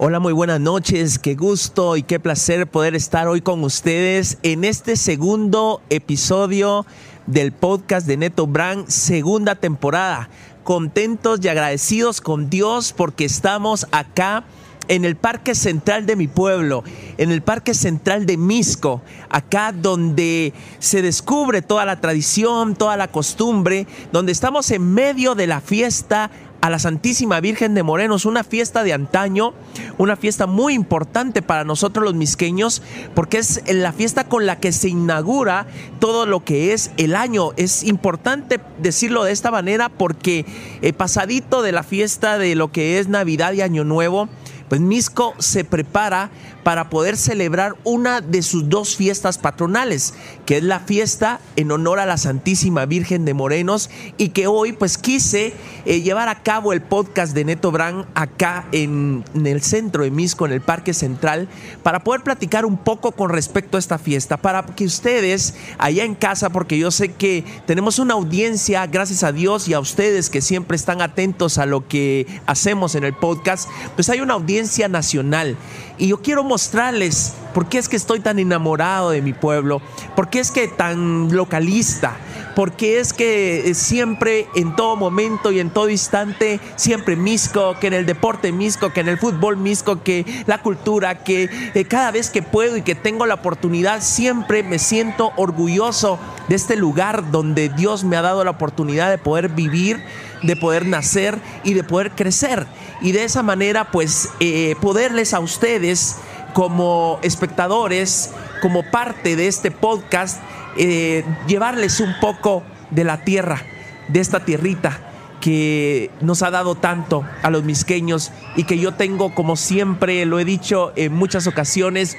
Hola, muy buenas noches. Qué gusto y qué placer poder estar hoy con ustedes en este segundo episodio del podcast de Neto Brand, segunda temporada. Contentos y agradecidos con Dios porque estamos acá en el Parque Central de mi pueblo, en el Parque Central de Misco, acá donde se descubre toda la tradición, toda la costumbre, donde estamos en medio de la fiesta a la Santísima Virgen de Morenos, una fiesta de antaño, una fiesta muy importante para nosotros los misqueños, porque es la fiesta con la que se inaugura todo lo que es el año. Es importante decirlo de esta manera porque eh, pasadito de la fiesta de lo que es Navidad y Año Nuevo, pues Misco se prepara para poder celebrar una de sus dos fiestas patronales, que es la fiesta en honor a la Santísima Virgen de Morenos y que hoy pues quise eh, llevar a cabo el podcast de Neto Brand acá en, en, el centro de Misco, en el Parque Central, para poder platicar un poco con respecto a esta fiesta, para que ustedes allá en casa, porque yo sé que tenemos una audiencia, gracias a Dios y a ustedes que siempre están atentos a lo que hacemos en el podcast, pues hay una audiencia nacional y yo quiero mostrarles por qué es que estoy tan enamorado de mi pueblo, por qué es que tan localista, por qué es que siempre, en todo momento y en todo instante, siempre Misco, que en el deporte Misco, que en el fútbol Misco, que la cultura, que eh, cada vez que puedo y que tengo la oportunidad, siempre me siento orgulloso de este lugar donde Dios me ha dado la oportunidad de poder vivir de poder nacer y de poder crecer. Y de esa manera, pues, eh, poderles a ustedes como espectadores, como parte de este podcast, eh, llevarles un poco de la tierra, de esta tierrita que nos ha dado tanto a los misqueños y que yo tengo, como siempre lo he dicho en muchas ocasiones,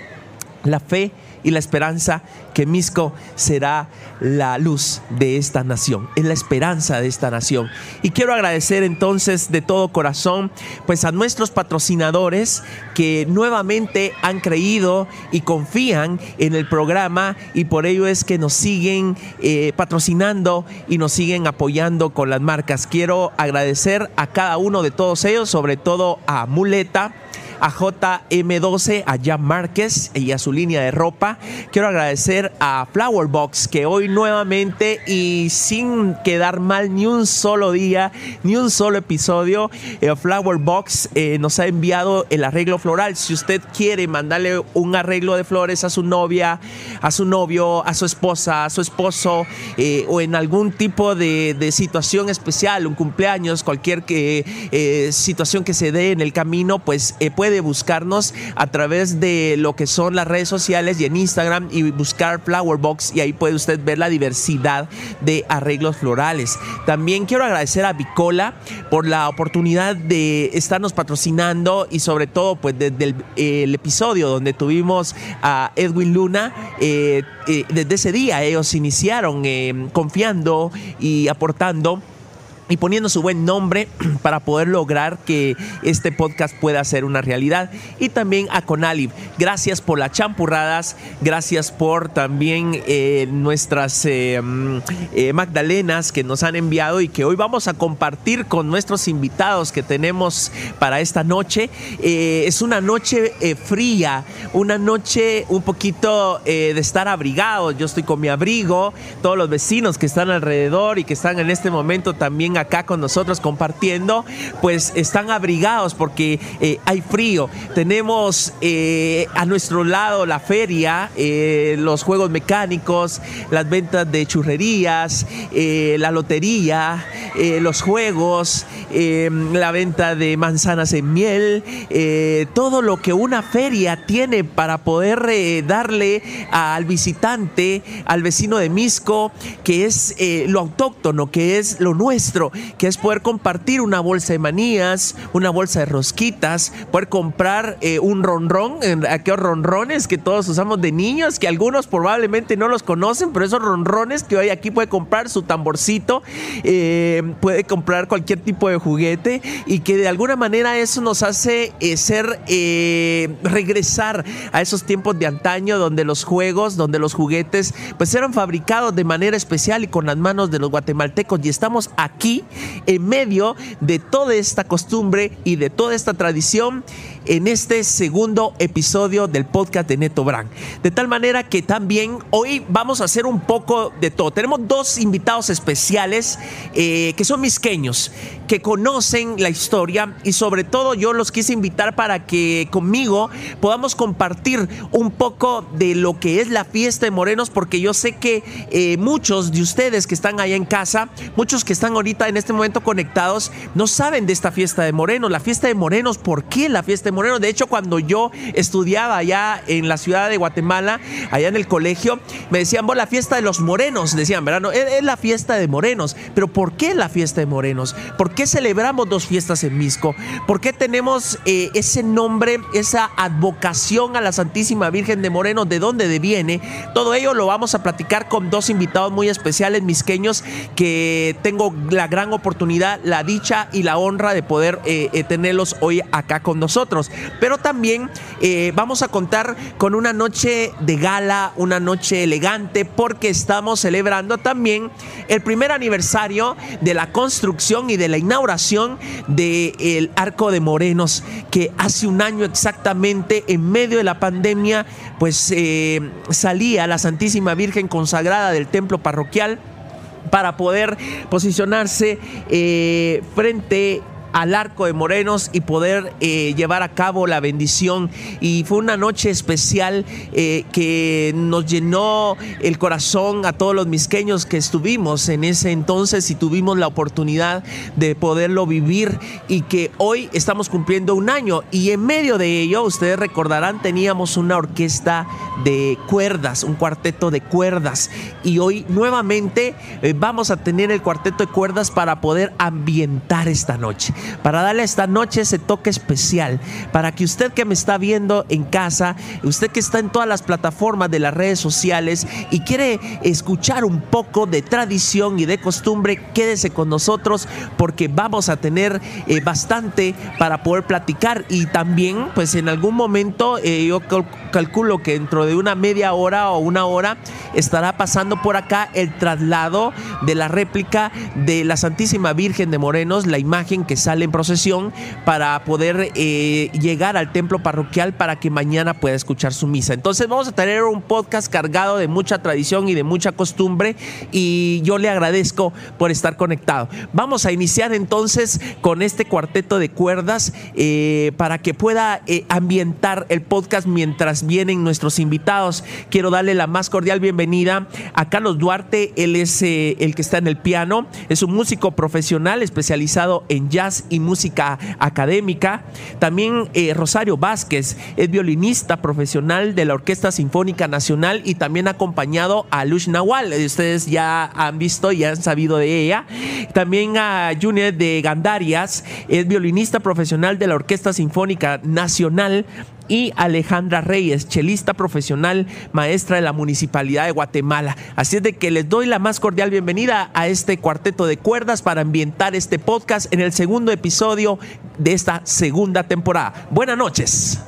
la fe y la esperanza que Misco será la luz de esta nación, es la esperanza de esta nación. Y quiero agradecer entonces de todo corazón pues a nuestros patrocinadores que nuevamente han creído y confían en el programa y por ello es que nos siguen eh, patrocinando y nos siguen apoyando con las marcas. Quiero agradecer a cada uno de todos ellos, sobre todo a Muleta a JM12, a Jan Márquez y a su línea de ropa. Quiero agradecer a Flower Box que hoy nuevamente y sin quedar mal ni un solo día, ni un solo episodio, eh, Flower Box eh, nos ha enviado el arreglo floral. Si usted quiere mandarle un arreglo de flores a su novia, a su novio, a su esposa, a su esposo eh, o en algún tipo de, de, situación especial, un cumpleaños, cualquier que, situación que se dé en el camino, pues puede de buscarnos a través de lo que son las redes sociales y en Instagram y buscar Flower Box y ahí puede usted ver la diversidad de arreglos florales. También quiero agradecer a Bicola por la oportunidad de estarnos patrocinando y sobre todo pues desde el, episodio donde tuvimos a Edwin Luna, eh, eh, desde ese día ellos iniciaron eh, confiando y aportando y poniendo su buen nombre para poder lograr que este podcast pueda ser una realidad. Y también a Conalib, gracias por las champurradas, gracias por también eh, nuestras eh, mm, eh, Magdalenas que nos han enviado y que hoy vamos a compartir con nuestros invitados que tenemos para esta noche. es una noche fría, una noche un poquito de estar abrigado. Yo estoy con mi abrigo, todos los vecinos que están alrededor y que están en este momento también acá con nosotros compartiendo, pues están abrigados porque eh, hay frío. Tenemos eh, a nuestro lado la feria, eh, los juegos mecánicos, las ventas de churrerías, la lotería, los juegos, la venta de manzanas en miel, todo lo que una feria tiene para poder darle al visitante, al vecino de Misco, que es lo autóctono, que es lo nuestro que es poder compartir una bolsa de manías, una bolsa de rosquitas, poder comprar eh, un ronrón, aquellos ronrones que todos usamos de niños, que algunos probablemente no los conocen, pero esos ronrones que hoy aquí puede comprar su tamborcito, eh, puede comprar cualquier tipo de juguete y que de alguna manera eso nos hace eh, ser, regresar a esos tiempos de antaño donde los juegos, donde los juguetes, pues eran fabricados de manera especial y con las manos de los guatemaltecos. Y estamos aquí en medio de toda esta costumbre y de toda esta tradición en este segundo episodio del podcast de Neto Brand. De tal manera que también hoy vamos a hacer un poco de todo. Tenemos dos invitados especiales eh, que son misqueños, que conocen la historia y sobre todo yo los quise invitar para que conmigo podamos compartir un poco de lo que es la fiesta de Morenos, porque yo sé que eh, muchos de ustedes que están allá en casa, muchos que están ahorita en este momento conectados, no saben de esta fiesta de Morenos. La fiesta de Morenos, ¿por qué la fiesta de Morenos? De hecho, cuando yo estudiaba allá en la ciudad de Guatemala, allá en el colegio, me decían, vos la fiesta de los morenos, decían, ¿verdad? Es, la fiesta de morenos. Pero ¿por qué la fiesta de morenos? ¿Por qué celebramos dos fiestas en Misco? ¿Por qué tenemos eh, ese nombre, esa advocación a la Santísima Virgen de Morenos? ¿De dónde viene? Todo ello lo vamos a platicar con dos invitados muy especiales, misqueños, que tengo la gran oportunidad, la dicha y la honra de poder eh, eh, tenerlos hoy acá con nosotros. Pero también vamos a contar con una noche de gala, una noche elegante, porque estamos celebrando también el primer aniversario de la construcción y de la inauguración del Arco de Morenos, que hace un año exactamente, en medio de la pandemia, pues eh, salía la Santísima Virgen consagrada del templo parroquial para poder posicionarse eh, frente al arco de Morenos y poder eh, llevar a cabo la bendición. Y fue una noche especial eh, que nos llenó el corazón a todos los misqueños que estuvimos en ese entonces y tuvimos la oportunidad de poderlo vivir y que hoy estamos cumpliendo un año. Y en medio de ello, ustedes recordarán, teníamos una orquesta de cuerdas, un cuarteto de cuerdas. Y hoy nuevamente eh, vamos a tener el cuarteto de cuerdas para poder ambientar esta noche para darle esta noche ese toque especial, para que usted que me está viendo en casa, usted que está en todas las plataformas de las redes sociales y quiere escuchar un poco de tradición y de costumbre, quédese con nosotros porque vamos a tener eh, bastante para poder platicar y también pues en algún momento eh, yo calculo que dentro de una media hora o una hora estará pasando por acá el traslado de la réplica de la Santísima Virgen de Morenos, la imagen que sale en procesión para poder eh, llegar al templo parroquial para que mañana pueda escuchar su misa. Entonces vamos a tener un podcast cargado de mucha tradición y de mucha costumbre y yo le agradezco por estar conectado. Vamos a iniciar entonces con este cuarteto de cuerdas eh, para que pueda eh, ambientar el podcast mientras vienen nuestros invitados. Quiero darle la más cordial bienvenida a Carlos Duarte, él es el que está en el piano, es un músico profesional especializado en jazz y música académica. También eh, Rosario Vázquez es violinista profesional de la Orquesta Sinfónica Nacional y también ha acompañado a Lush Nawal. Ustedes ya han visto y han sabido de ella. También a Junior de Gandarias es violinista profesional de la Orquesta Sinfónica Nacional y Alejandra Reyes, chelista profesional, maestra de la Municipalidad de Guatemala. Así es de que les doy la más cordial bienvenida a este cuarteto de cuerdas para ambientar este podcast en el segundo episodio de esta segunda temporada. Buenas noches.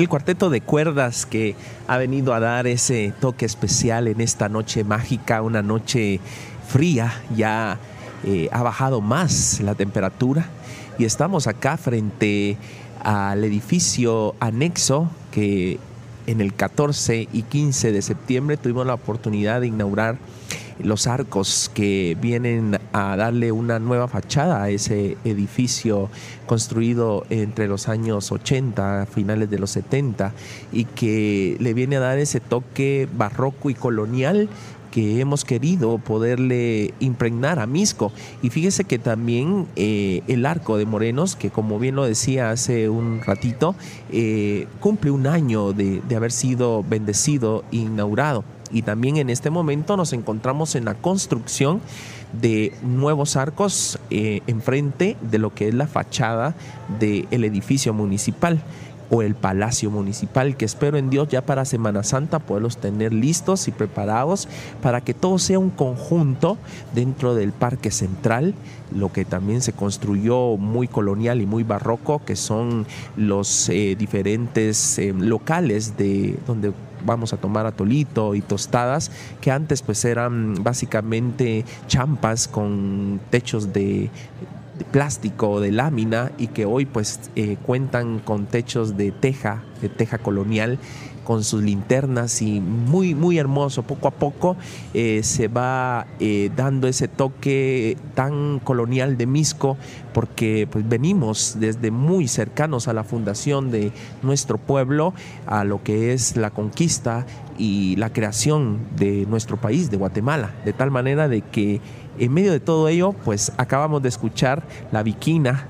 El cuarteto de cuerdas que ha venido a dar ese toque especial en esta noche mágica, una noche fría, ya eh, ha bajado más la temperatura. Y estamos acá frente al edificio anexo que en el 14 y 15 de septiembre tuvimos la oportunidad de inaugurar los arcos que vienen a darle una nueva fachada a ese edificio construido entre los años 80, finales de los 70, y que le viene a dar ese toque barroco y colonial que hemos querido poderle impregnar a Misco. Y fíjese que también eh, el arco de Morenos, que como bien lo decía hace un ratito, eh, cumple un año de, de haber sido bendecido e inaugurado y también en este momento nos encontramos en la construcción de nuevos arcos eh, enfrente de lo que es la fachada del edificio municipal o el Palacio Municipal, que espero en Dios ya para Semana Santa poderlos tener listos y preparados para que todo sea un conjunto dentro del Parque Central, lo que también se construyó muy colonial y muy barroco, que son los eh, diferentes eh, locales de donde vamos a tomar atolito y tostadas, que antes pues eran básicamente champas con techos de, plástico de lámina y que hoy pues eh, cuentan con techos de teja, de teja colonial con sus linternas y muy, muy hermoso. Poco a poco eh, se va eh, dando ese toque tan colonial de Misco porque pues, venimos desde muy cercanos a la fundación de nuestro pueblo, a lo que es la conquista y la creación de nuestro país, de Guatemala, de tal manera de que en medio de todo ello, pues acabamos de escuchar la Viquina,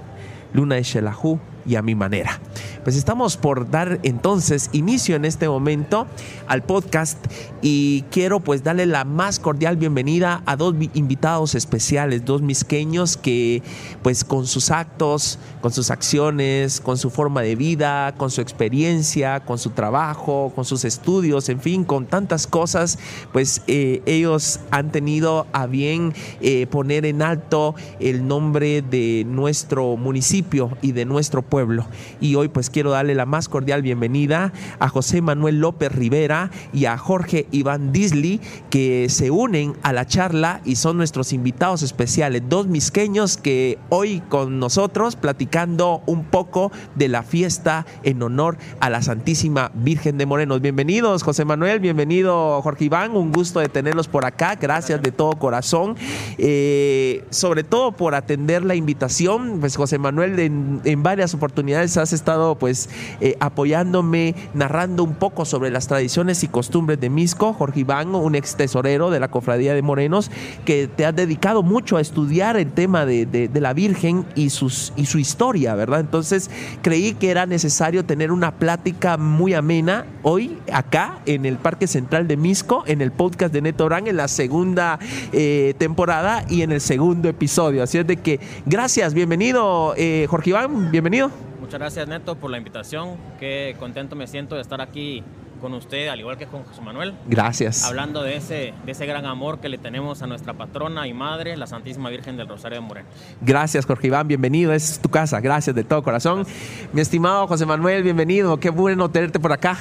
Luna de Xelajú y a mi manera. Pues estamos por dar entonces inicio en este momento al podcast y quiero pues darle la más cordial bienvenida a dos invitados especiales, dos misqueños que pues con sus actos, con sus acciones, con su forma de vida, con su experiencia, con su trabajo, con sus estudios, en fin, con tantas cosas, pues eh, ellos han tenido a bien eh, poner en alto el nombre de nuestro municipio y de nuestro pueblo. Y hoy pues quiero darle la más cordial bienvenida a José Manuel López Rivera y a Jorge Iván Disley que se unen a la charla y son nuestros invitados especiales, dos misqueños que hoy con nosotros platicando un poco de la fiesta en honor a la Santísima Virgen de Morenos. Bienvenidos José Manuel, bienvenido Jorge Iván, un gusto de tenerlos por acá, gracias de todo corazón, eh, sobre todo por atender la invitación, pues José Manuel en, en varias oportunidades has estado pues eh, apoyándome, narrando un poco sobre las tradiciones y costumbres de Misco, Jorge Iván, un ex tesorero de la Cofradía de Morenos, que te ha dedicado mucho a estudiar el tema de, la Virgen y, sus, y su historia, ¿verdad? Entonces creí que era necesario tener una plática muy amena hoy acá en el Parque Central de Misco, en el podcast de Neto Brand, en la segunda eh, temporada y en el segundo episodio. Así es de que gracias, bienvenido eh, Jorge Iván, bienvenido. Muchas gracias Neto por la invitación. Qué contento me siento de estar aquí con usted, al igual que con José Manuel. Gracias. Hablando de ese, de ese gran amor que le tenemos a nuestra patrona y madre, la Santísima Virgen del Rosario de Moreno. Gracias, Jorge Iván, bienvenido. Es tu casa. Gracias de todo corazón. Mi estimado José Manuel, bienvenido. Qué bueno tenerte por acá.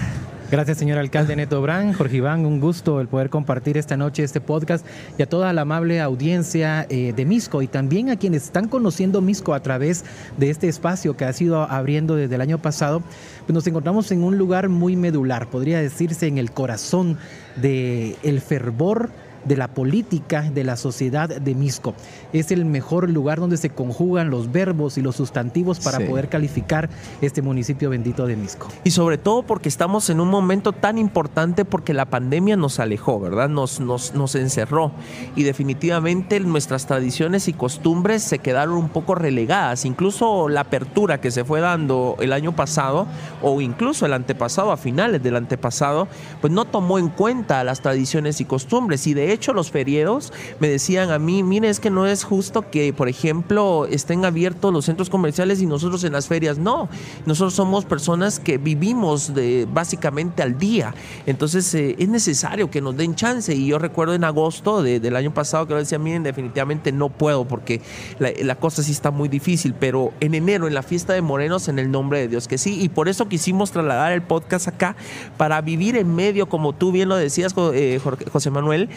Gracias, señor alcalde Neto Brand. Jorge Iván, un gusto el poder compartir esta noche este podcast y a toda la amable audiencia eh, de Misco y también a quienes están conociendo Misco a través de este espacio que ha sido abriendo desde el año pasado. Pues nos encontramos en un lugar muy medular, podría decirse en el corazón del el fervor de la política de la sociedad de Misco. Es el mejor lugar donde se conjugan los verbos y los sustantivos para poder calificar este municipio bendito de Misco. Y sobre todo porque estamos en un momento tan importante porque la pandemia nos alejó, ¿verdad? Nos, nos, nos encerró y definitivamente nuestras tradiciones y costumbres se quedaron un poco relegadas. Incluso la apertura que se fue dando el año pasado o incluso el antepasado, a finales del antepasado, pues no tomó en cuenta las tradiciones y costumbres y de de hecho los feriados me decían a mí, mire, es que no es justo que, por ejemplo, estén abiertos los centros comerciales y nosotros en las ferias no. Nosotros somos personas que vivimos de, básicamente al día. Entonces eh, es necesario que nos den chance. Y yo recuerdo en agosto del año pasado que lo decía, miren, definitivamente no puedo porque la, la cosa sí está muy difícil. Pero en enero, en la fiesta de Morenos, en el nombre de Dios que sí. Y por eso quisimos trasladar el podcast acá para vivir en medio, como tú bien lo decías, eh, José Manuel,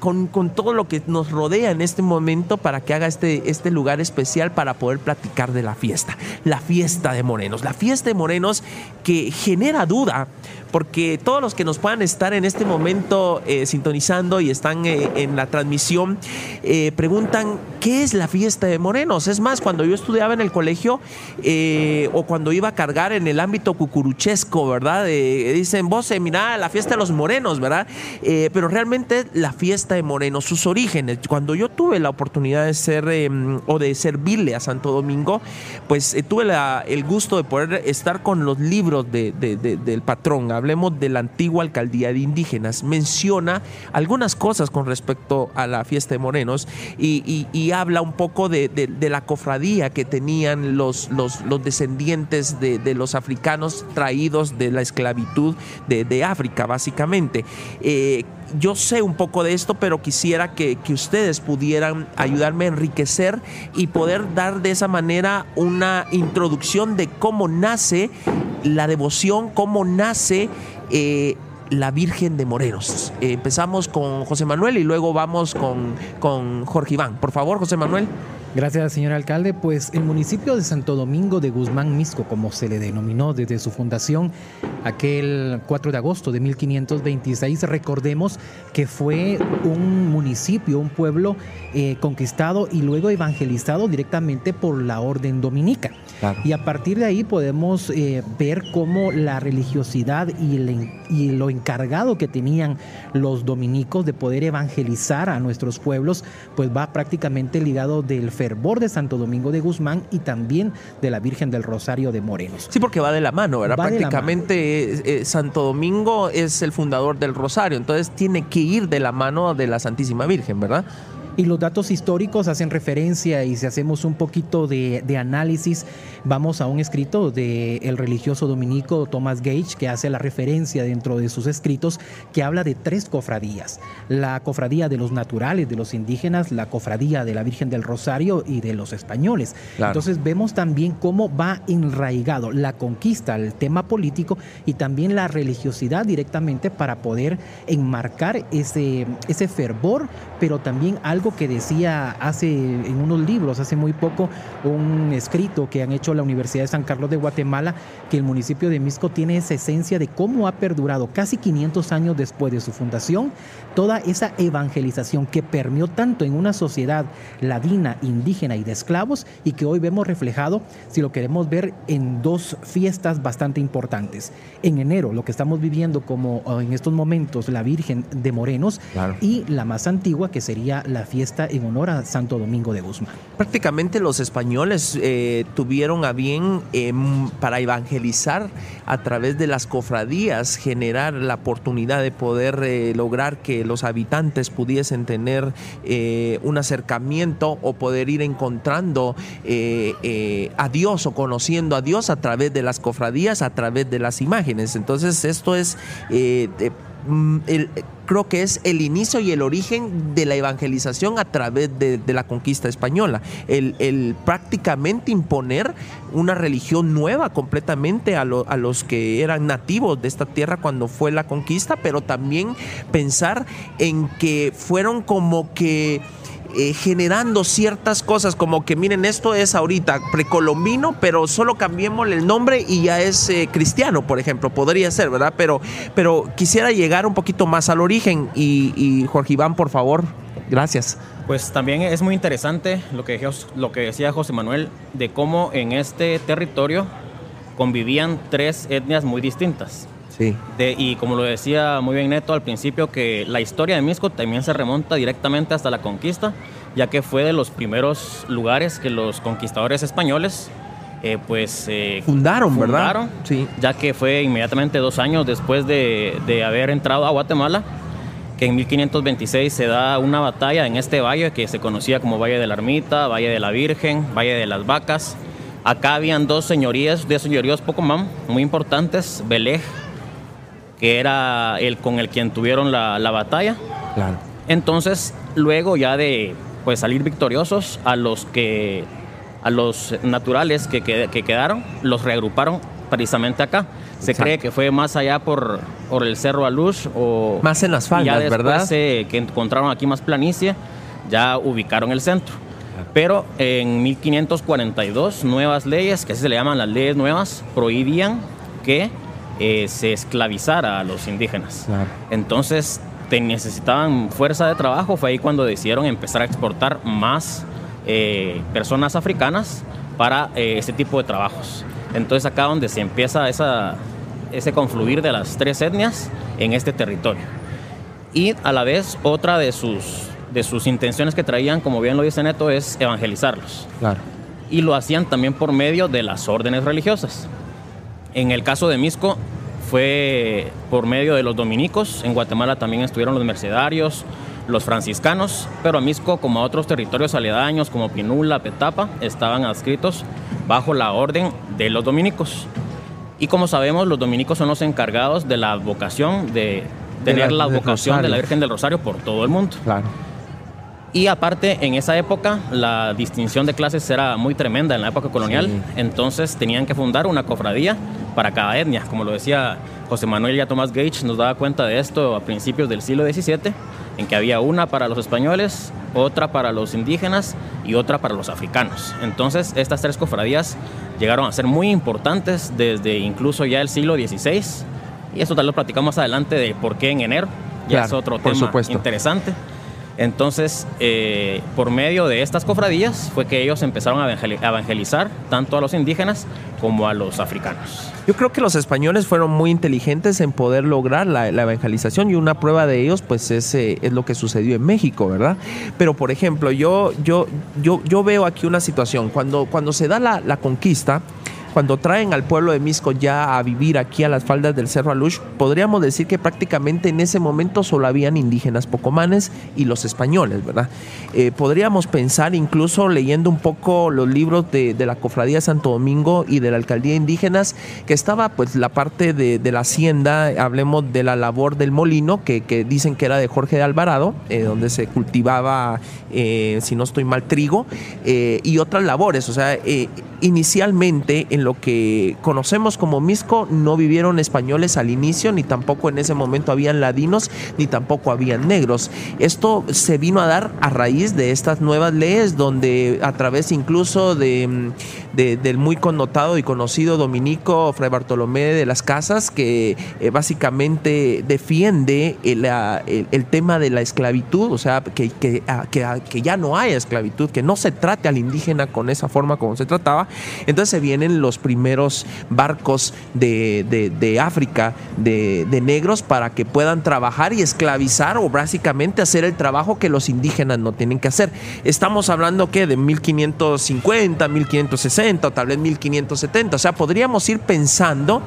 con, con, todo lo que nos rodea en este momento para que haga este, este lugar especial para poder platicar de la fiesta. La fiesta de Morenos. La fiesta de Morenos que genera duda porque todos los que nos puedan estar en este momento eh, sintonizando y están eh, en la transmisión, eh, preguntan, ¿qué es la fiesta de morenos? Es más, cuando yo estudiaba en el colegio o cuando iba a cargar en el ámbito cucuruchesco, ¿verdad? dicen, vos, mira, la fiesta de los morenos, ¿verdad? pero realmente la fiesta de morenos, sus orígenes, cuando yo tuve la oportunidad de ser em, o de servirle a Santo Domingo, pues tuve el gusto de poder estar con los libros del patrón, hablemos de la antigua alcaldía de indígenas, menciona algunas cosas con respecto a la fiesta de morenos y, habla un poco de, la cofradía que tenían los, los, descendientes de, los africanos traídos de la esclavitud de, África, básicamente. Eh, yo sé un poco de esto, pero quisiera que, que, ustedes pudieran ayudarme a enriquecer y poder dar de esa manera una introducción de cómo nace la devoción, cómo nace eh, la Virgen de Morenos. Eh, empezamos con José Manuel y luego vamos con, con Jorge Iván. Por favor, José Manuel. Gracias, señor alcalde. Pues el municipio de Santo Domingo de Guzmán Misco, como se le denominó desde su fundación, aquel 4 de agosto de 1526, recordemos que fue un municipio, un pueblo eh, conquistado y luego evangelizado directamente por la orden dominica. Y a partir de ahí podemos eh, ver cómo la religiosidad y, y lo encargado que tenían los dominicos de poder evangelizar a nuestros pueblos, pues va prácticamente ligado del fervor de Santo Domingo de Guzmán y también de la Virgen del Rosario de Morenos. Sí, porque va de la mano, ¿verdad? Prácticamente eh, eh, Santo Domingo es el fundador del Rosario, entonces tiene que ir de la mano de la Santísima Virgen, ¿verdad? Y los datos históricos hacen referencia y si hacemos un poquito de, análisis, vamos a un escrito del el religioso dominico Thomas Gage que hace la referencia dentro de sus escritos que habla de tres cofradías. La cofradía de los naturales, de los indígenas, la cofradía de la Virgen del Rosario y de los españoles. Entonces vemos también cómo va enraigado la conquista, el tema político y también la religiosidad directamente para poder enmarcar ese, ese fervor, pero también algo que decía hace en unos libros, hace muy poco, un escrito que han hecho la Universidad de San Carlos de Guatemala, que el municipio de Misco tiene esa esencia de cómo ha perdurado casi 500 años después de su fundación toda esa evangelización que permeó tanto en una sociedad ladina, indígena y de esclavos y que hoy vemos reflejado, si lo queremos ver, en dos fiestas bastante importantes. En enero, lo que estamos viviendo como en estos momentos la Virgen de Morenos y la más antigua que sería la fiesta en honor a Santo Domingo de Guzmán. Prácticamente los españoles eh, tuvieron a bien em, para evangelizar a través de las cofradías, generar la oportunidad de poder eh, lograr que los habitantes pudiesen tener eh, un acercamiento o poder ir encontrando a Dios o conociendo a Dios a través de las cofradías, a través de las imágenes. Entonces esto es Mm, creo que es el inicio y el origen de la evangelización a través de, la conquista española. El, prácticamente imponer una religión nueva completamente a, a, los que eran nativos de esta tierra cuando fue la conquista, pero también pensar en que fueron como que eh, generando ciertas cosas como que miren esto es ahorita precolombino pero solo cambiemos el nombre y ya es eh, cristiano por ejemplo podría ser verdad pero pero quisiera llegar un poquito más al origen y, Jorge Iván por favor gracias. Pues también es muy interesante lo que lo que decía José Manuel de cómo en este territorio convivían tres etnias muy distintas Sí. y como lo decía muy bien Neto al principio, que la historia de Misco también se remonta directamente hasta la conquista, ya que fue de los primeros lugares que los conquistadores españoles eh, pues eh, fundaron, ¿verdad? Sí. Ya que fue inmediatamente dos años después de, de haber entrado a Guatemala que en 1526 se da una batalla en este valle que se conocía como Valle de la Ermita, Valle de la Virgen, Valle de las Vacas. Acá habían dos señorías, de señoríos poco más muy importantes, Belej, que era el con el quien tuvieron la, la batalla. Claro. Entonces, luego ya de pues, salir victoriosos, a los que a los naturales que, que, que quedaron, los reagruparon precisamente acá. Se Exacto. cree que fue más allá por, por el Cerro Alush o... Más en las faldas, ya ¿verdad? eh, que encontraron aquí más planicie, ya ubicaron el centro. Pero en 1542, nuevas leyes, que así se le llaman las leyes nuevas, prohibían que eh, se esclavizara a los indígenas. Claro. Entonces te necesitaban fuerza de trabajo, fue ahí cuando decidieron empezar a exportar más eh, personas africanas para eh, ese tipo de trabajos. Entonces acá donde se empieza esa, ese confluir de las tres etnias en este territorio. Y a la vez otra de sus, de sus intenciones que traían, como bien lo dice Neto, es evangelizarlos. Claro. Y lo hacían también por medio de las órdenes religiosas. En el caso de Misco fue por medio de los dominicos, en Guatemala también estuvieron los mercedarios, los franciscanos, pero a Misco como a otros territorios aledaños como Pinula, Petapa, estaban adscritos bajo la orden de los dominicos. Y como sabemos, los dominicos son los encargados de la vocación de De tener la- la, del vocación de la. Virgen del Rosario por todo el mundo. Claro. Y aparte, en esa época, la distinción de clases era muy tremenda en la época colonial. Sí. Entonces tenían que fundar una cofradía para cada etnia. Como lo decía José Manuel ya Tomás Gage, nos daba cuenta de esto a principios del siglo XVII, en que había una para los españoles, otra para los indígenas y otra para los africanos. Entonces, estas tres cofradías llegaron a ser muy importantes desde incluso ya el siglo XVI. Y eso tal vez lo platicamos más adelante de por qué en enero. Ya Claro, es otro tema supuesto. interesante. Entonces, eh, por medio de estas cofradías fue que ellos empezaron a evangeli- a evangelizar tanto a los indígenas como a los africanos. Yo creo que los españoles fueron muy inteligentes en poder lograr la, la evangelización y una prueba de ellos pues es, eh, es lo que sucedió en México, ¿verdad? Pero por ejemplo, yo, yo, yo, yo veo aquí una situación, cuando, cuando se da la, la conquista, cuando traen al pueblo de Misco ya a vivir aquí a las faldas del Cerro Alush, podríamos decir que prácticamente en ese momento solo habían indígenas pocomanes y los españoles, ¿verdad? Eh, podríamos pensar, incluso leyendo un poco los libros de, la Cofradía Santo Domingo y de la Alcaldía Indígenas, que estaba pues la parte de, la hacienda, hablemos de la labor del molino, que, dicen que era de Jorge de Alvarado, eh, donde se cultivaba, eh, si no estoy mal, trigo, y otras labores, o sea, inicialmente en lo que conocemos como Misco no vivieron españoles al inicio, ni tampoco en ese momento habían ladinos, ni tampoco habían negros. Esto se vino a dar a raíz de estas nuevas leyes, donde a través incluso de, de- del muy connotado y conocido dominico Fray Bartolomé de las Casas, que eh, básicamente defiende el, el- el tema de la esclavitud, o sea, que, que, ah, que, ah, que ya no haya esclavitud, que no se trate al indígena con esa forma como se trataba. Entonces se vienen los primeros barcos de, de- de África, de, de negros, para que puedan trabajar y esclavizar o básicamente hacer el trabajo que los indígenas no tienen que hacer. Estamos hablando que de 1550, 1560 o tal vez 1570. O sea, podríamos ir pensando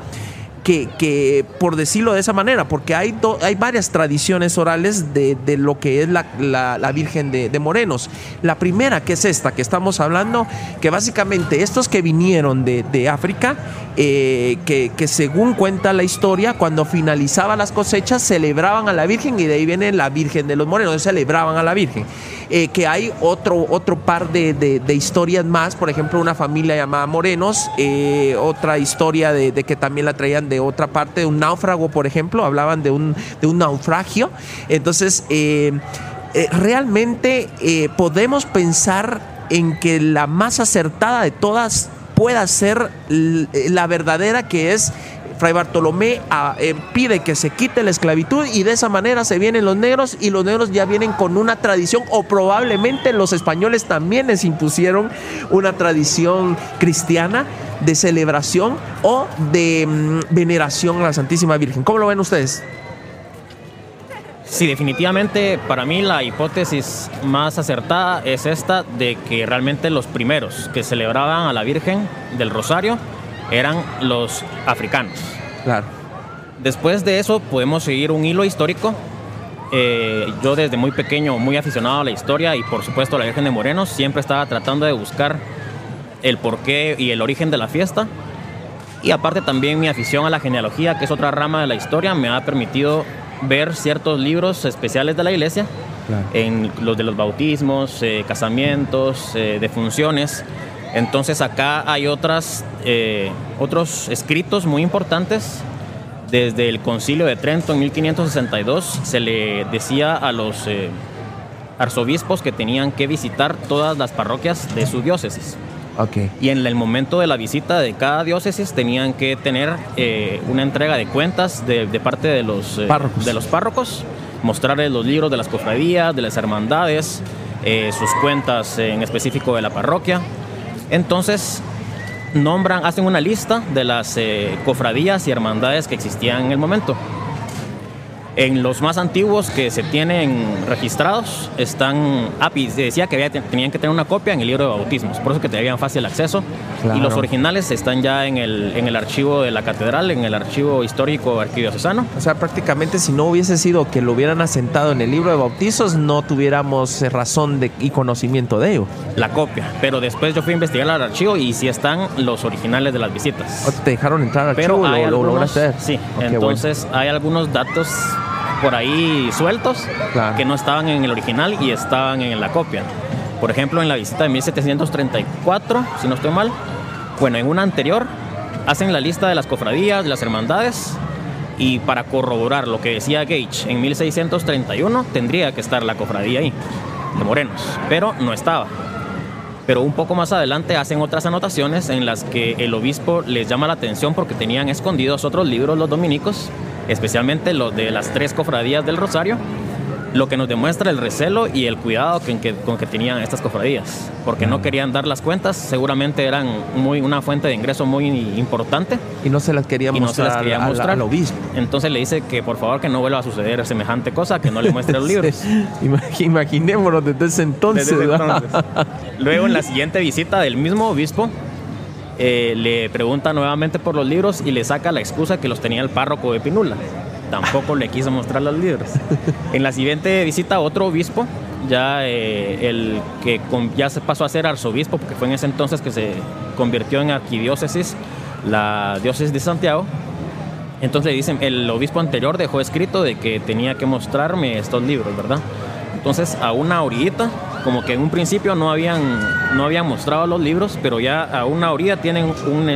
que, por decirlo de esa manera, porque hay, hay varias tradiciones orales de, lo que es la, la- Virgen de, Morenos. La primera, que es esta, que estamos hablando, que básicamente estos que vinieron de, de África, eh, que, que según cuenta la historia, cuando finalizaba las cosechas, celebraban a la Virgen y de ahí viene la Virgen de los Morenos, celebraban a la Virgen. Eh, que hay otro, otro par de, de- historias más, por ejemplo, una familia llamada Morenos, eh, otra historia de, que también la traían de otra parte, un náufrago, por ejemplo, hablaban de un, de un naufragio. Entonces, eh, realmente podemos pensar en que la más acertada de todas pueda ser la verdadera que es Fray Bartolomé eh, pide que se quite la esclavitud y de esa manera se vienen los negros y los negros ya vienen con una tradición o probablemente los españoles también les impusieron una tradición cristiana de celebración o de mm, veneración a la Santísima Virgen. ¿Cómo lo ven ustedes? Sí, definitivamente para mí la hipótesis más acertada es esta de que realmente los primeros que celebraban a la Virgen del Rosario eran los africanos. Claro. Después de eso podemos seguir un hilo histórico eh, yo desde muy pequeño, muy aficionado a la historia y por supuesto a la Virgen de Morenos, siempre estaba tratando de buscar el porqué y el origen de la fiesta. Y aparte también mi afición a la genealogía, que es otra rama de la historia, me ha permitido ver ciertos libros especiales de la iglesia, en los de los bautismos, eh, casamientos, eh, defunciones. Entonces acá hay otras, eh, otros escritos muy importantes. Desde el concilio de Trento en 1562 se le decía a los arzobispos que tenían que visitar todas las parroquias de su diócesis. Y en el momento de la visita de cada diócesis tenían que tener eh, una entrega de cuentas de, parte de los, eh, párrocos. de los párrocos, mostrarles los libros de las cofradías, de las hermandades, eh, sus cuentas en específico de la parroquia. Entonces nombran, hacen una lista de las cofradías y hermandades que existían en el momento. En los más antiguos que se tienen registrados están API. Decía que tenían que tener una copia en el libro de bautismos, por eso que tenían fácil acceso. Y los originales están ya en el, en el archivo de la catedral, en el archivo histórico arquidiocesano. O sea, prácticamente si no hubiese sido que lo hubieran asentado en el libro de bautizos, no tuviéramos razón de, y conocimiento de ello. La copia, pero después yo fui a investigar al archivo y sí están los originales de las visitas. ¿Te dejaron entrar al archivo? Pero lo, lograste Sí, entonces hay algunos datos por ahí sueltos que no estaban en el original y estaban en la copia. Por ejemplo, en la visita de 1734, si no estoy mal, bueno, en una anterior hacen la lista de las cofradías, las hermandades, y para corroborar lo que decía Gage en 1631 tendría que estar la cofradía ahí, de Morenos, pero no estaba. Pero un poco más adelante hacen otras anotaciones en las que el obispo les llama la atención porque tenían escondidos otros libros los dominicos especialmente los de las tres cofradías del Rosario, lo que nos demuestra el recelo y el cuidado con que tenían estas cofradías, porque no querían dar las cuentas, seguramente eran muy, una fuente de ingreso muy importante. Y no se las quería mostrar, al obispo. Entonces le dice que por favor que no vuelva a suceder semejante cosa, que no le muestre los libros. Imaginémonos desde ese entonces. Desde ese entonces. Luego en la siguiente visita del mismo obispo, eh, le pregunta nuevamente por los libros y le saca la excusa que los tenía el párroco de Pinula. Tampoco le quiso mostrar los libros. En la siguiente visita otro obispo, ya eh, el que ya se pasó a ser arzobispo, porque fue en ese entonces que se convirtió en arquidiócesis, la diócesis de Santiago. Entonces le dicen, el obispo anterior dejó escrito de que tenía que mostrarme estos libros, ¿verdad? Entonces a una orillita como que en un principio no habían, no habían mostrado los libros, pero ya a una orilla tienen un,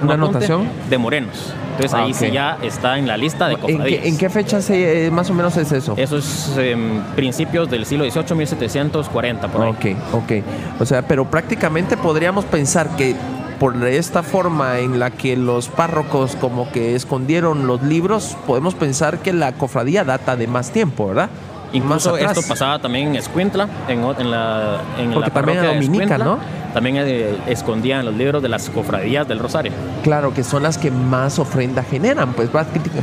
una anotación de morenos. Entonces ahí ah, sí ya está en la lista de cofradías. ¿En qué, fecha eh, más o menos es eso? Eso es en principios del siglo XVIII, 1740, por ahí. Ok, ok. O sea, pero prácticamente podríamos pensar que por esta forma en la que los párrocos como que escondieron los libros, podemos pensar que la cofradía data de más tiempo, ¿verdad? Incluso esto pasaba también en Escuintla, en, la, en Porque también Dominica, ¿no? También eh, escondían los libros de las cofradías del Rosario. Claro, que son las que más ofrenda generan, pues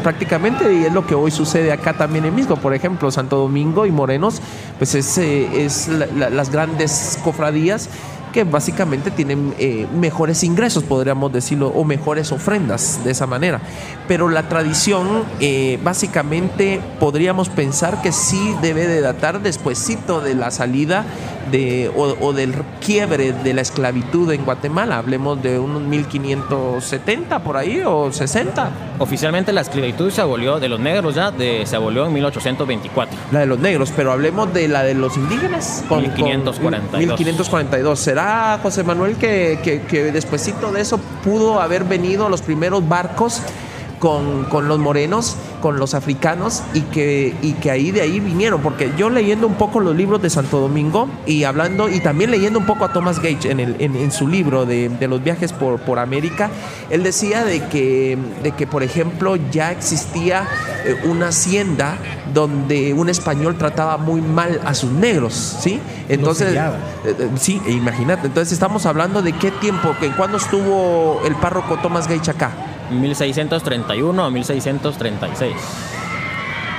prácticamente, y es lo que hoy sucede acá también en Misco. Por ejemplo, Santo Domingo y Morenos, pues es, eh, es las grandes cofradías que básicamente tienen eh, mejores ingresos, podríamos decirlo, o mejores ofrendas de esa manera. Pero la tradición, eh, básicamente, podríamos pensar que sí debe de datar despuesito de la salida de, o, del quiebre de la esclavitud en Guatemala. Hablemos de unos 1570 por ahí o 60. Oficialmente la esclavitud se abolió de los negros ya, de, se abolió en 1824. La de los negros, pero hablemos de la de los indígenas. Con, 1542. 1542. ¿Será, José Manuel, que, que, que despuesito de eso pudo haber venido los primeros barcos con, con los morenos? con los africanos y que, y que ahí de ahí vinieron, porque yo leyendo un poco los libros de Santo Domingo y hablando y también leyendo un poco a Thomas Gage en, el, en, su libro de, los viajes por, por América, él decía de que, de que, por ejemplo, ya existía eh, una hacienda donde un español trataba muy mal a sus negros, ¿sí? Entonces, eh, eh, sí, imagínate, entonces estamos hablando de qué tiempo, que cuándo estuvo el párroco Thomas Gage acá. 1631 a 1636.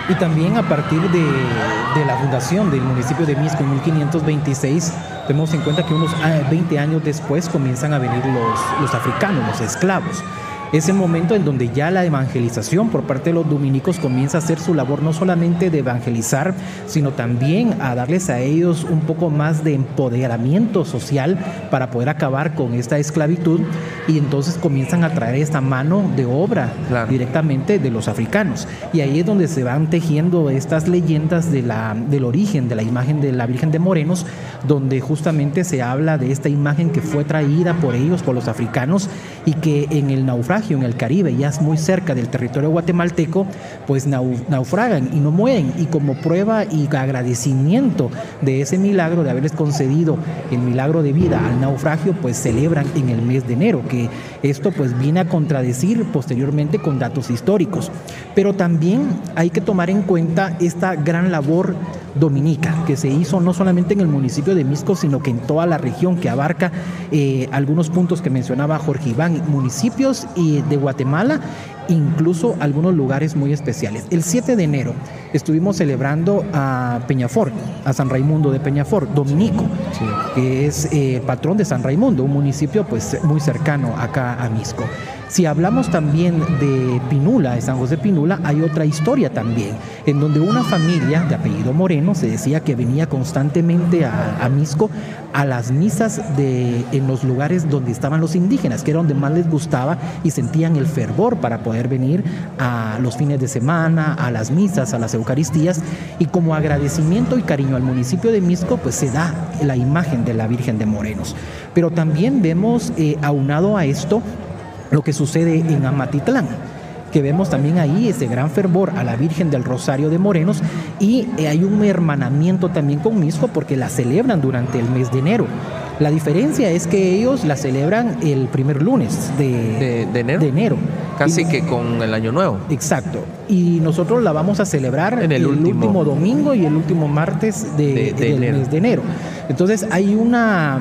Y también a partir de, la fundación del municipio de Misco en 1526, tenemos en cuenta que unos 20 ah, años después comienzan a venir los, los africanos, los esclavos. Es el momento en donde ya la evangelización por parte de los dominicos comienza a hacer su labor no solamente de evangelizar, sino también a darles a ellos un poco más de empoderamiento social para poder acabar con esta esclavitud y entonces comienzan a traer esta mano de obra directamente de los africanos. Y ahí es donde se van tejiendo estas leyendas de la, del origen de la imagen de la Virgen de Morenos, donde justamente se habla de esta imagen que fue traída por ellos, por los africanos, y que en el naufragio en el Caribe, ya es muy cerca del territorio guatemalteco, pues naufragan y no mueren. Y como prueba y agradecimiento de ese milagro, de haberles concedido el milagro de vida al naufragio, pues celebran en el mes de enero, que esto pues viene a contradecir posteriormente con datos históricos. Pero también hay que tomar en cuenta esta gran labor dominica que se hizo no solamente en el municipio de Misco, sino que en toda la región que abarca eh, algunos puntos que mencionaba Jorge Iván, municipios y de Guatemala, incluso algunos lugares muy especiales. El 7 de enero estuvimos celebrando a Peñafort, a San Raimundo de Peñafort, Dominico, que es eh, patrón de San Raimundo, un municipio pues muy cercano acá a Misco. Si hablamos también de Pinula, de San José Pinula, hay otra historia también, en donde una familia de apellido Moreno se decía que venía constantemente a, Misco a las misas de, en los lugares donde estaban los indígenas, que era donde más les gustaba y sentían el fervor para poder venir a los fines de semana, a las misas, a las Eucaristías, y como agradecimiento y cariño al municipio de Misco, pues se da la imagen de la Virgen de Morenos. Pero también vemos, eh, aunado a esto, lo que sucede en Amatitlán que vemos también ahí ese gran fervor a la Virgen del Rosario de Morenos y eh, hay un hermanamiento también con Misco porque la celebran durante el mes de enero. La diferencia es que ellos la celebran el primer lunes de, enero. Casi que con el año nuevo. Exacto. Y nosotros la vamos a celebrar en el, último, domingo y el último martes de, del mes de enero. Entonces hay una,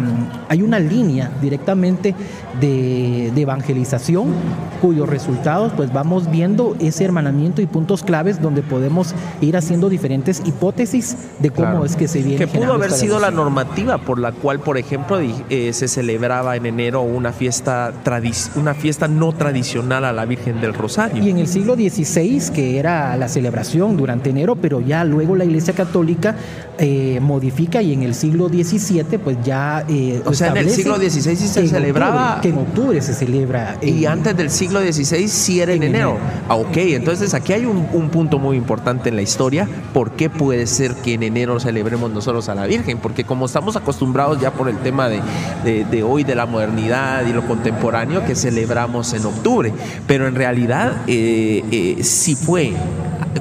hay una línea directamente de, evangelización cuyos resultados pues vamos viendo ese hermanamiento y puntos claves donde podemos ir haciendo diferentes hipótesis de cómo es que se viene. Que pudo haber sido la normativa por la cual, por ejemplo, eh, se celebraba en enero una fiesta, una fiesta no tradicional a la Virgen del Rosario. Y en el siglo XVI, que era la celebración durante enero, pero ya luego la Iglesia Católica eh, modifica y en el siglo XVII pues ya... Eh, o sea, en el siglo XVI sí se celebraba... que en octubre se celebra. y antes del siglo XVI sí era en, enero. Ah, ok, entonces aquí hay un, punto muy importante en la historia. ¿Por qué puede ser que en enero celebremos nosotros a la Virgen? Porque como estamos acostumbrados ya por el tema de, de, hoy, de la modernidad y lo contemporáneo, que celebramos en octubre. Pero en realidad eh, eh, sí fue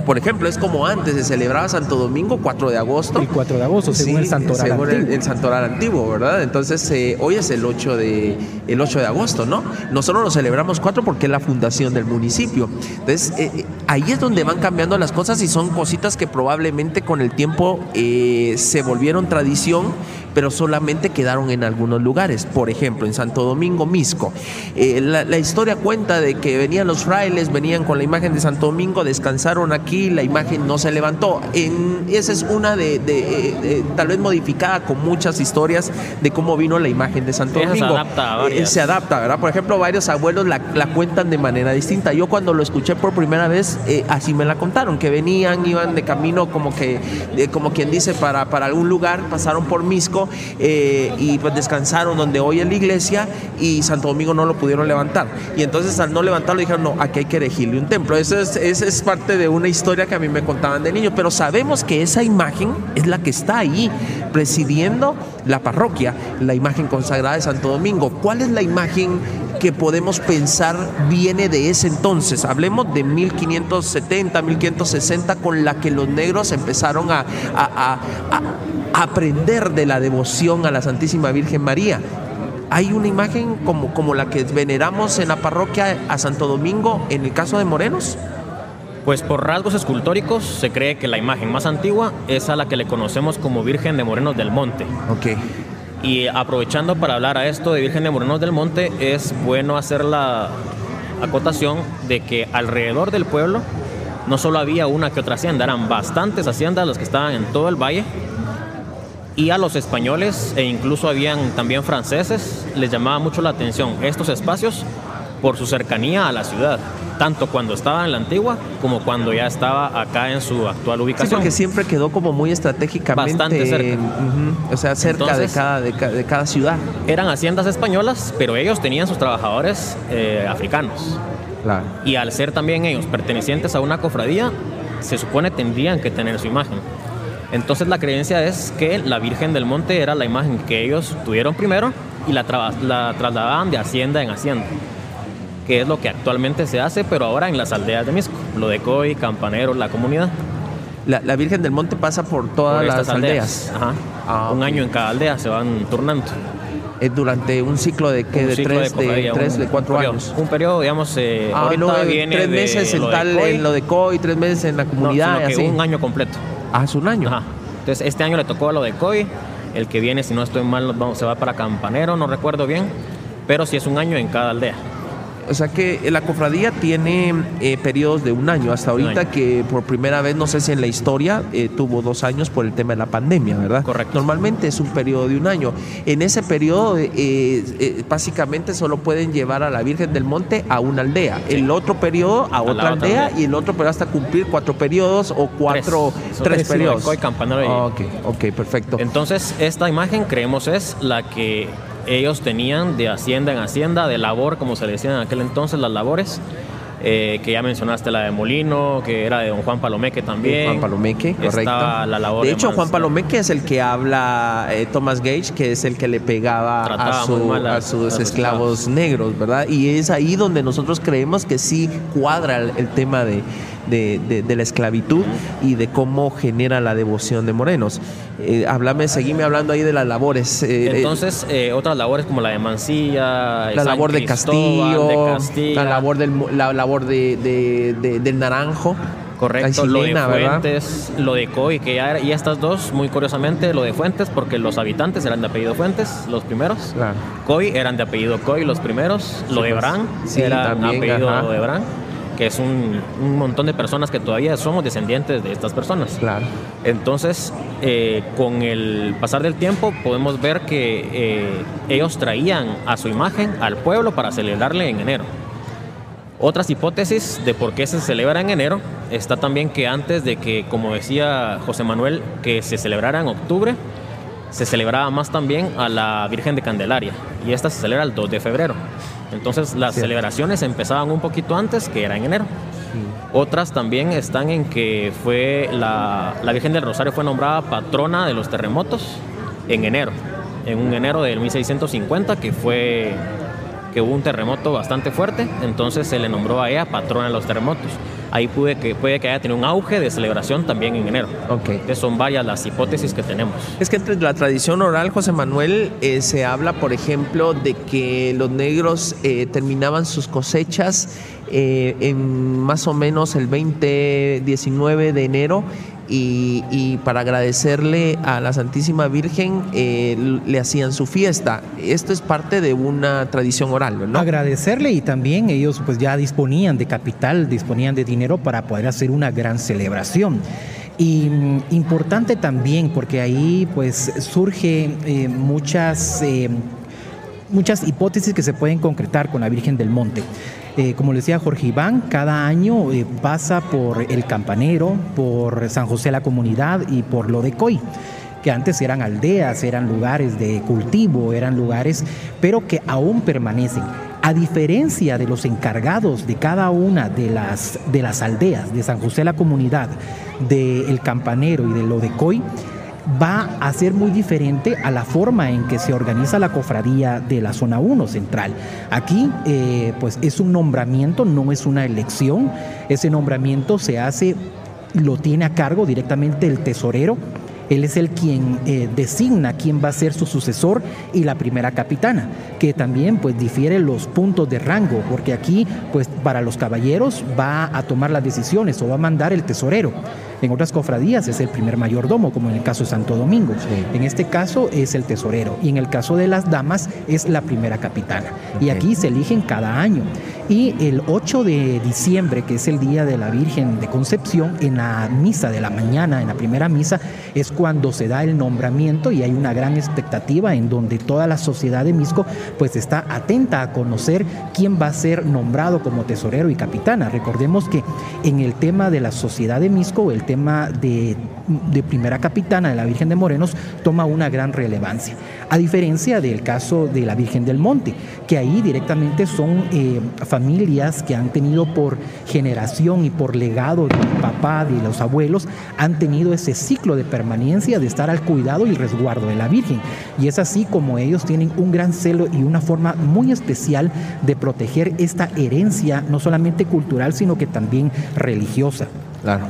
por ejemplo, es como antes se celebraba Santo Domingo 4 de agosto. El 4 de agosto, según el santoral según antiguo. El, santoral antiguo, ¿verdad? Entonces, eh, hoy es el 8, de, el 8 de agosto, ¿no? Nosotros lo celebramos 4 porque es la fundación del municipio. Entonces, eh, eh, ahí es donde van cambiando las cosas y son cositas que probablemente con el tiempo se volvieron tradición pero solamente quedaron en algunos lugares. Por ejemplo, en Santo Domingo, Misco. Eh, la, historia cuenta de que venían los frailes, venían con la imagen de Santo Domingo, descansaron aquí, la imagen no se levantó. En, esa es una de, tal vez modificada con muchas historias de cómo vino la imagen de Santo Domingo. Se adapta, eh, se adapta, ¿verdad? Por ejemplo, varios abuelos la, cuentan de manera distinta. Yo cuando lo escuché por primera vez, eh, así me la contaron, que venían, iban de camino como que, como quien dice, para, para algún lugar, pasaron por Misco eh, y pues descansaron donde hoy es la iglesia y Santo Domingo no lo pudieron levantar. Y entonces al no levantarlo dijeron, no, aquí hay que erigirle un templo. Eso es, parte de una historia que a mí me contaban de niño, pero sabemos que esa imagen es la que está ahí presidiendo la parroquia, la imagen consagrada de Santo Domingo. ¿Cuál es la imagen que podemos pensar viene de ese entonces? Hablemos de 1570, 1560, con la que los negros empezaron a, a aprender de la devoción a la Santísima Virgen María. Hay una imagen como, como la que veneramos en la parroquia a Santo Domingo en el caso de Morenos. Pues por rasgos escultóricos se cree que la imagen más antigua es a la que le conocemos como Virgen de Morenos del Monte. Ok. Y aprovechando para hablar a esto de Virgen de Morenos del Monte, es bueno hacer la acotación de que alrededor del pueblo no solo había una que otra hacienda, eran bastantes haciendas las que estaban en todo el valle y a los españoles e incluso habían también franceses les llamaba mucho la atención estos espacios por su cercanía a la ciudad, tanto cuando estaba en la antigua como cuando ya estaba acá en su actual Sí, ubicación. porque siempre quedó como muy estratégicamente. Bastante cerca. o sea, cerca Entonces- de, cada, de, ca- de cada ciudad. Eran haciendas españolas, pero ellos tenían sus trabajadores eh, africanos. Claro. Y al ser también ellos pertenecientes a una cofradía, se supone tendrían que tener su imagen. Entonces la creencia es que la Virgen del Monte era la imagen que ellos tuvieron primero y la, la trasladaban de hacienda en hacienda, que es lo que actualmente se hace, pero ahora en las aldeas de Misco, lo de Coy, Campanero, la comunidad. La, la Virgen del Monte pasa por todas por las aldeas. Ajá. Ah, Un año en cada aldea se van turnando. Eh, durante un ciclo de, de tres, de, cofradía, tres, un de cuatro periodo- años. Un periodo, digamos, eh, Ah, no, viene tres meses en lo de tal, en lo de COI, tres meses en la no, comunidad. sino y que así. un año completo. Es un año. Ajá. Entonces, este año le tocó a lo de COI. El que viene, si no estoy mal, se va para Campanero, no recuerdo bien. Pero sí es un año en cada aldea. O sea que la cofradía tiene eh, periodos de un año. Hasta ahorita año. que por primera vez, no sé si en la historia, eh, tuvo dos años por el tema de la pandemia, ¿verdad? Correcto. Normalmente es un periodo de un año. En ese periodo, eh, eh, básicamente solo pueden llevar a la Virgen del Monte a una aldea. El otro periodo a, otra aldea, aldea. y el otro periodo hasta cumplir cuatro periodos o cuatro, Tres. Tres, tres, periodos. Campanero y- Ah, ok, ok, perfecto. Entonces, esta imagen creemos es la que ellos tenían de hacienda en hacienda, de labor, como se le decía en aquel entonces, las labores. eh, que ya mencionaste la de Molino, que era de don Juan Palomeque también. Juan Palomeque, correcto. Estaba la labor de hecho, Juan Palomeque es el que habla eh, Thomas Gage, que es el que le pegaba a, su- sus esclavos esclavos. negros, ¿verdad? Y es ahí donde nosotros creemos que sí cuadra el, el tema de, de- de- de la esclavitud y de cómo genera la devoción de morenos. Eh, seguime hablando ahí de las labores. eh, eh, Entonces, eh, otras labores como la de Mancilla, la San labor de Castillo, de Castilla, la labor del la labor de, de- de- del naranjo. Correcto, lo de chilena, ¿verdad? Fuentes, lo de Coy, que ya era- y estas dos, muy curiosamente, lo de Fuentes, porque los habitantes eran de apellido Fuentes, los primeros. Claro. Coy eran de apellido Coy, los primeros. Lo de pues, Brán sí, era también, apellido ajá. de Brán, que es un, un montón de personas que todavía somos descendientes de estas personas. Claro. Entonces, eh, con el pasar del tiempo, podemos ver que eh, ellos traían a su imagen al pueblo para celebrarle en enero. Otras hipótesis de por qué se celebra en enero está también que antes de que, como decía José Manuel, que se celebrara en octubre, se celebraba más también a la Virgen de Candelaria y esta se celebra el 2 de febrero. Entonces las celebraciones empezaban un poquito antes, que era en enero. Otras también están en que fue la, la Virgen del Rosario fue nombrada patrona de los terremotos en enero, en un enero del 1650 que fue que hubo un terremoto bastante fuerte, entonces se le nombró a ella patrona de los terremotos. Ahí puede que, puede que haya tenido un auge de celebración también en enero. Ok. Entonces son varias las hipótesis que tenemos. Es que entre la tradición oral, José Manuel, eh, se habla, por ejemplo, de que los negros eh, terminaban sus cosechas eh, en más o menos el 20-19 de enero y, para agradecerle a la Santísima Virgen eh, le hacían su fiesta. Esto es parte de una tradición oral, ¿no? Agradecerle y también ellos pues ya disponían de capital, disponían de dinero para poder hacer una gran celebración. Y mm, importante también porque ahí pues surge eh, muchas, eh, muchas hipótesis que se pueden concretar con la Virgen del Monte. Eh, como decía Jorge Iván, cada año eh, pasa por el Campanero, por San José la Comunidad y por lo de Coy que antes eran aldeas, eran lugares de cultivo, eran lugares, pero que aún permanecen. A diferencia de los encargados de cada una de las, de las aldeas, de San José la Comunidad, de Campanero y de lo de Coy, va a ser muy diferente a la forma en que se organiza la cofradía de la zona 1 central. Aquí, eh, pues es un nombramiento, no es una elección. Ese nombramiento se hace, lo tiene a cargo directamente el tesorero. Él es el quien eh, designa quién va a ser su sucesor y la primera capitana, que también pues difiere los puntos de rango, porque aquí pues para los caballeros va a tomar las decisiones o va a mandar el tesorero. En otras cofradías es el primer mayordomo, como en el caso de Santo Domingo. En este caso es el tesorero. Y en el caso de las damas es la primera capitana. Y aquí se eligen cada año. Y el 8 de diciembre, que es el día de la Virgen de Concepción, en la misa de la mañana, en la primera misa, es cuando se da el nombramiento y hay una gran expectativa en donde toda la sociedad de Misco pues está atenta a conocer quién va a ser nombrado como tesorero y capitana. Recordemos que en el tema de la sociedad de Misco, el tema de, primera capitana de la Virgen de Morenos toma una gran relevancia. A diferencia del caso de la Virgen del Monte, que ahí directamente son eh, familias que han tenido por generación y por legado del papá, de los abuelos, han tenido ese ciclo de permanencia de estar al cuidado y resguardo de la Virgen. Y es así como ellos tienen un gran celo y una forma muy especial de proteger esta herencia, no solamente cultural, sino que también religiosa.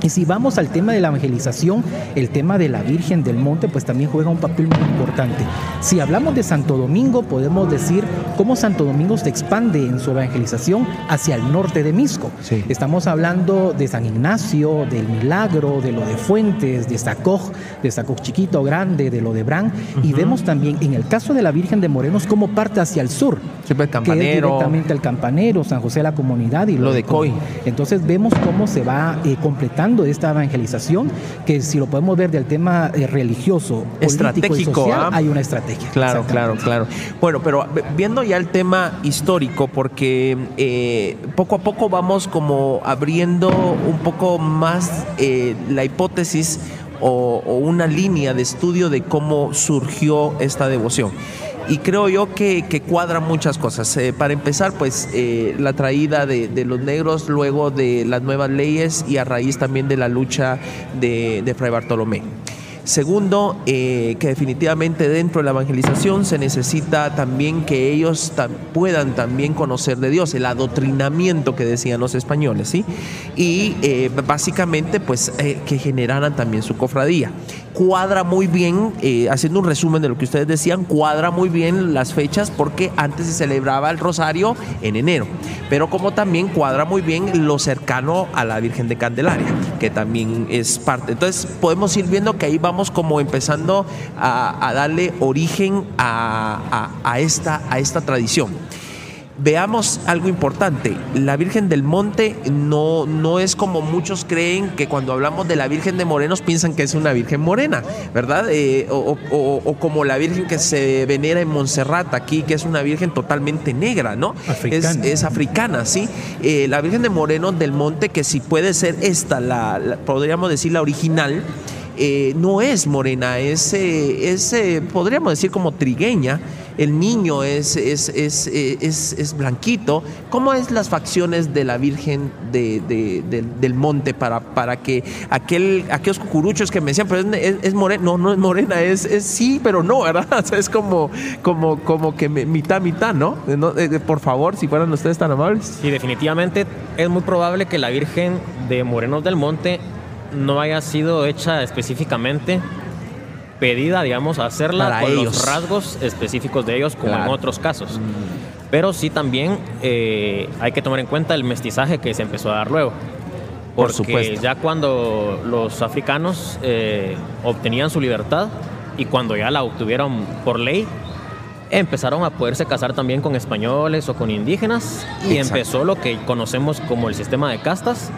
Y si vamos al tema de la evangelización, el tema de la Virgen del Monte, pues también juega un papel muy importante. Si hablamos de Santo Domingo, podemos decir cómo Santo Domingo se expande en su evangelización hacia el norte de Misco. Estamos hablando de San Ignacio, del Milagro, de lo de Fuentes, de Sacoj, de Sacoj chiquito, grande, de lo de Bran. Y vemos también en el caso de la Virgen de Morenos cómo parte hacia el sur. el campanero. Que es directamente el campanero, San José de la Comunidad y lo, de Coy. Entonces vemos cómo se va eh, completando esta evangelización, que si lo podemos ver del tema eh, religioso, estratégico, y social, ¿ah? hay una estrategia. Claro, claro, claro. Bueno, pero viendo ya el tema histórico, porque eh, poco a poco vamos como abriendo un poco más eh, la hipótesis o, o una línea de estudio de cómo surgió esta devoción y creo yo que, que cuadran muchas cosas. Eh, para empezar, pues eh, la traída de, los negros luego de las nuevas leyes y a raíz también de la lucha de, Fray Bartolomé. Segundo, eh, que definitivamente dentro de la evangelización se necesita también que ellos puedan también conocer de Dios, el adoctrinamiento que decían los españoles, ¿sí? Y básicamente, pues, que generaran también su cofradía. Cuadra muy bien, eh, haciendo un resumen de lo que ustedes decían, cuadra muy bien las fechas porque antes se celebraba el rosario en enero, pero como también cuadra muy bien lo cercano a la Virgen de Candelaria, que también es parte. Entonces, podemos ir viendo que ahí vamos como empezando a, darle origen a, esta, a esta tradición. Veamos algo importante, la Virgen del Monte no, no es como muchos creen que cuando hablamos de la Virgen de Morenos piensan que es una Virgen morena, ¿verdad? Eh, o, o, o, como la Virgen que se venera en Montserrat aquí, que es una Virgen totalmente negra, ¿no? Africana. Es, es africana, ¿sí? Eh, la Virgen de Morenos del Monte, que si puede ser esta, la, la podríamos decir la original, eh, no es morena, es, es podríamos decir como trigueña. El niño es, es, es, es, blanquito. ¿Cómo es las facciones de la Virgen de, de, de, del Monte para, para que aquel, aquellos cucuruchos que me decían, pero es, morena? No, no es morena, es, sí, pero no, ¿verdad? O sea, es como, como, como que mitad, mitad, ¿no? ¿no? por favor, si fueran ustedes tan amables. Sí, definitivamente es muy probable que la Virgen de Morenos del Monte no haya sido hecha específicamente pedida, digamos, hacerla Para con ellos. los rasgos específicos de ellos, como Claro. en otros casos. Pero sí también eh, hay que tomar en cuenta el mestizaje que se empezó a dar luego. Por Porque supuesto. ya cuando los africanos eh, obtenían su libertad y cuando ya la obtuvieron por ley, empezaron a poderse casar también con españoles o con indígenas y Exacto. empezó lo que conocemos como el sistema de castas.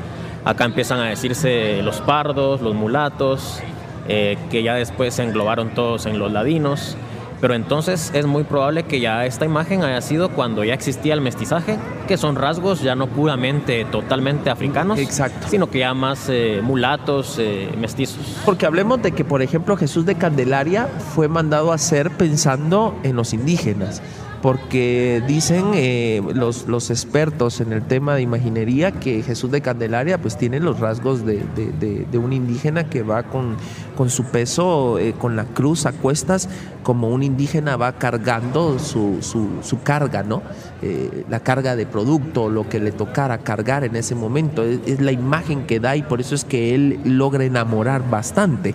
Acá empiezan a decirse los pardos, los mulatos, eh, que ya después se englobaron todos en los ladinos. Pero entonces es muy probable que ya esta imagen haya sido cuando ya existía el mestizaje, que son rasgos ya no puramente totalmente africanos, Exacto. sino que ya más eh, mulatos, eh, mestizos. Porque hablemos de que, por ejemplo, Jesús de Candelaria fue mandado a hacer pensando en los indígenas. Porque dicen eh, los, los expertos en el tema de imaginería que Jesús de Candelaria pues tiene los rasgos de, de- de- de un indígena que va con, con su peso, eh, con la cruz a cuestas, como un indígena va cargando su, su- su carga, ¿no? Eh, la carga de producto, lo que le tocara cargar en ese momento. Es, es la imagen que da y por eso es que él logra enamorar bastante.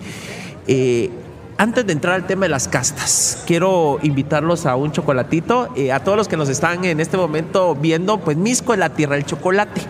Eh, antes de entrar al tema de las castas, quiero invitarlos a un chocolatito. Eh, a todos los que nos están en este momento viendo, pues Misco es la tierra del chocolate.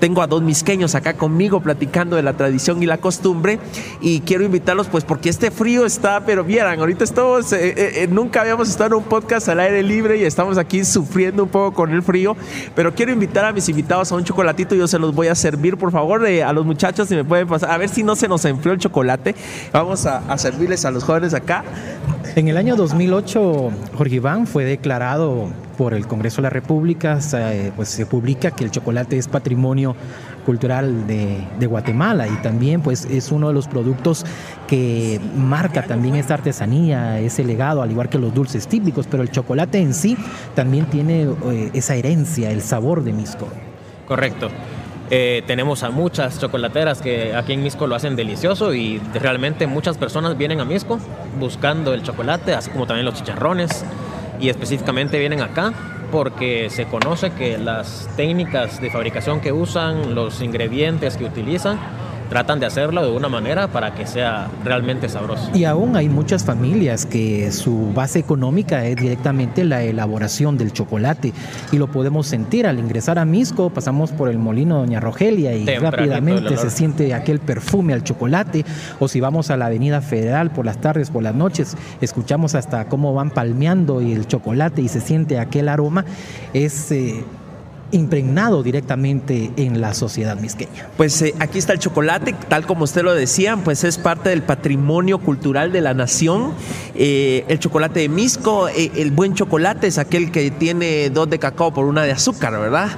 Tengo a dos misqueños acá conmigo platicando de la tradición y la costumbre. Y quiero invitarlos pues porque este frío está, pero vieran, ahorita estamos, eh, eh, nunca habíamos estado en un podcast al aire libre y estamos aquí sufriendo un poco con el frío, pero quiero invitar a mis invitados a un chocolatito, yo se los voy a servir, por favor, a los muchachos si me pueden pasar, a ver si no se nos enfrió el chocolate, vamos a servirles a los jóvenes acá. En el año 2008, Jorge Iván fue declarado por el Congreso de la República, pues se publica que el chocolate es patrimonio cultural de, de, Guatemala y también pues es uno de los productos que marca también esta artesanía, ese legado, al igual que los dulces típicos, pero el chocolate en sí también tiene eh, esa herencia, el sabor de Misco. Correcto. Eh, tenemos a muchas chocolateras que aquí en Misco lo hacen delicioso y realmente muchas personas vienen a Misco buscando el chocolate, así como también los chicharrones. Y específicamente vienen acá porque se conoce que las técnicas de fabricación que usan, los ingredientes que utilizan, tratan de hacerlo de una manera para que sea realmente sabroso. Y aún hay muchas familias que su base económica es directamente la elaboración del chocolate. Y lo podemos sentir al ingresar a Misco, pasamos por el molino Doña Rogelia y rápidamente se siente aquel perfume al chocolate. O si vamos a la Avenida Federal por las tardes, por las noches, escuchamos hasta cómo van palmeando el chocolate y se siente aquel aroma, es... Eh, impregnado directamente en la sociedad misqueña. Pues eh, aquí está el chocolate, tal como usted lo decía, pues es parte del patrimonio cultural de la nación. Eh, el chocolate de Misco, eh, el buen chocolate es aquel que tiene dos de cacao por una de azúcar, ¿verdad?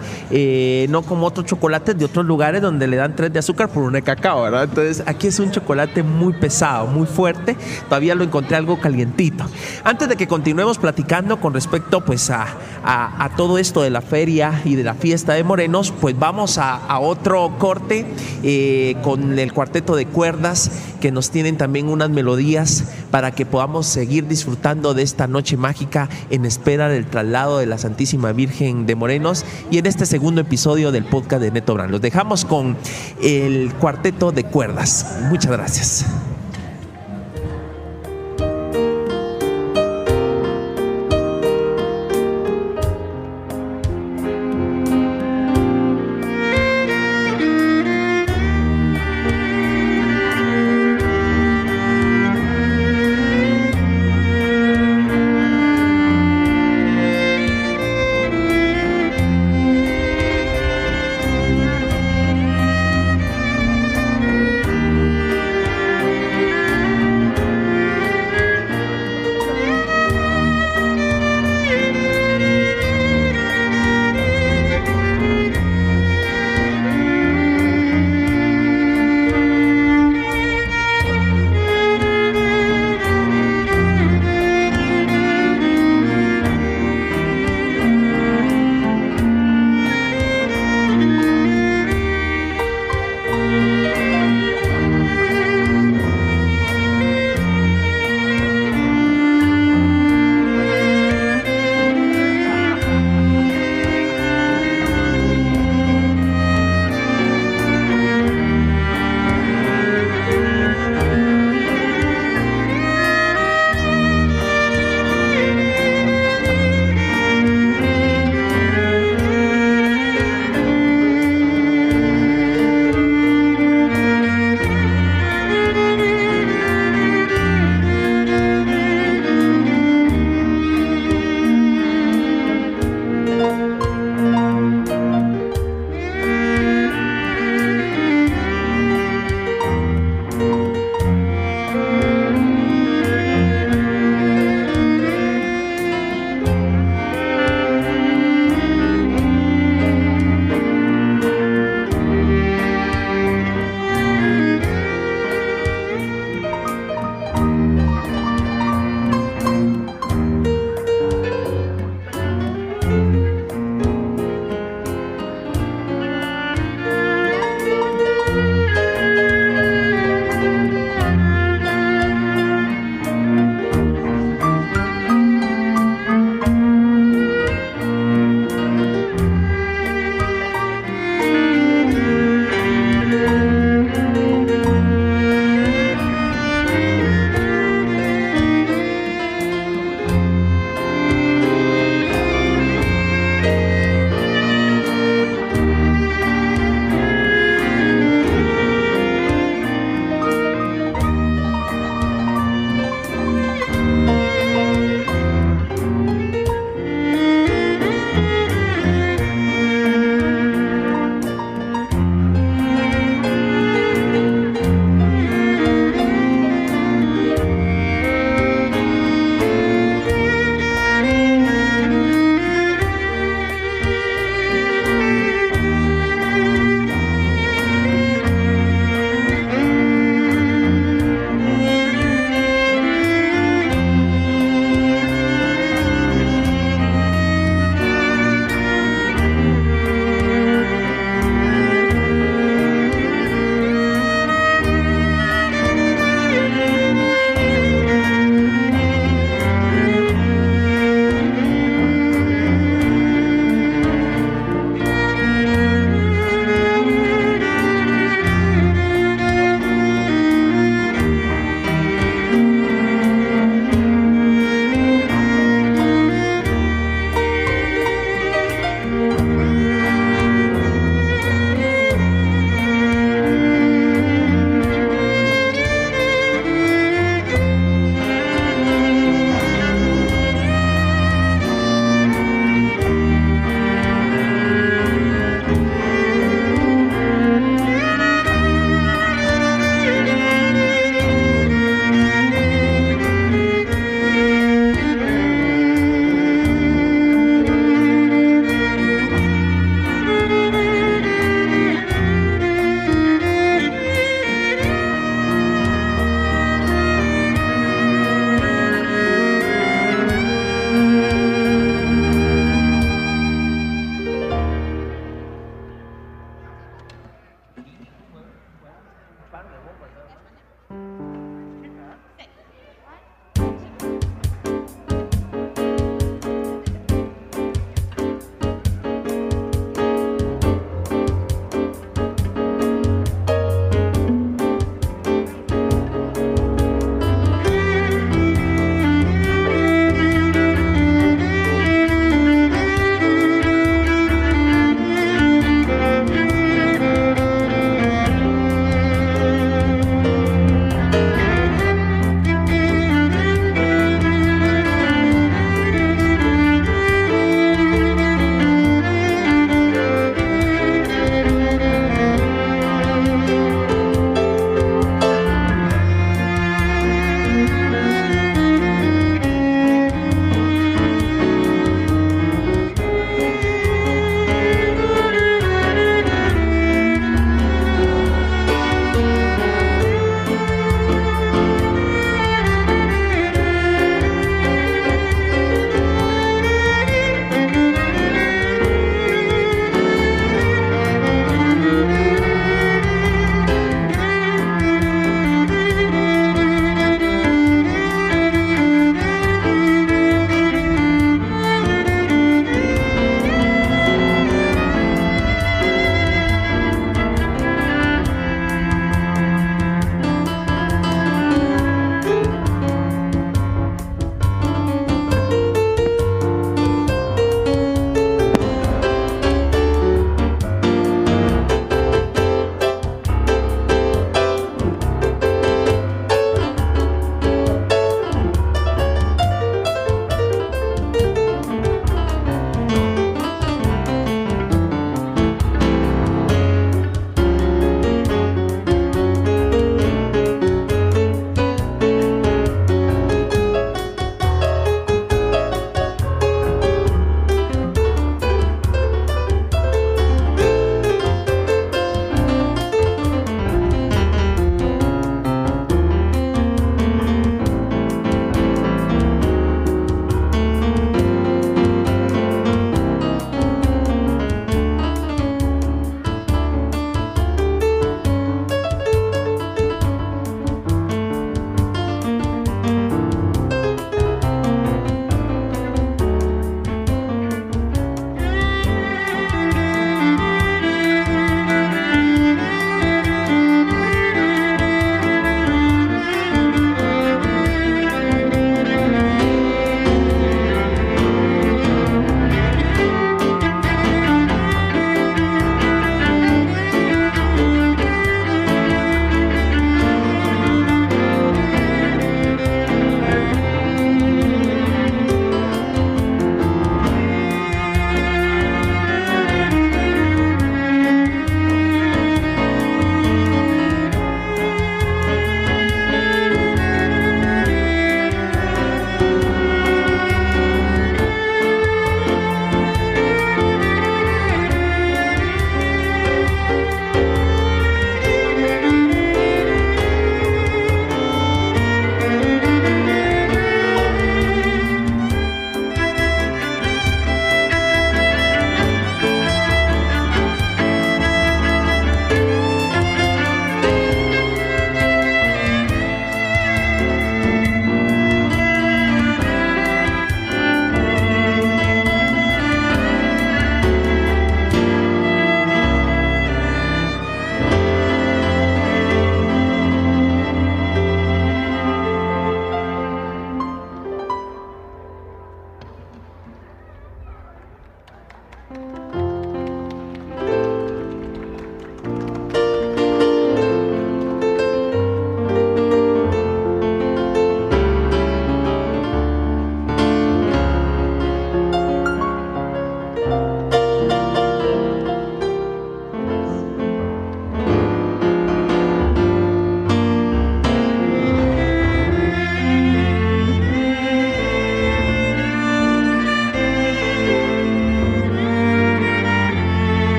no como otros chocolates de otros lugares donde le dan tres de azúcar por una de cacao, ¿verdad? Entonces aquí es un chocolate muy pesado, muy fuerte. Todavía lo encontré algo calientito. Antes de que continuemos platicando con respecto pues a, a, a todo esto de la feria y de la fiesta de Morenos, pues vamos a, otro corte eh, con el cuarteto de cuerdas que nos tienen también unas melodías para que podamos seguir disfrutando de esta noche mágica en espera del traslado de la Santísima Virgen de Morenos y en este segundo episodio del podcast de Neto Brand. Los dejamos con el cuarteto de cuerdas. Muchas gracias.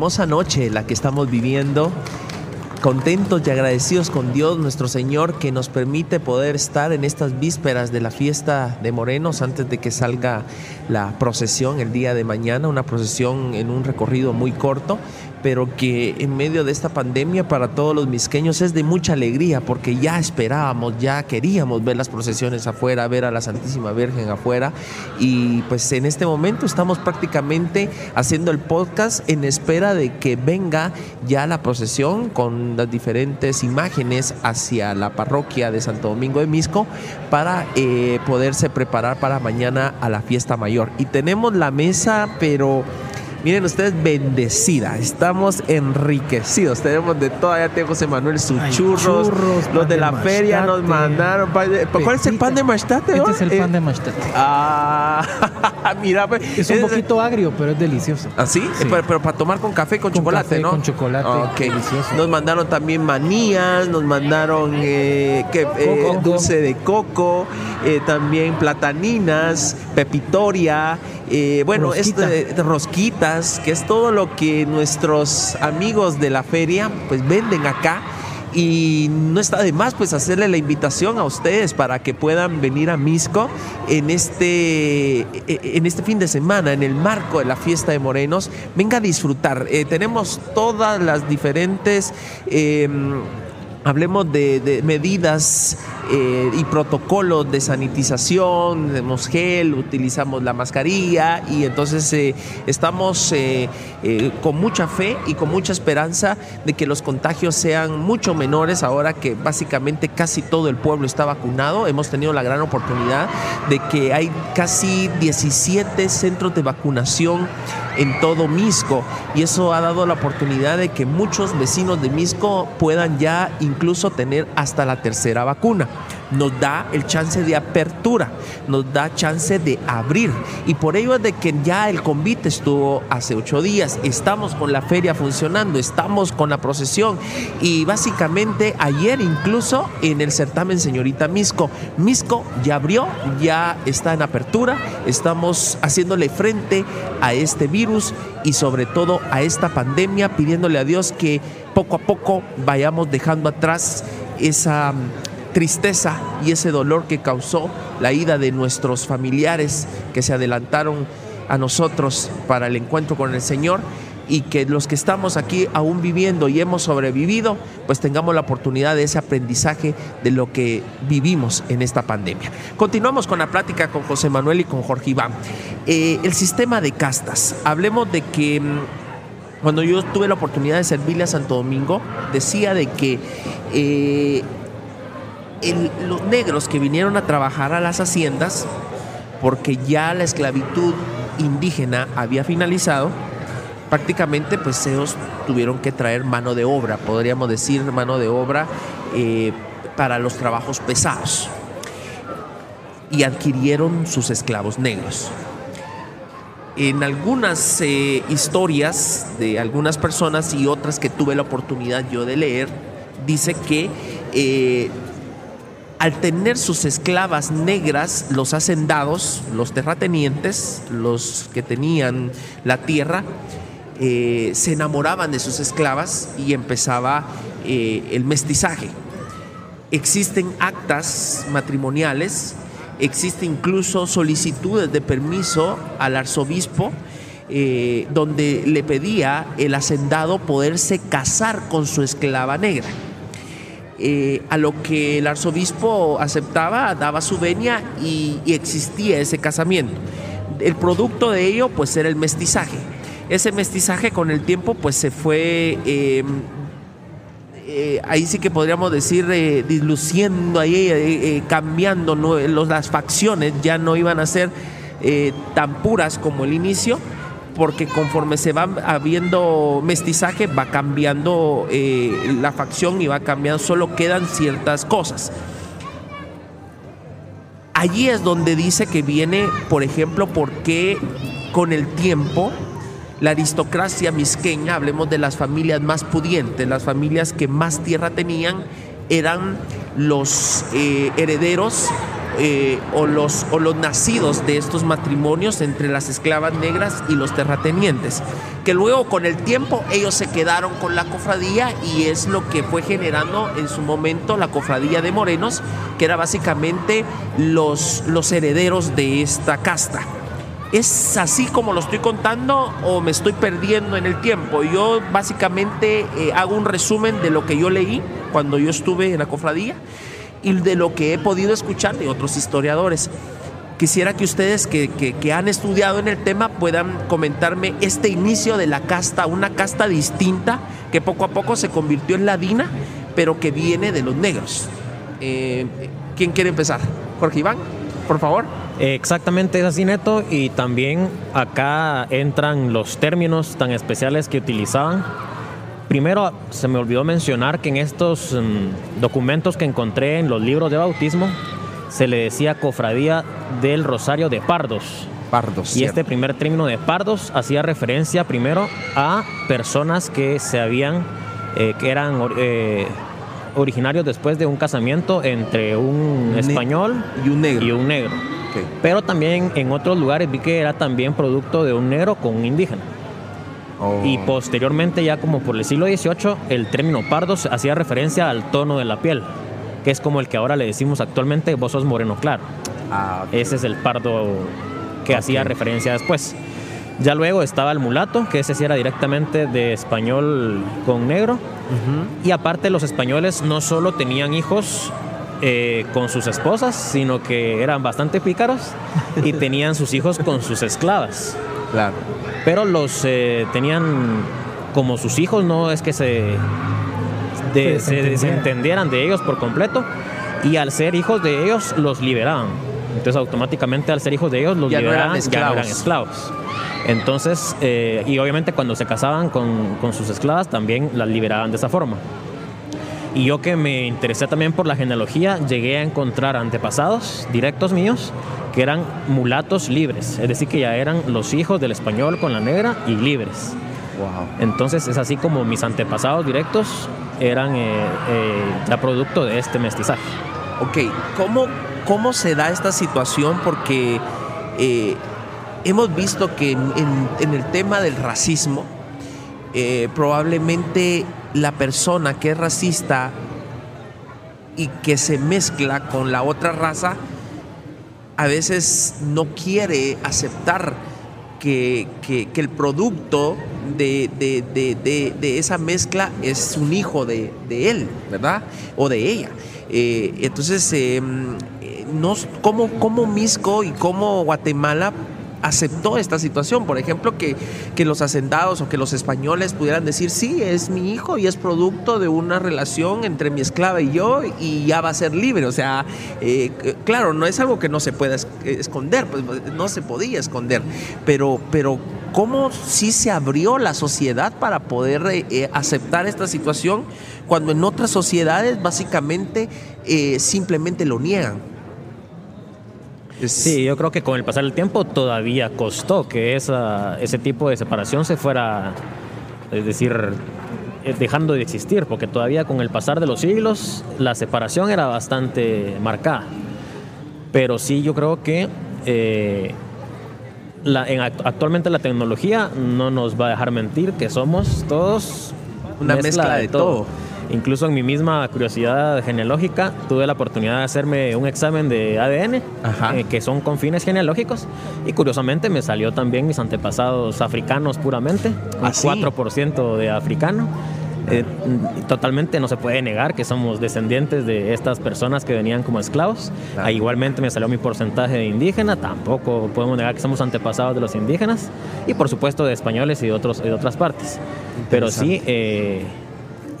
Hermosa noche la que estamos viviendo. Contentos y agradecidos con Dios nuestro Señor que nos permite poder estar en estas vísperas de la fiesta de Morenos antes de que salga la procesión el día de mañana, una procesión en un recorrido muy corto, pero que en medio de esta pandemia para todos los misqueños es de mucha alegría porque ya esperábamos, ya queríamos ver las procesiones afuera, ver a la Santísima Virgen afuera y pues en este momento estamos prácticamente haciendo el podcast en espera de que venga ya la procesión con las diferentes imágenes hacia la parroquia de Santo Domingo de Misco para eh, poderse preparar para mañana a la fiesta mayor. Y tenemos la mesa, pero Miren ustedes, bendecida. Estamos enriquecidos. Tenemos de todo. Ya tengo José Manuel sus churros. Los de la feria nos mandaron. ¿Cuál es el pan de mastate? Este es el pan de mastate. Ah, mira. Pues, es un poquito agrio, pero es delicioso. ¿Ah, Pero, para tomar con café con, chocolate, ¿no? Con chocolate. Delicioso. Nos mandaron también manías, nos mandaron eh, eh, dulce de coco, eh, también plataninas, pepitoria. Bueno, esto de rosquitas, que es todo lo que nuestros amigos de la feria pues venden acá y no está de más pues hacerle la invitación a ustedes para que puedan venir a Misco en este, e, en este fin de semana, en el marco de la fiesta de Morenos. Venga a disfrutar. Eh, tenemos todas las diferentes... Em, hablemos de, medidas eh, y protocolos de sanitización, tenemos gel, utilizamos la mascarilla y entonces eh, estamos eh, con mucha fe y con mucha esperanza de que los contagios sean mucho menores ahora que básicamente casi todo el pueblo está vacunado. Hemos tenido la gran oportunidad de que hay casi 17 centros de vacunación en todo Misco y eso ha dado la oportunidad de que muchos vecinos de Misco puedan ya incluso tener hasta la tercera vacuna nos da el chance de apertura, nos da chance de abrir. Y por ello es de que ya el convite estuvo hace ocho días, estamos con la feria funcionando, estamos con la procesión y básicamente ayer incluso en el certamen señorita Misco, Misco ya abrió, ya está en apertura, estamos haciéndole frente a este virus y sobre todo a esta pandemia, pidiéndole a Dios que poco a poco vayamos dejando atrás esa tristeza y ese dolor que causó la ida de nuestros familiares que se adelantaron a nosotros para el encuentro con el Señor y que los que estamos aquí aún viviendo y hemos sobrevivido, pues tengamos la oportunidad de ese aprendizaje de lo que vivimos en esta pandemia. Continuamos con la plática con José Manuel y con Jorge Iván. Eh, el sistema de castas. Hablemos de que mm, cuando yo tuve la oportunidad de servirle a Santo Domingo, decía de que eh, los negros que vinieron a trabajar a las haciendas, porque ya la esclavitud indígena había finalizado, prácticamente pues ellos tuvieron que traer mano de obra, podríamos decir mano de obra eh, para los trabajos pesados. Y adquirieron sus esclavos negros. En algunas eh, historias de algunas personas y otras que tuve la oportunidad yo de leer, dice que eh, al tener sus esclavas negras, los hacendados, los terratenientes, los que tenían la tierra, eh, se enamoraban de sus esclavas y empezaba eh, el mestizaje. Existen actas matrimoniales, existe incluso solicitudes de permiso al arzobispo eh, donde le pedía el hacendado poderse casar con su esclava negra. Eh, a lo que el arzobispo aceptaba, daba su venia y, existía ese casamiento. El producto de ello pues era el mestizaje. Ese mestizaje con el tiempo pues se fue, em, eh, ahí sí que podríamos decir, eh, disluciendo, ahí, cambiando, las facciones ya no iban a ser tan puras como el inicio porque conforme se va habiendo mestizaje va cambiando eh, la facción y va cambiando, solo quedan ciertas cosas. Allí es donde dice que viene, por ejemplo, porque con el tiempo la aristocracia misqueña, hablemos de las familias más pudientes, las familias que más tierra tenían, eran los eh, herederos eh, o, los, o los nacidos de estos matrimonios entre las esclavas negras y los terratenientes, que luego con el tiempo ellos se quedaron con la cofradía y es lo que fue generando en su momento la cofradía de morenos, que era básicamente los, los herederos de esta casta. ¿Es así como lo estoy contando o me estoy perdiendo en el tiempo? Yo básicamente eh, hago un resumen de lo que yo leí cuando yo estuve en la cofradía y de lo que he podido escuchar de otros historiadores. Quisiera que ustedes que, han estudiado en el tema puedan comentarme este inicio de la casta, una casta distinta que poco a poco se convirtió en ladina, pero que viene de los negros. Eh, ¿Quién quiere empezar? Jorge Iván, por favor. Exactamente es así, Neto, y también acá entran los términos tan especiales que utilizaban Primero, se me olvidó mencionar que en estos mm, documentos que encontré en los libros de bautismo, se le decía cofradía del Rosario de Pardos. Pardos. Y este primer término de pardos hacía referencia primero a personas que se habían, eh, que eran eh, originarios después de un casamiento entre un español y un negro. Y un negro. Pero también en otros lugares vi que era también producto de un negro con un indígena. Oh. Y posteriormente, ya como por el siglo XVIII, el término pardo hacía referencia al tono de la piel, que es como el que ahora le decimos actualmente, vos sos moreno claro. Ah, ese es el pardo que hacía referencia después. Ya luego estaba el mulato, que ese sí era directamente de español con negro. Y aparte los españoles no solo tenían hijos eh, con sus esposas, sino que eran bastante pícaros y tenían sus hijos con sus esclavas. Claro. Pero los eh, tenían como sus hijos, no es que se, se desentendieran de ellos por completo. Y al ser hijos de ellos, los liberaban. Entonces automáticamente al ser hijos de ellos, los liberaban, ya no eran esclavos. Entonces, eh, y obviamente cuando se casaban con, con, sus esclavas también las liberaban de esa forma. Y yo que me interesé también por la genealogía, llegué a encontrar antepasados directos míos que eran mulatos libres, es decir, que ya eran los hijos del español con la negra y libres. Wow. Entonces es así como mis antepasados directos eran eh, eh, ya producto de este mestizaje. Ok, ¿cómo, cómo se da esta situación? Porque eh, hemos visto que en, el tema del racismo, eh, probablemente la persona que es racista y que se mezcla con la otra raza, a veces no quiere aceptar que, el producto de, esa mezcla es un hijo de, él, ¿verdad? O de ella. Eh, entonces, em, eh, ¿cómo, ¿cómo Misco y cómo Guatemala aceptó esta situación. Por ejemplo, que, que, los hacendados o que los españoles pudieran decir, sí, es mi hijo y es producto de una relación entre mi esclava y yo y ya va a ser libre. O sea, eh, claro, no es algo que no se pueda esconder, pues no se podía esconder, pero, pero ¿cómo sí se abrió la sociedad para poder eh, eh, aceptar esta situación cuando en otras sociedades básicamente simplemente lo niegan? Sí, yo creo que con el pasar del tiempo todavía costó que esa, ese tipo de separación se fuera, es decir, eh, dejando de existir, porque todavía con el pasar de los siglos la separación era bastante marcada. Pero sí, yo creo que eh, la, actualmente la tecnología no nos va a dejar mentir que somos todos una mezcla, de, todo. Incluso en mi misma curiosidad genealógica tuve la oportunidad de hacerme un examen de ADN, eh, que son con fines genealógicos, y curiosamente me salió también mis antepasados africanos puramente, un 4% ¿Ah, de africano. Eh, totalmente no se puede negar que somos descendientes de estas personas que venían como esclavos. Ah, igualmente me salió mi porcentaje de indígena, tampoco podemos negar que somos antepasados de los indígenas y por supuesto de españoles y de, otros, de otras partes. Pero sí, eh,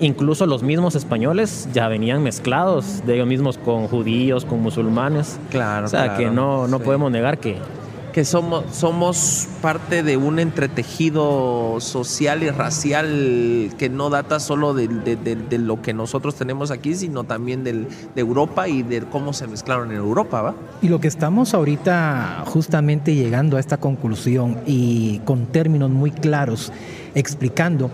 Incluso los mismos españoles ya venían mezclados de ellos mismos con judíos, con musulmanes. Claro. O sea, que no, no podemos negar que... Que somos, somos parte de un entretejido social y racial que no data solo de, lo que nosotros tenemos aquí, sino también de Europa y de cómo se mezclaron en Europa, ¿va? Y lo que estamos ahorita justamente llegando a esta conclusión y con términos muy claros explicando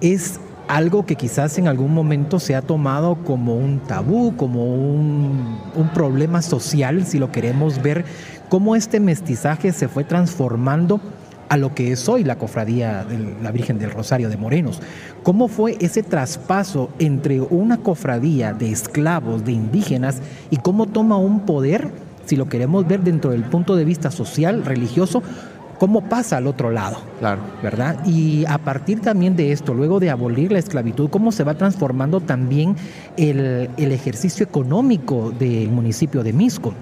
es algo que quizás en algún momento se ha tomado como un tabú, como un, problema social, si lo queremos ver, cómo este mestizaje se fue transformando a lo que es hoy la cofradía de la Virgen del Rosario de Morenos. ¿Cómo fue ese traspaso entre una cofradía de esclavos, de indígenas, y cómo toma un poder, si lo queremos ver dentro del punto de vista social, religioso, cómo pasa al otro lado. Claro. ¿Verdad? Y a partir también de esto, luego de abolir la esclavitud, cómo se va transformando también el, el ejercicio económico del municipio de Misco.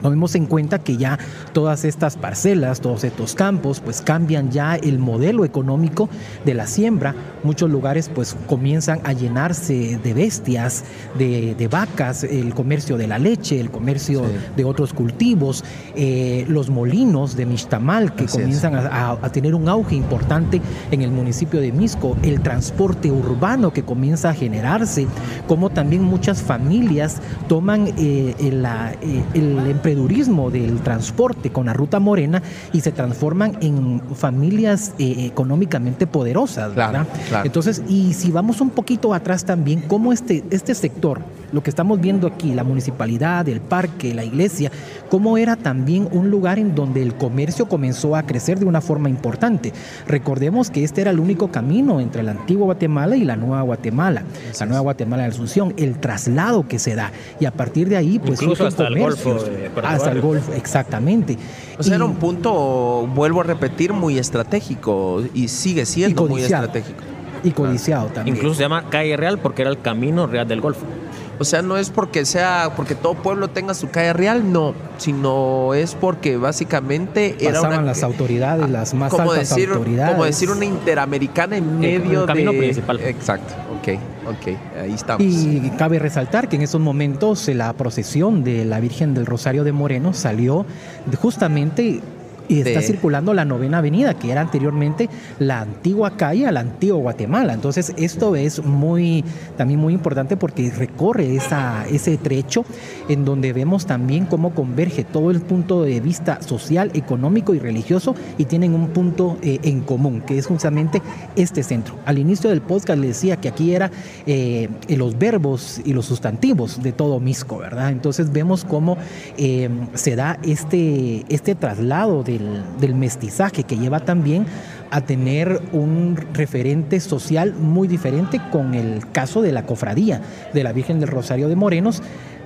Tomemos en cuenta que ya todas estas parcelas, todos estos campos, pues cambian ya el modelo económico de la siembra. Muchos lugares pues comienzan a llenarse de bestias, de, vacas, el comercio de la leche, el comercio de otros cultivos, eh, los molinos de Mixtamal que comienzan a, tener un auge importante en el municipio de Misco, el transporte urbano que comienza a generarse, como también muchas familias toman eh, el, eh, el emprendurismo del transporte con la ruta morena y se transforman en familias eh, económicamente poderosas, ¿verdad? Entonces, y si vamos un poquito atrás también, cómo este, este sector lo que estamos viendo aquí, la municipalidad, el parque, la iglesia, cómo era también un lugar en donde el comercio comenzó a crecer de una forma importante. Recordemos que este era el único camino entre la antigua Guatemala y la nueva Guatemala, la nueva Guatemala de Asunción, el traslado que se da. Y a partir de ahí, pues Incluso hasta el Golfo. hasta el Golfo, exactamente. O sea, era un punto, vuelvo a repetir, muy estratégico y sigue siendo muy estratégico. Y codiciado también. Incluso se llama calle real porque era el camino real del Golfo. O sea, no es porque sea, porque todo pueblo tenga su calle real, no, sino es porque básicamente era Pasaban las autoridades, las más altas decir, autoridades. Como decir una interamericana en medio el camino principal. Exacto, ok, ok, ahí estamos. Y cabe resaltar que en esos momentos la procesión de la Virgen del Rosario de Moreno salió justamente y está circulando la novena avenida, que era anteriormente la antigua calle a la antigua Guatemala. Entonces, esto es muy, también muy importante porque recorre esa, ese trecho en donde vemos también cómo converge todo el punto de vista social, económico y religioso y tienen un punto eh, en común, que es justamente este centro. Al inicio del podcast le decía que aquí era eh, los verbos y los sustantivos de todo Misco, ¿verdad? Entonces vemos cómo eh, se da este, este traslado del mestizaje que lleva también a tener un referente social muy diferente con el caso de la cofradía de la Virgen del Rosario de Morenos,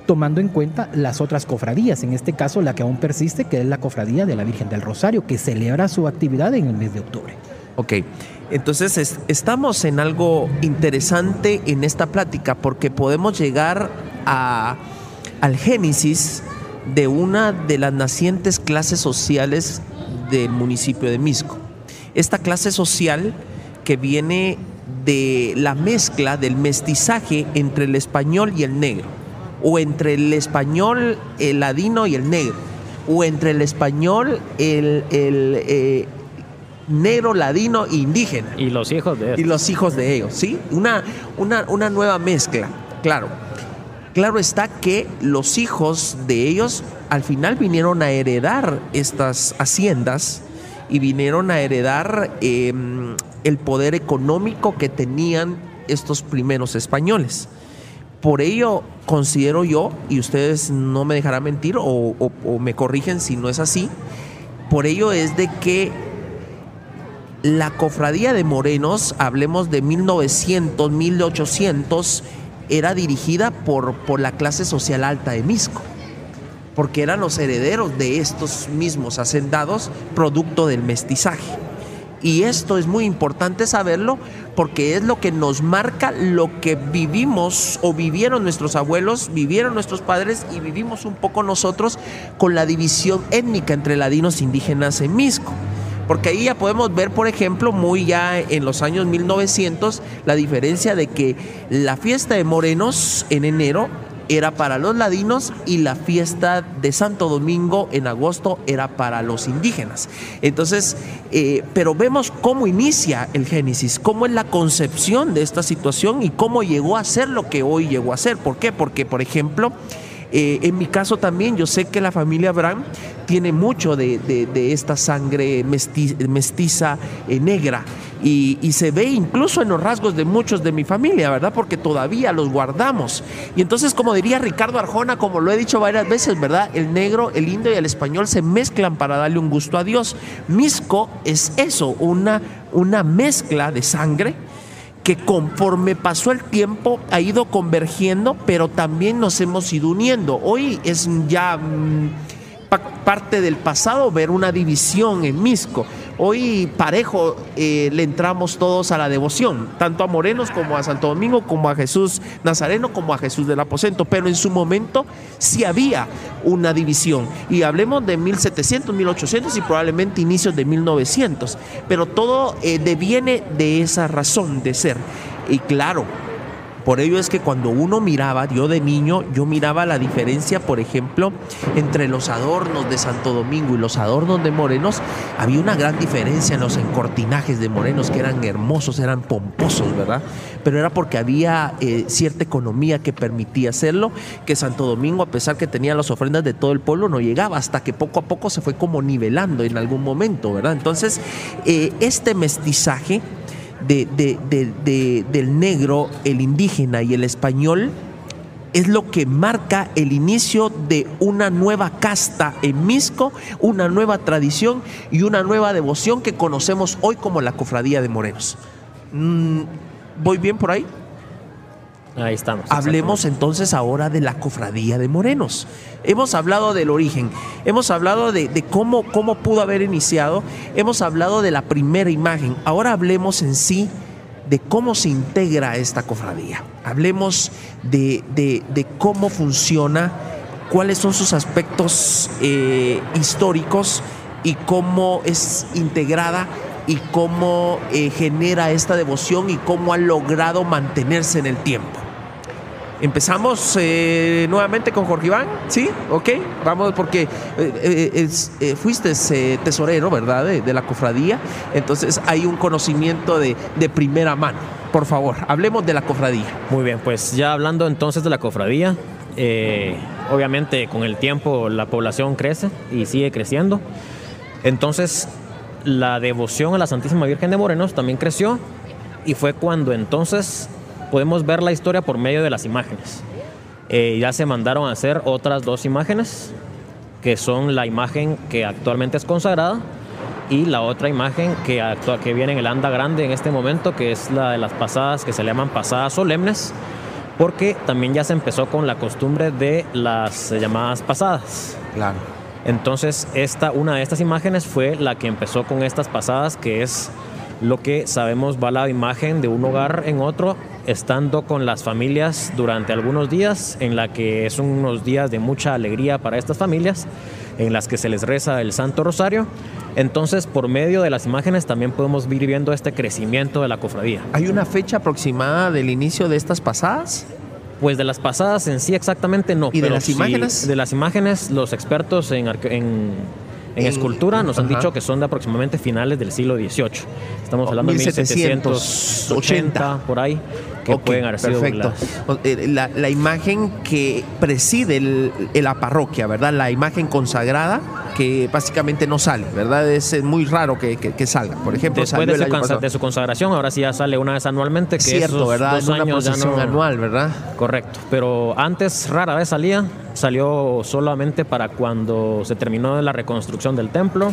tomando en cuenta las otras cofradías, en este caso la que aún persiste, que es la cofradía de la Virgen del Rosario, que celebra su actividad en el mes de octubre. Ok, entonces estamos en algo interesante en esta plática porque podemos llegar a, al génesis de una de las nacientes clases sociales del municipio de Misco. Esta clase social que viene de la mezcla del mestizaje entre el español y el negro, o entre el español, el ladino y el negro, o entre el español, el, eh, negro, ladino e indígena. Y los hijos de ellos. Y los hijos de ellos, ¿sí? Una, una, una nueva mezcla, claro. Claro está que los hijos de ellos al final vinieron a heredar estas haciendas y vinieron a heredar em, el poder económico que tenían estos primeros españoles. Por ello considero yo, y ustedes no me dejarán mentir o, o me corrigen si no es así, por ello es de que la cofradía de morenos, hablemos de 1900, 1800, era dirigida por, por la clase social alta de Misco, porque eran los herederos de estos mismos hacendados producto del mestizaje. Y esto es muy importante saberlo porque es lo que nos marca lo que vivimos o vivieron nuestros abuelos, vivieron nuestros padres y vivimos un poco nosotros con la división étnica entre ladinos e indígenas en Misco. Porque ahí ya podemos ver, por ejemplo, muy ya en los años 1900, la diferencia de que la fiesta de Morenos en enero era para los ladinos y la fiesta de Santo Domingo en agosto era para los indígenas. Entonces, eh, pero vemos cómo inicia el Génesis, cómo es la concepción de esta situación y cómo llegó a ser lo que hoy llegó a ser. ¿Por qué? Porque, por ejemplo, eh, en mi caso también, yo sé que la familia Abraham tiene mucho de, esta sangre mestiza, eh, negra. Y, se ve incluso en los rasgos de muchos de mi familia, ¿verdad? Porque todavía los guardamos. Y entonces, como diría Ricardo Arjona, como lo he dicho varias veces, ¿verdad? El negro, el indio y el español se mezclan para darle un gusto a Dios. Misco es eso, una, una mezcla de sangre que conforme pasó el tiempo ha ido convergiendo, pero también nos hemos ido uniendo. Hoy es ya mm, parte del pasado ver una división en Misco. Hoy parejo eh, le entramos todos a la devoción, tanto a Morenos como a Santo Domingo, como a Jesús Nazareno, como a Jesús del Aposento, pero en su momento sí había una división. Y hablemos de 1700, 1800 y probablemente inicios de 1900, pero todo eh, deviene de esa razón de ser. Y claro, por ello es que cuando uno miraba, yo de niño, yo miraba la diferencia, por ejemplo, entre los adornos de Santo Domingo y los adornos de Morenos. Había una gran diferencia en los encortinajes de Morenos, que eran hermosos, eran pomposos, ¿verdad? Pero era porque había eh, cierta economía que permitía hacerlo, que Santo Domingo, a pesar que tenía las ofrendas de todo el pueblo, no llegaba, hasta que poco a poco se fue como nivelando en algún momento, ¿verdad? Entonces, eh, este mestizaje de, del negro, el indígena y el español es lo que marca el inicio de una nueva casta en Misco, una nueva tradición y una nueva devoción que conocemos hoy como la Cofradía de Morenos. Mm, ¿Voy bien por ahí? Ahí estamos. Hablemos entonces ahora de la cofradía de morenos. Hemos hablado del origen, hemos hablado de, de, cómo, cómo pudo haber iniciado, hemos hablado de la primera imagen. Ahora hablemos en sí de cómo se integra esta cofradía. Hablemos de, de, de cómo funciona, cuáles son sus aspectos eh, históricos y cómo es integrada y cómo eh, genera esta devoción y cómo ha logrado mantenerse en el tiempo. Empezamos eh, nuevamente con Jorge Iván, ¿sí? Ok, vamos porque eh, eh, eh, fuiste tesorero, ¿verdad? De, de, la cofradía, entonces hay un conocimiento de, de, primera mano. Por favor, hablemos de la cofradía. Muy bien, pues ya hablando entonces de la cofradía, obviamente con el tiempo la población crece y sigue creciendo, entonces la devoción a la Santísima Virgen de Morenos también creció y fue cuando entonces podemos ver la historia por medio de las imágenes. Eh, ya se mandaron a hacer otras dos imágenes, que son la imagen que actualmente es consagrada y la otra imagen que, que viene en el anda grande en este momento, que es la de las pasadas que se le llaman pasadas solemnes, porque también ya se empezó con la costumbre de las llamadas pasadas. Claro. Entonces, esta, una de estas imágenes fue la que empezó con estas pasadas, que es lo que sabemos va la imagen de un hogar en otro, estando con las familias durante algunos días, en la que son unos días de mucha alegría para estas familias, en las que se les reza el Santo Rosario. Entonces, por medio de las imágenes también podemos ir viendo este crecimiento de la cofradía. ¿Hay una fecha aproximada del inicio de estas pasadas? Pues de las pasadas en sí exactamente no. ¿Y de las imágenes? De las imágenes, los expertos en, en en escultura nos han Ajá. dicho que son de aproximadamente finales del siglo XVIII. Estamos hablando de 1780 por ahí, que okay, pueden haber sido perfecto. La, la, imagen que preside el, la parroquia, ¿verdad? La imagen consagrada que básicamente no sale, ¿verdad? Es muy raro que, que, que salga. Por ejemplo, después de su, de su, consagración, ahora sí ya sale una vez anualmente, que Cierto, ¿verdad? dos una años ya no... anual, ¿verdad? Correcto, pero antes rara vez salía, salió solamente para cuando se terminó la reconstrucción del templo.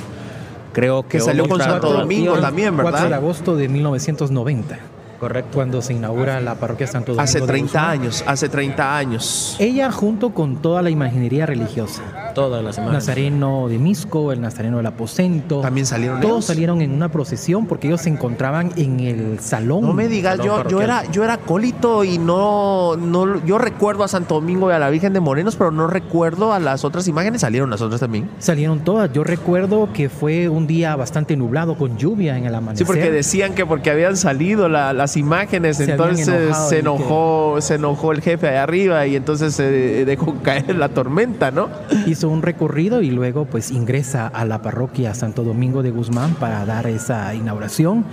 Creo que, que salió con Santo Domingo también, ¿verdad? 4 de agosto de 1990. Correcto. Cuando se inaugura la parroquia Santo Domingo. Hace 30 años, hace 30 años. Ella junto con toda la imaginería religiosa. Todas las imágenes. Nazareno de Misco, el Nazareno del Aposento. También salieron Todos ellos? salieron en una procesión porque ellos se encontraban en el salón. No me digas, yo, yo, era, yo era acólito y no, no. Yo recuerdo a Santo Domingo y a la Virgen de Morenos, pero no recuerdo a las otras imágenes. ¿Salieron las otras también? Salieron todas. Yo recuerdo que fue un día bastante nublado con lluvia en el amanecer. Sí, porque decían que porque habían salido la, las imágenes, se entonces se enojó, que... se enojó el jefe allá arriba y entonces se dejó caer la tormenta, ¿no? Hizo un recorrido y luego pues ingresa a la parroquia Santo Domingo de Guzmán para dar esa inauguración.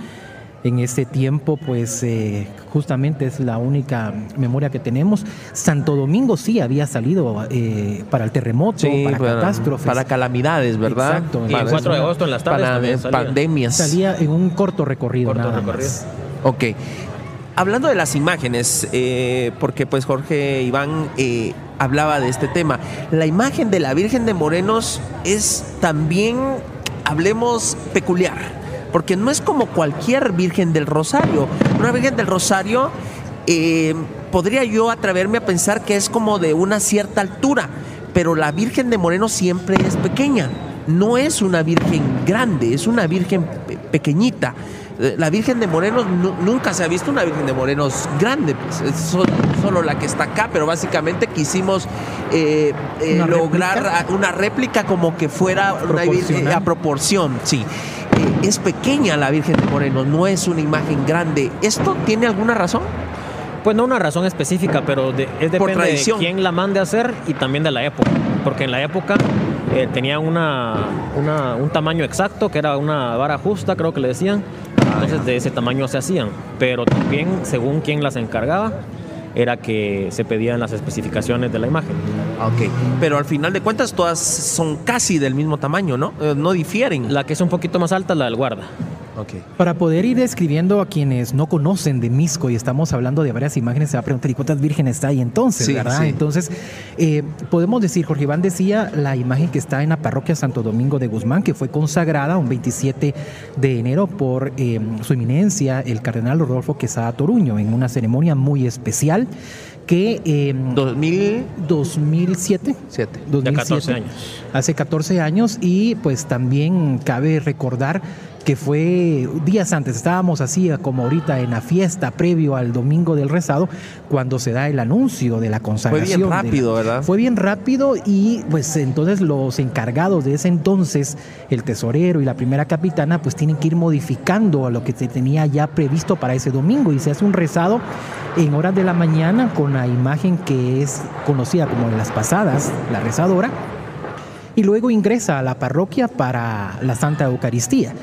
En ese tiempo, pues eh, justamente es la única memoria que tenemos. Santo Domingo sí había salido eh, para el terremoto, sí, para, para, catástrofes. Para calamidades, ¿verdad? Exacto. Y el 4 de agosto en las tardes para también salía. pandemias. Salía en un corto recorrido. Corto nada recorrido. Más. Ok. Hablando de las imágenes, eh, porque pues Jorge Iván eh, hablaba de este tema, la imagen de la Virgen de Morenos es también, hablemos, peculiar, porque no es como cualquier Virgen del Rosario. Una Virgen del Rosario, eh, podría yo atreverme a pensar que es como de una cierta altura, pero la Virgen de Morenos siempre es pequeña. No es una virgen grande, es una virgen pe pequeñita la Virgen de Morenos nunca se ha visto una Virgen de Morenos grande, pues es solo, solo la que está acá, pero básicamente quisimos eh, eh, ¿Una lograr réplica? una réplica como que fuera una Virgen a proporción, sí. Eh, es pequeña la Virgen de Morenos, no es una imagen grande. ¿Esto tiene alguna razón? Pues no una razón específica, pero de, es depende de quién la mande a hacer y también de la época. Porque en la época eh, tenía una, una, un tamaño exacto, que era una vara justa, creo que le decían. Entonces de ese tamaño se hacían. Pero también, según quién las encargaba, era que se pedían las especificaciones de la imagen. Ok, pero al final de cuentas todas son casi del mismo tamaño, ¿no? Eh, no difieren. La que es un poquito más alta es la del guarda. Para poder ir describiendo a quienes no conocen de Misco y estamos hablando de varias imágenes, se va a preguntar, ¿y cuántas vírgenes está ahí entonces? Sí, ¿verdad? sí. Entonces, eh, podemos decir, Jorge Iván decía la imagen que está en la parroquia Santo Domingo de Guzmán, que fue consagrada un 27 de enero por eh, su eminencia, el cardenal Rodolfo Quesada Toruño, en una ceremonia muy especial que... eh, 2007. 2007 De 2007, 14 años. Hace 14 años y pues también cabe recordar que fue días antes, estábamos así como ahorita en la fiesta previo al domingo del rezado, cuando se da el anuncio de la consagración. bien de la- rápido, ¿verdad? Fue bien rápido y pues entonces los encargados de ese entonces, el tesorero y la primera capitana, pues tienen que ir modificando a lo que se tenía ya previsto para ese domingo y se hace un rezado en horas de la mañana con la imagen que es conocida como de las pasadas, la rezadora, y luego ingresa a la parroquia para la Santa Eucaristía.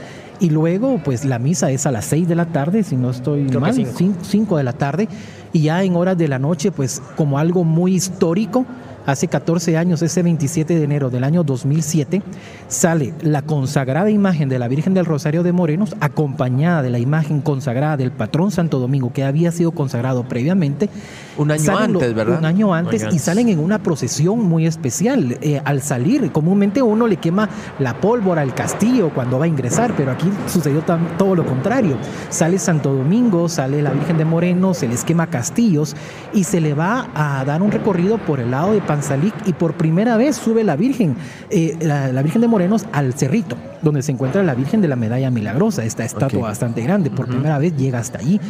Y luego, pues la misa es a las 6 de la tarde, si no estoy Creo mal, cinco. 5 de la tarde. Y ya en horas de la noche, pues como algo muy histórico, hace 14 años, ese 27 de enero del año 2007, sale la consagrada imagen de la Virgen del Rosario de Morenos, acompañada de la imagen consagrada del patrón Santo Domingo, que había sido consagrado previamente. Un año Salen antes, ¿verdad? Un año antes y salen en una procesión muy especial. Eh, al salir, comúnmente uno le quema la pólvora al castillo cuando va a ingresar, pero aquí sucedió todo lo contrario. Sale Santo Domingo, sale la Virgen de Moreno, se les quema castillos y se le va a dar un recorrido por el lado de Panzalic y por primera vez sube la Virgen, eh, la, la Virgen de Morenos al cerrito, donde se encuentra la Virgen de la Medalla Milagrosa, esta estatua bastante grande. Por primera vez llega hasta allí.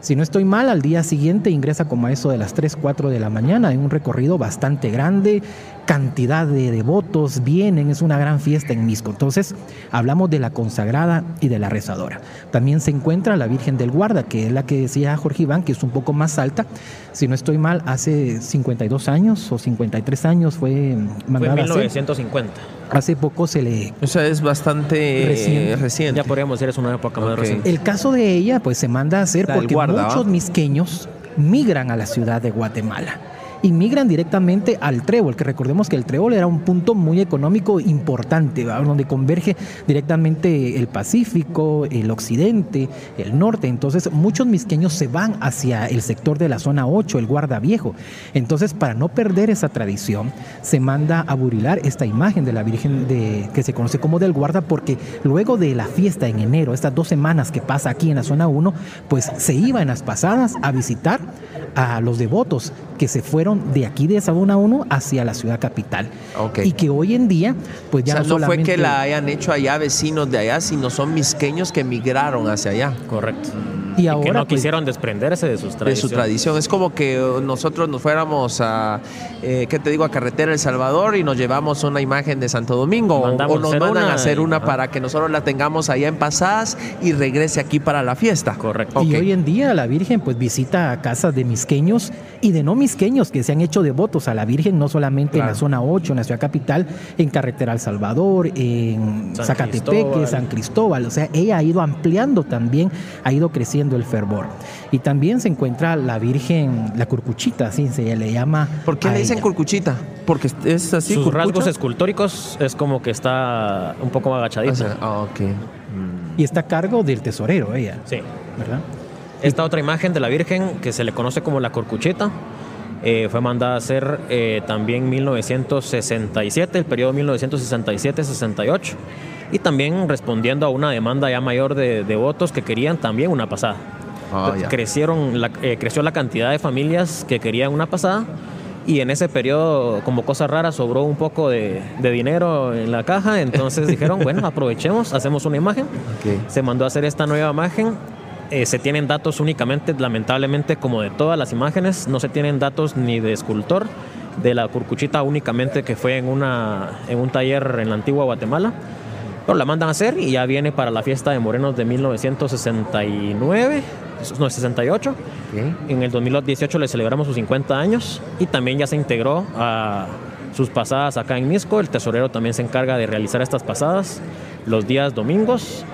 Si no estoy mal, al día siguiente ingresa como a eso de las 3, 4 de la mañana en un recorrido bastante grande, cantidad de devotos vienen, es una gran fiesta en Misco. Entonces, hablamos de la consagrada y de la rezadora. También se encuentra la Virgen del Guarda, que es la que decía Jorge Iván, que es un poco más alta. Si no estoy mal, hace 52 años o 53 años fue Fue mandada en a hacer. 1950. Hace poco se le O sea, es bastante Reciente. reciente. Ya podríamos decir es una época más reciente. El caso de ella, pues se manda a hacer La porque guarda, ¿va? muchos misqueños migran a la ciudad de Guatemala. Y migran directamente al Trébol, que recordemos que el Trébol era un punto muy económico importante, donde converge directamente el Pacífico, el occidente, el norte. Entonces, muchos misqueños se van hacia el sector de la zona 8, el Guarda Viejo. Entonces, para no perder esa tradición, se manda a burilar esta imagen de la Virgen de, que se conoce como del Guarda, porque luego de la fiesta en enero, estas dos semanas que pasa aquí en la zona 1, pues se iba en las pasadas a visitar a los devotos que se fueron de aquí de esa zona 1 hacia la ciudad capital. Y que hoy en día, pues O ya sea, no, no fue que la hayan hecho allá vecinos de allá, sino son misqueños que migraron hacia allá. Correcto. Y Y ahora, que no pues, quisieron desprenderse de sus de tradiciones. su tradición. Es como que eh, nosotros nos fuéramos a, eh, ¿qué te digo?, a Carretera El Salvador y nos llevamos una imagen de Santo Domingo. O, Mandamos o nos mandan una a hacer una para que nosotros la tengamos allá en Pasadas y regrese aquí para la fiesta. Correcto. Y hoy en día la Virgen pues visita a casas de misqueños y de no misqueños que se han hecho devotos a la Virgen, no solamente en la zona 8, en la ciudad capital, en Carretera El Salvador, en San Zacatepeque, Cristóbal. San Cristóbal. O sea, ella ha ido ampliando también, ha ido creciendo el fervor. Y también se encuentra la Virgen, la Curcuchita, así se le llama. ¿Por qué le dicen ella. curcuchita? Porque es así. Sus curcucha. rasgos escultóricos es como que está un poco O agachadita. sea, ah, ok. Y está a cargo del tesorero ella, sí. ¿verdad? Esta otra imagen de la Virgen, que se le conoce como la corcucheta, eh, fue mandada a hacer eh, también en 1967, el periodo 1967-68, y también respondiendo a una demanda ya mayor de, de votos que querían también una pasada. Ah. Crecieron la- eh, creció la cantidad de familias que querían una pasada y en ese periodo, como cosa rara, sobró un poco de, de dinero en la caja, entonces dijeron, bueno, aprovechemos, hacemos una imagen. Se mandó a hacer esta nueva imagen. Eh, se tienen datos únicamente, lamentablemente, como de todas las imágenes, no se tienen datos ni de escultor, de la curcuchita únicamente que fue en, una, en un taller en la antigua Guatemala. Pero la mandan a hacer y ya viene para la fiesta de Morenos de 1969, no, 68. Ok. En el 2018 le celebramos sus 50 años y también ya se integró a sus pasadas acá en Misco. El tesorero también se encarga de realizar estas pasadas los días domingos.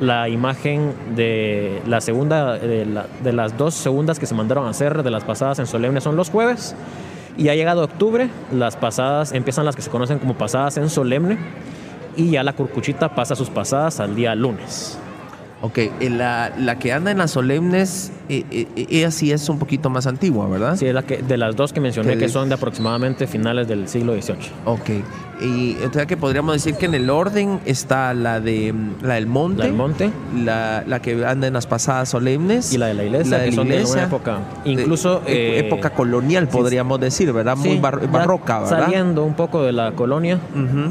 La imagen de la segunda, de, la- de las dos segundas que se mandaron a hacer de las pasadas en solemne son los jueves. Y ha llegado octubre, las pasadas empiezan las que se conocen como pasadas en solemne y ya la curcuchita pasa sus pasadas al día lunes. Ok, eh, la, la que anda en las solemnes, eh, eh, ella sí es un poquito más antigua, ¿verdad? Sí, es la que, de las dos que mencioné, Que que son de aproximadamente finales del siglo XVIII. Ok, y entonces que podríamos decir que en el orden está la de la del monte, La del monte la, la que anda en las pasadas solemnes y la de la iglesia, la de que la son de iglesia, una época, incluso... de- eh, época colonial, sí, podríamos decir, ¿verdad? Muy Sí, bar- ya barroca, ¿verdad? Saliendo un poco de la colonia.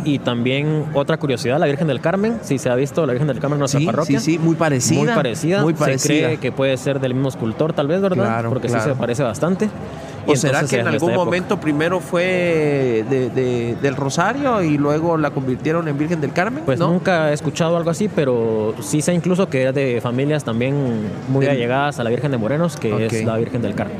Y también otra curiosidad, la Virgen del Carmen, si se ha visto la Virgen del Carmen en nuestra Sí, parroquia. sí, sí, muy parecida. Muy parecida. Muy Se parecida. cree que puede ser del mismo escultor, tal vez, ¿verdad? Claro, Porque claro. sí se parece bastante. ¿O será que en algún momento primero fue de- de- del Rosario y luego la convirtieron en Virgen del Carmen? Pues ¿no? nunca he escuchado algo así, pero sí sé incluso que es de familias también muy allegadas a la Virgen de Morenos, que es la Virgen del Carmen.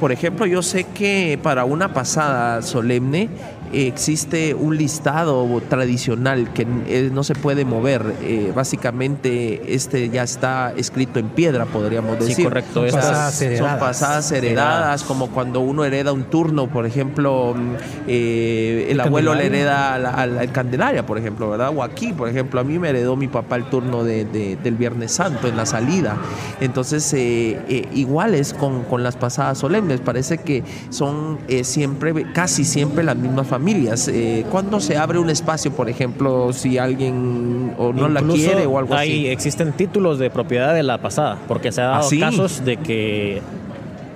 Por ejemplo, yo sé que para una pasada solemne existe un listado tradicional que eh, no se puede mover. Eh, básicamente, este ya está escrito en piedra, podríamos Sí, decir. correcto. Son Estas- pasadas Son heredadas. pasadas heredadas, como cuando uno hereda un turno, por ejemplo, mm, eh, el El abuelo le hereda al Candelaria, por ejemplo, ¿verdad? O aquí, por ejemplo, a mí me heredó mi papá el turno de- de- del Viernes Santo en la salida. Entonces, eh, iguales con, con las pasadas solemnes, parece que son siempre, casi siempre las mismas familias. Eh, cuando se abre un espacio, por ejemplo, si alguien o no la quiere o algo hay, así? Existen títulos de propiedad de la pasada, porque se ha dado ¿Ah, sí? casos de que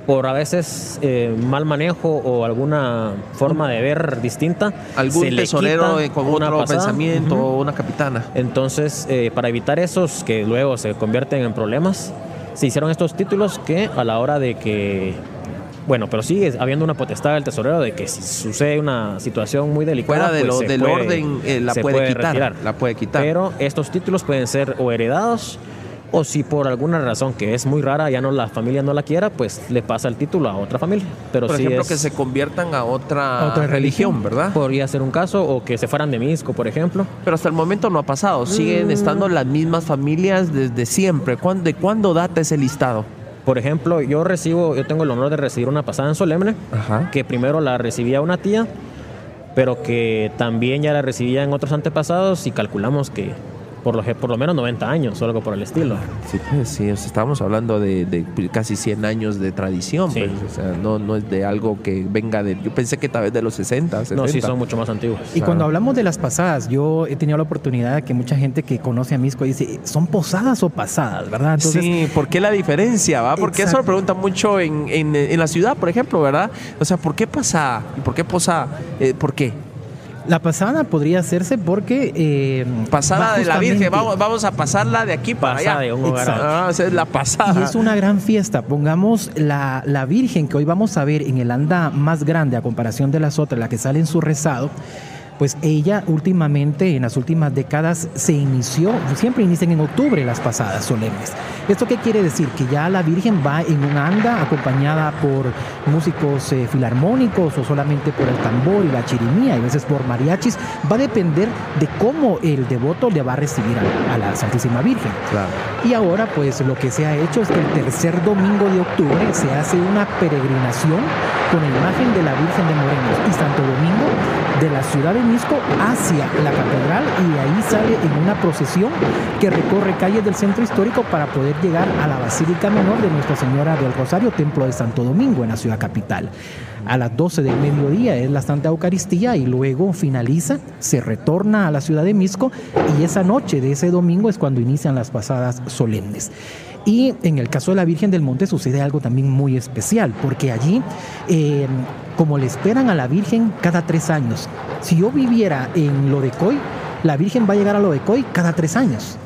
por a veces eh, mal manejo o alguna forma de ver distinta, Algún tesorero eh, con otro pasada. pensamiento o una capitana. Entonces, eh, para evitar esos que luego se convierten en problemas, se hicieron estos títulos que a la hora de que, bueno, pero sigue habiendo una potestad del tesorero de que si sucede una situación muy delicada, Fuera de pues lo- del puede- orden, eh, la puede quitar, retirar. la puede quitar. Pero estos títulos pueden ser o heredados o si por alguna razón que es muy rara ya no la familia no la quiera, pues le pasa el título a otra familia. Pero Por sí ejemplo, es- que se conviertan a otra, A otra religión, religión. ¿verdad? podría ser un caso o que se fueran de Misco, por ejemplo. Pero hasta el momento no ha pasado. Siguen Mm. estando las mismas familias desde siempre. ¿Cuándo, ¿De cuándo data ese listado? Por ejemplo, yo recibo, yo tengo el honor de recibir una pasada en solemne, Ajá. que primero la recibía una tía, pero que también ya la recibía en otros antepasados y calculamos que por lo, por lo menos 90 años o algo por el estilo. Sí, pues, sí, o sea, estamos hablando de, de casi 100 años de tradición. Sí. pues, o sea, no, no es de algo que venga de. Yo pensé que tal vez de los 60, 70. No, sí, son mucho más antiguos. Y Claro. cuando hablamos de las pasadas, yo he tenido la oportunidad de que mucha gente que conoce a Misco dice, ¿son posadas o pasadas? ¿Verdad? Entonces, sí, ¿por qué la diferencia? va? Porque eso lo preguntan mucho en, en- en la ciudad, por ejemplo, ¿verdad? O sea, ¿por qué pasada? ¿Y por qué posada? Eh, ¿Por qué? La pasada podría hacerse porque... eh, Pasada de la Virgen, vamos, vamos a pasarla de aquí para Pasada allá. de un hogar a Exacto. Ah, es la pasada. Y es una gran fiesta. Pongamos la, la Virgen que hoy vamos a ver en el anda más grande a comparación de las otras, la que sale en su rezado. Pues ella últimamente, en las últimas décadas, se inició, siempre inician en octubre las pasadas solemnes. ¿Esto qué quiere decir? Que ya la Virgen va en un anda acompañada por músicos eh, filarmónicos o solamente por el tambor y la chirimía, y a veces por mariachis. Va a depender de cómo el devoto le va a recibir a, a la Santísima Virgen. Claro. Y ahora pues lo que se ha hecho es que el tercer domingo de octubre se hace una peregrinación con la imagen de la Virgen de Morenos y Santo Domingo de la ciudad de Misco hacia la catedral y de ahí sale en una procesión que recorre calles del centro histórico para poder llegar a la Basílica Menor de Nuestra Señora del Rosario, Templo de Santo Domingo en la ciudad capital. A las 12 del mediodía es la Santa Eucaristía y luego finaliza, se retorna a la ciudad de Misco y esa noche de ese domingo es cuando inician las pasadas solemnes. Y en el caso de la Virgen del Monte sucede algo también muy especial, porque allí, eh, como le esperan a la Virgen cada tres años, si yo viviera en Lodecoy, la Virgen va a llegar a Lodecoy cada tres años.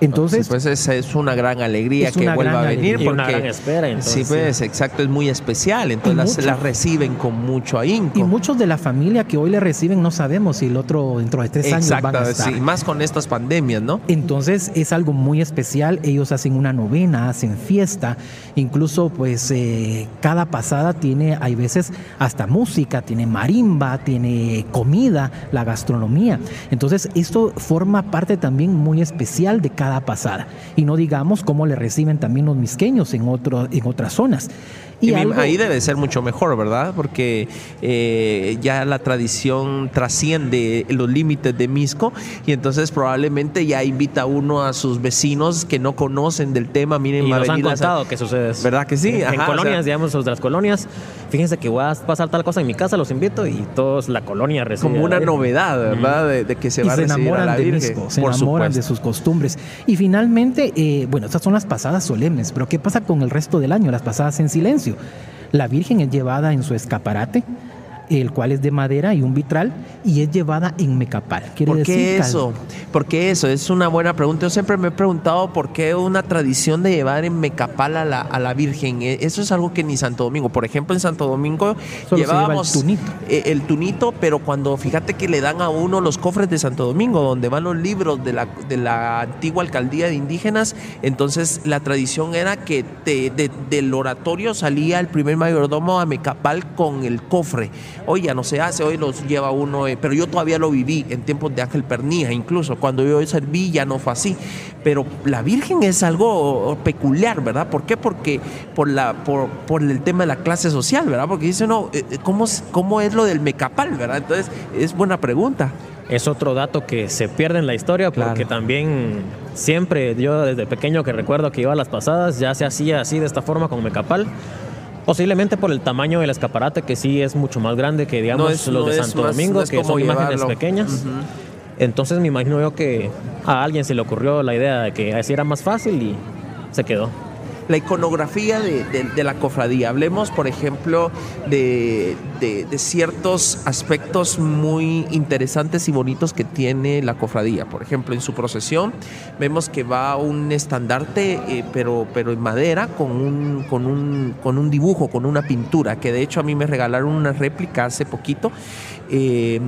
Entonces, Sí, pues es, es una gran alegría Es que una vuelva gran a venir. alegría. Y una porque, gran espera, entonces, sí, pues, sí. exacto, es muy especial. Entonces las, reciben con mucho ahínco. y muchos de la familia que hoy le reciben no sabemos si el otro dentro de tres años van a Exacto, estar. sí, más con estas pandemias, ¿no? Entonces es algo muy especial. Ellos hacen una novena, hacen fiesta. Incluso, pues, eh, cada pasada tiene, hay veces, hasta música, tiene marimba, tiene comida, la gastronomía. Entonces, esto forma parte también muy especial de cada cada pasada. Y no digamos cómo le reciben también los misqueños en, otro, en otras zonas. Y, ahí debe ser mucho mejor, ¿verdad? Porque eh, ya la tradición trasciende los límites de Misco y entonces probablemente ya invita uno a sus vecinos que no conocen del tema. Miren, y nos han contado que sucede ¿Verdad que sí? en colonias, digamos, de las colonias. Fíjense que voy a pasar tal cosa en mi casa, los invito y todos la colonia recibe. Como una novedad, ¿verdad? De, que se va a recibir a la Virgen. De se enamoran de sus costumbres. Y finalmente, eh, bueno, estas son las pasadas solemnes, pero ¿qué pasa con el resto del año? Las pasadas en silencio. La Virgen es llevada en su escaparate el cual es de madera y un vitral, y es llevada en mecapal. ¿Por qué eso? ¿Por qué eso? Es una buena pregunta. Yo siempre me he preguntado por qué una tradición de llevar en mecapal a la, a la Virgen. E, eso es algo que ni Santo Domingo. Por ejemplo, en Santo Domingo llevábamos el tunito. Eh, el tunito, pero cuando fíjate que le dan a uno los cofres de Santo Domingo, donde van los libros de la, de la antigua alcaldía de indígenas, entonces la tradición era que del oratorio salía el primer mayordomo a mecapal con el cofre. Hoy ya no se hace, hoy los lleva uno, eh, pero yo todavía lo viví en tiempos de Ángel Pernía, incluso cuando yo serví ya no fue así. Pero la Virgen es algo peculiar, ¿verdad? ¿Por qué? Porque por, la, por, por el tema de la clase social, ¿verdad? Porque dice, no, eh, eh, ¿cómo, ¿cómo es lo del mecapal, ¿verdad? Entonces, es buena pregunta es otro dato que se pierde en la historia porque también siempre yo desde pequeño que recuerdo que iba a las pasadas ya se hacía así de esta forma con mecapal Posiblemente por el tamaño del escaparate, que sí es mucho más grande que, digamos, los de Santo Domingo, que son imágenes pequeñas. Entonces me imagino yo que a alguien se le ocurrió la idea de que así era más fácil y se quedó la iconografía de, la cofradía. Hablemos, por ejemplo, de, ciertos aspectos muy interesantes y bonitos que tiene la cofradía. Por ejemplo, en su procesión vemos que va un estandarte, eh, pero, pero en madera, con un, con, un, con un dibujo, con una pintura, que de hecho a mí me regalaron una réplica hace poquito. Eh,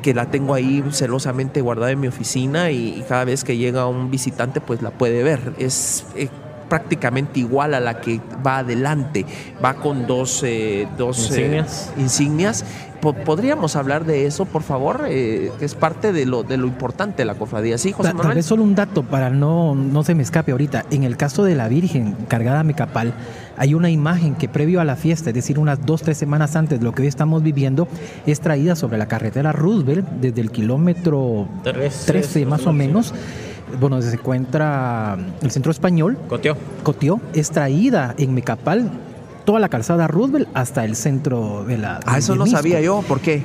que la tengo ahí celosamente guardada en mi oficina y, cada vez que llega un visitante pues la puede ver. Es eh, prácticamente igual a la que va adelante. Va con dos, eh, dos eh, insignias. ¿Podríamos hablar de eso, por favor? Eh, que es parte de lo, de lo importante de la cofradía. Sí, José Manuel. Tal vez solo un dato para no, no se me escape ahorita. En el caso de la Virgen cargada a Mecapal, hay una imagen que previo a la fiesta, es decir, unas dos, tres semanas antes de lo que hoy estamos viviendo, es traída sobre la carretera Roosevelt desde el kilómetro 13 más o menos bueno, donde se encuentra el centro español. Cotió. Cotió, es traída en Mecapal toda la calzada Roosevelt hasta el centro de la. Ah, eso no sabía yo, ¿por qué?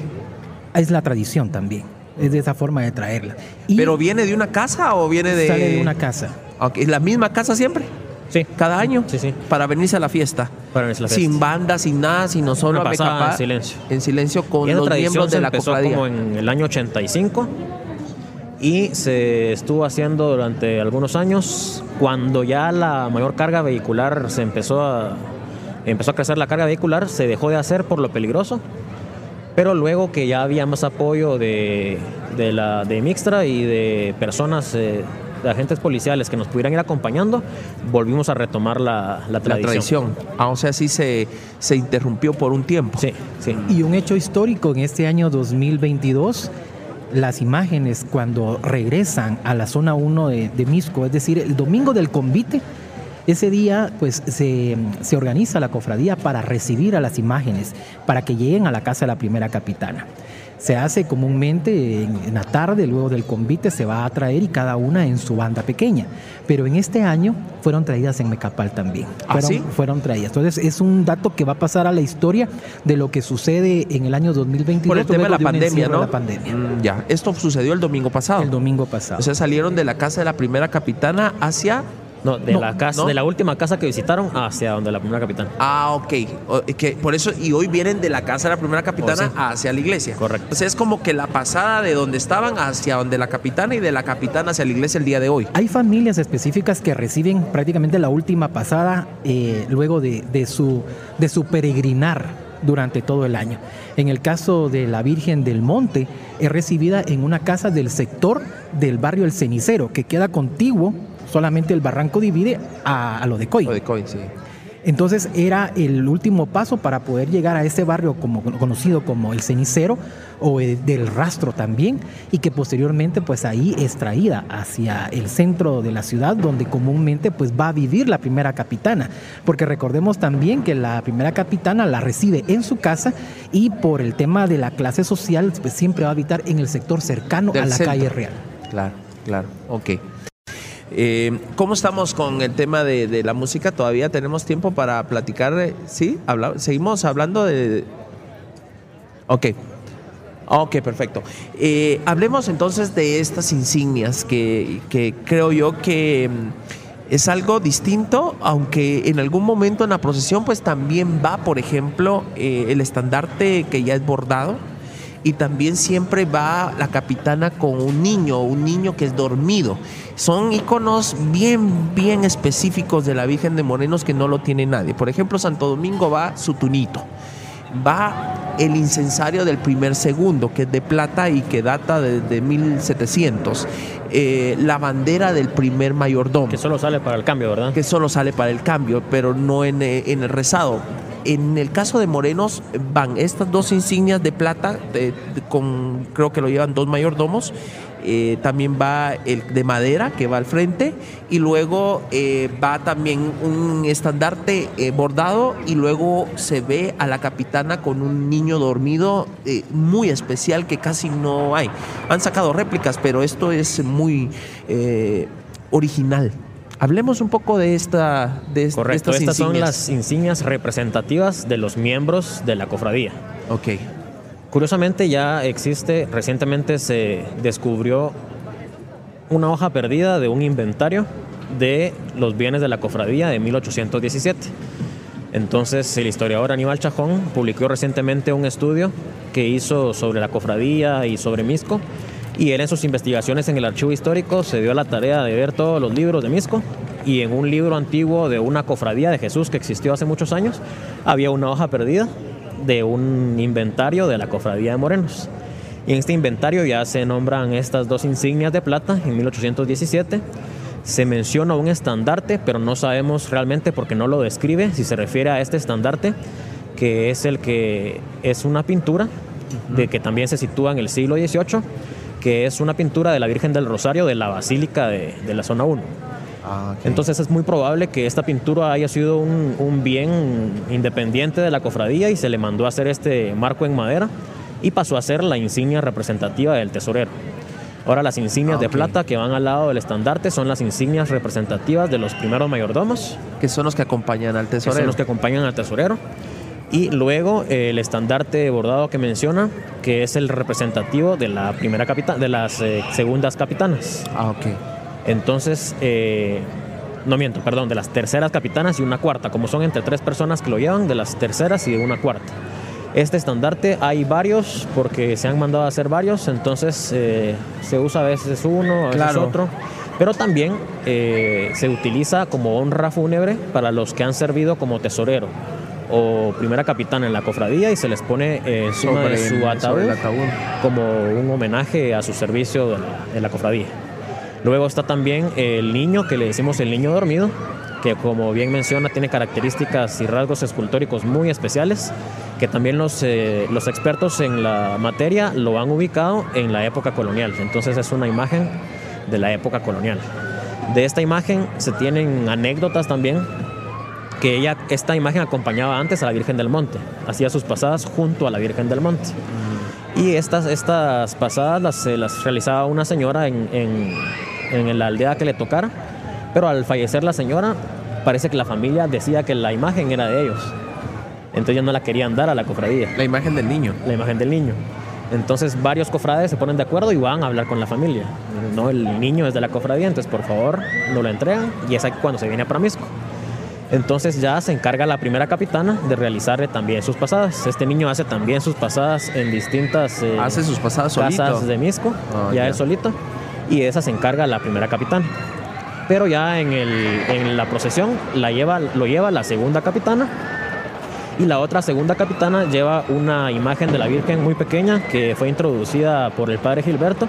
Es la tradición también, es de esa forma de traerla. ¿Pero viene de una casa o viene de.? Sale de una casa. ¿Es la misma casa siempre? Sí. ¿Cada año? Sí, sí. Para venirse a la fiesta. Para venirse a la fiesta. Sin banda, sin nada, sino solo a Mecapal. En silencio. En silencio con los miembros de la cofradía. como en el año 85 y se estuvo haciendo durante algunos años. Cuando ya la mayor carga vehicular se empezó a, empezó a crecer la carga vehicular, se dejó de hacer por lo peligroso. Pero luego que ya había más apoyo de, de la, de Mixtra y de personas, eh, de agentes policiales que nos pudieran ir acompañando, volvimos a retomar la, la tradición. La tradición. Ah, o sea, sí se, se interrumpió por un tiempo. Sí, sí. Y un hecho histórico en este año 2022 las imágenes cuando regresan a la zona 1 de, Misco, es decir, el domingo del convite, ese día pues se, se, organiza la cofradía para recibir a las imágenes, para que lleguen a la casa de la primera capitana se hace comúnmente en, la tarde, luego del convite se va a traer y cada una en su banda pequeña. Pero en este año fueron traídas en Mecapal también. ¿Ah, fueron, fueron traídas. Entonces es un dato que va a pasar a la historia de lo que sucede en el año 2022. Por el tema de la pandemia, ¿no? La pandemia. Mm, ya, esto sucedió el domingo pasado. El domingo pasado. O sea, salieron de la casa de la primera capitana hacia no, de la casa, de la última casa que visitaron hacia donde la primera capitana. Ah, ok. que por eso, y hoy vienen de la casa de la primera capitana oh, hacia la iglesia. Correcto. O sea, es como que la pasada de donde estaban hacia donde la capitana y de la capitana hacia la iglesia el día de hoy. Hay familias específicas que reciben prácticamente la última pasada eh, luego de, de, su, de su peregrinar durante todo el año. En el caso de la Virgen del Monte, es recibida en una casa del sector del barrio El Cenicero, que queda contiguo solamente el barranco divide a, lo de Coy. Lo de Coy, sí. Entonces era el último paso para poder llegar a este barrio como, conocido como el cenicero o del rastro también y que posteriormente pues ahí es traída hacia el centro de la ciudad donde comúnmente pues va a vivir la primera capitana porque recordemos también que la primera capitana la recibe en su casa y por el tema de la clase social pues siempre va a habitar en el sector cercano a la calle real. Claro, claro, ok. Eh, ¿Cómo estamos con el tema de, la música? ¿Todavía tenemos tiempo para platicar? ¿Sí? ¿Seguimos hablando de...? Ok. Ok, perfecto. Eh, hablemos entonces de estas insignias que, creo yo que mm, es algo distinto, aunque en algún momento en la procesión pues también va, por ejemplo, eh, el estandarte que ya es bordado y también siempre va la capitana con un niño, un niño que es dormido. Son iconos bien, bien específicos de la Virgen de Morenos que no lo tiene nadie. Por ejemplo, Santo Domingo va su tunito, va el incensario del primer segundo, que es de plata y que data de, 1700. Eh, la bandera del primer mayordomo. Que solo sale para el cambio, ¿verdad? Que solo sale para el cambio, pero no en, eh, en el rezado en el caso de Morenos van estas dos insignias de plata, con creo que lo llevan dos mayordomos. Eh, también va el de madera que va al frente y luego eh, va también un estandarte eh, bordado y luego se ve a la capitana con un niño dormido muy especial que casi no hay. Han sacado réplicas, pero esto es muy original. Hablemos un poco de esta de, Correcto, estas, son las insignias representativas de los miembros de la cofradía. Ok. Curiosamente ya existe, recientemente se descubrió una hoja perdida de un inventario de los bienes de la cofradía de 1817. Entonces el historiador Aníbal Chajón publicó recientemente un estudio que hizo sobre la cofradía y sobre Misco y él en sus investigaciones en el archivo histórico se dio la tarea de ver todos los libros de Misco y en un libro antiguo de una cofradía de Jesús que existió hace muchos años había una hoja perdida de un inventario de la cofradía de Morenos. Y en este inventario ya se nombran estas dos insignias de plata en 1817. Se menciona un estandarte, pero no sabemos realmente porque no lo describe si se refiere a este estandarte, que es el que es una pintura de que también se sitúa en el siglo XVIII que es una pintura de la Virgen del Rosario de la Basílica de, la Zona 1. Ah, Entonces es muy probable que esta pintura haya sido un, bien independiente de la cofradía y se le mandó a hacer este marco en madera y pasó a ser la insignia representativa del tesorero. Ahora las insignias de ah, plata que van al lado del estandarte son las insignias representativas de los primeros mayordomos. Que son los que acompañan al tesorero. Que son los que acompañan al tesorero. Y luego el estandarte bordado que menciona, que es el representativo de la primera capitana, de las eh, segundas capitanas. Ah, ok. Entonces, eh, no miento, perdón, de las terceras capitanas y una cuarta, como son entre tres personas que lo llevan, de las terceras y de una cuarta. Este estandarte hay varios, porque se han mandado a hacer varios, entonces eh, se usa a veces uno, a veces otro. Pero también se utiliza como honra fúnebre para los que han servido como tesorero o primera capitana en la cofradía y se les pone eh, encima de su ataúd, como un homenaje a su servicio en la cofradía. Luego está también el niño, que le decimos el niño dormido, que como bien menciona tiene características y rasgos escultóricos muy especiales, que también los, eh, los expertos en la materia lo han ubicado en la época colonial. Entonces es una imagen de la época colonial. De esta imagen se tienen anécdotas también que ella, esta imagen acompañaba antes a la Virgen del Monte, hacía sus pasadas junto a la Virgen del Monte. Mm. Y estas, estas pasadas las, las realizaba una señora en, en, la aldea que le tocara, pero al fallecer la señora, parece que la familia decía que la imagen era de ellos. Entonces ya no la querían dar a la cofradía. La imagen del niño. La imagen del niño. Entonces varios cofrades se ponen de acuerdo y van a hablar con la familia. No, el niño es de la cofradía, entonces por favor no lo entregan y es cuando se viene a Pramisco. Entonces ya se encarga la primera capitana de realizarle también sus pasadas. Este niño hace también sus pasadas en distintas eh, hace sus pasadas casas de Misco, ah, ya, él solito, y esa se encarga la primera capitana. Pero ya en, el, en la procesión la lleva, lo lleva la segunda capitana y la otra segunda capitana lleva una imagen de la Virgen muy pequeña que fue introducida por el padre Gilberto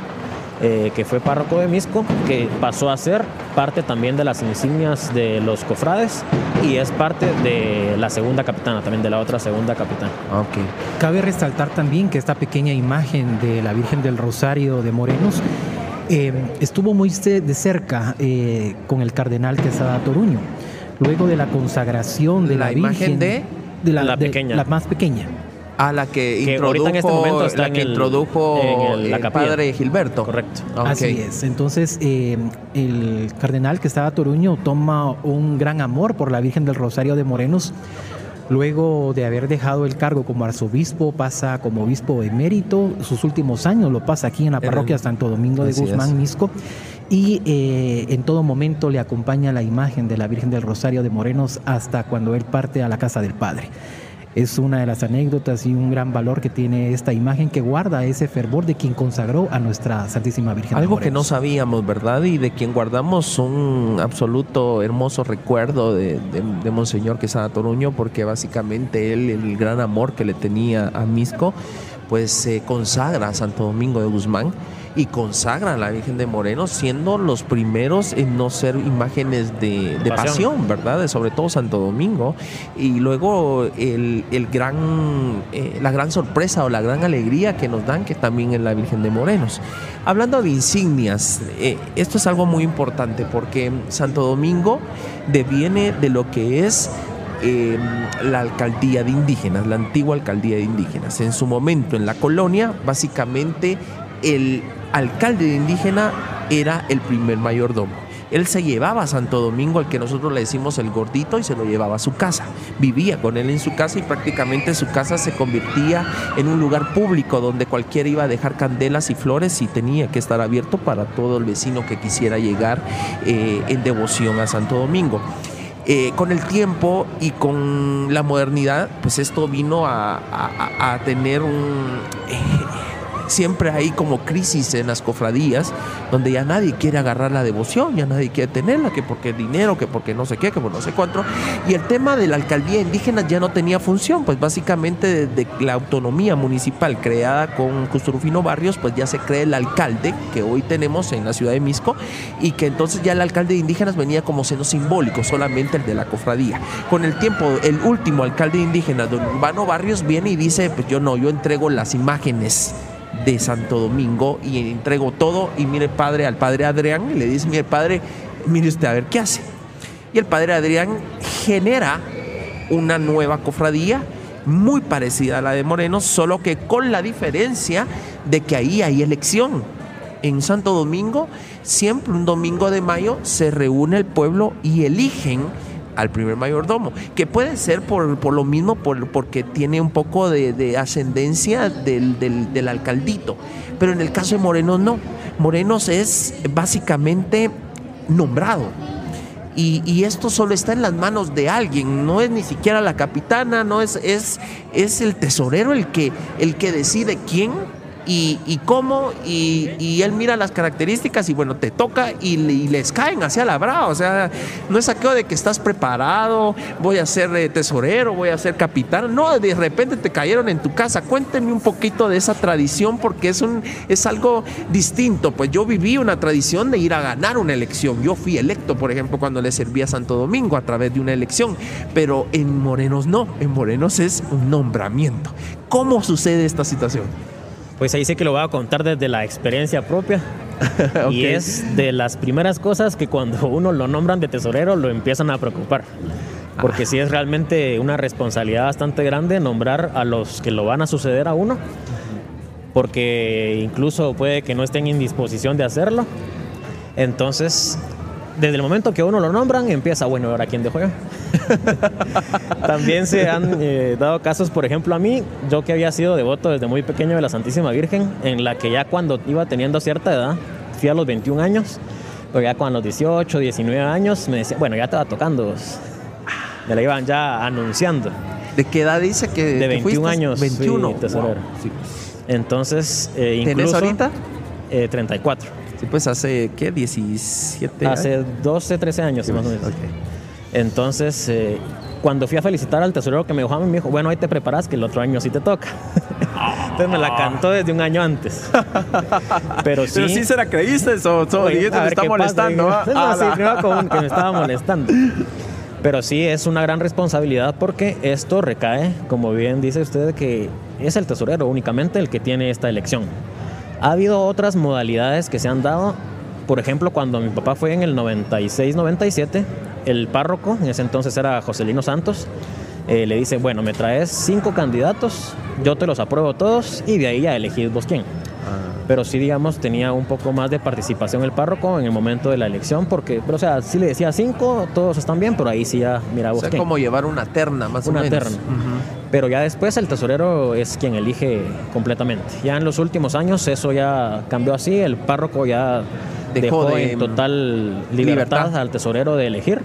eh, que fue párroco de Misco, que pasó a ser parte también de las insignias de los cofrades y es parte de la segunda capitana, también de la otra segunda capitana. Okay. Cabe resaltar también que esta pequeña imagen de la Virgen del Rosario de Morenos eh, estuvo muy de cerca eh, con el cardenal Quesada Toruño. Luego de la consagración de la, imagen de, la, pequeña. la más pequeña. A la que, introdujo, en este momento está la que el, introdujo el padre Gilberto. Correcto. Así es. Entonces, eh, el cardenal que estaba Toruño toma un gran amor por la Virgen del Rosario de Morenos. Luego de haber dejado el cargo como arzobispo, pasa como obispo emérito. Sus últimos años lo pasa aquí en la parroquia Santo Domingo de Guzmán, Misco. Y eh, en todo momento le acompaña la imagen de la Virgen del Rosario de Morenos hasta cuando él parte a la casa del Padre es una de las anécdotas y un gran valor que tiene esta imagen que guarda ese fervor de quien consagró a nuestra Santísima Virgen. Algo que no sabíamos, ¿verdad? Y de quien guardamos un absoluto hermoso recuerdo de, de, Monseñor Quesada Toruño, porque básicamente él, el gran amor que le tenía a Misco, pues se consagra a Santo Domingo de Guzmán y consagra a la Virgen de Moreno, siendo los primeros en no ser imágenes de, pasión. ¿verdad? sobre todo Santo Domingo. Y luego el, gran, eh, la gran sorpresa o la gran alegría que nos dan, que también es la Virgen de Morenos. Hablando de insignias, eh, esto es algo muy importante porque Santo Domingo deviene de lo que es em, la alcaldía de indígenas, la antigua alcaldía de indígenas. En su momento en la colonia, básicamente el alcalde de indígena era el primer mayordomo. Él se llevaba a Santo Domingo, al que nosotros le decimos el gordito, y se lo llevaba a su casa. Vivía con él en su casa y prácticamente su casa se convertía en un lugar público donde cualquiera iba a dejar candelas y flores y tenía que estar abierto para todo el vecino que quisiera llegar eh, en devoción a Santo Domingo. Eh, con el tiempo y con la modernidad, pues esto vino a, a tener un... Eh, siempre hay como crisis en las cofradías, donde ya nadie quiere agarrar la devoción, ya nadie quiere tenerla, que porque dinero, que porque no sé qué, que por no sé cuánto. Y el tema de la alcaldía indígena ya no tenía función, pues básicamente de la autonomía municipal creada con Custurufino Barrios, pues ya se cree el alcalde que hoy tenemos en la ciudad de Misco y que entonces ya el alcalde de indígenas venía como seno simbólico, solamente el de la cofradía. Con el tiempo, el último alcalde indígena, don Urbano Barrios, viene y dice, pues yo no, yo entrego las imágenes de Santo Domingo y entrego todo y mire padre al padre Adrián y le dice, mire padre, mire usted a ver qué hace. Y el padre Adrián genera una nueva cofradía muy parecida a la de Moreno, solo que con la diferencia de que ahí hay elección. En Santo Domingo, siempre un domingo de mayo, se reúne el pueblo y eligen al primer mayordomo, que puede ser por, por lo mismo, por, porque tiene un poco de, ascendencia del, del, alcaldito, pero en el caso de Morenos no, Morenos es básicamente nombrado. Y, y, esto solo está en las manos de alguien, no es ni siquiera la capitana, no es, es, es el tesorero el que, el que decide quién y, cómo, y, él mira las características y bueno, te toca y, les caen hacia la brava. O sea, no es saqueo de que estás preparado, voy a ser eh, tesorero, voy a ser capitán. No, de repente te cayeron en tu casa. Cuéntenme un poquito de esa tradición porque es, un, es algo distinto. Pues yo viví una tradición de ir a ganar una elección. Yo fui electo, por ejemplo, cuando le serví a Santo Domingo a través de una elección. Pero en Morenos no, en Morenos es un nombramiento. ¿Cómo sucede esta situación? Pues ahí sí que lo voy a contar desde la experiencia propia. Y es de las primeras cosas que cuando uno lo nombran de tesorero lo empiezan a preocupar. Porque ah. sí es realmente una responsabilidad bastante grande nombrar a los que lo van a suceder a uno. Porque incluso puede que no estén en disposición de hacerlo. Entonces, desde el momento que uno lo nombran, empieza, bueno, ahora quién dejó yo. También se han eh, dado casos, por ejemplo, a mí, yo que había sido devoto desde muy pequeño de la Santísima Virgen, en la que ya cuando iba teniendo cierta edad, fui a los 21 años, pero ya cuando los 18, 19 años, me decía, bueno, ya te va tocando. Me la iban ya anunciando. ¿De qué edad dice que De 21 años. 21. tesorero. Entonces, eh, incluso... ahorita? Eh, 34. Pues hace, ¿qué? 17 Hace 12, 13 años, más o menos. Entonces, eh, cuando fui a felicitar al tesorero que me dejó a mí, me dijo, bueno, ahí te preparas que el otro año sí te toca. Entonces me la cantó desde un año antes. Pero sí. Pero sí se la creíste, o so, ver está molestando. pasa. ¿ah? No, sí, Ah, como que me estaba molestando. Pero sí es una gran responsabilidad porque esto recae, como bien dice usted, que es el tesorero únicamente el que tiene esta elección. Ha habido otras modalidades que se han dado. Por ejemplo, cuando mi papá fue en el 96-97, el párroco, en ese entonces era Joselino Santos, eh, le dice, bueno, me traes cinco candidatos, yo te los apruebo todos y de ahí ya elegís vos quién. Pero sí, digamos, tenía un poco más de participación el párroco en el momento de la elección, porque, pero, o sea, sí le decía cinco, todos están bien, pero ahí sí ya, mira O vos sea, quién. como llevar una terna, más Una o menos. terna. Pero ya después el tesorero es quien elige completamente. Ya en los últimos años eso ya cambió así, el párroco ya Dejó dejó, de- en total libertad, libertad. al tesorero de elegir.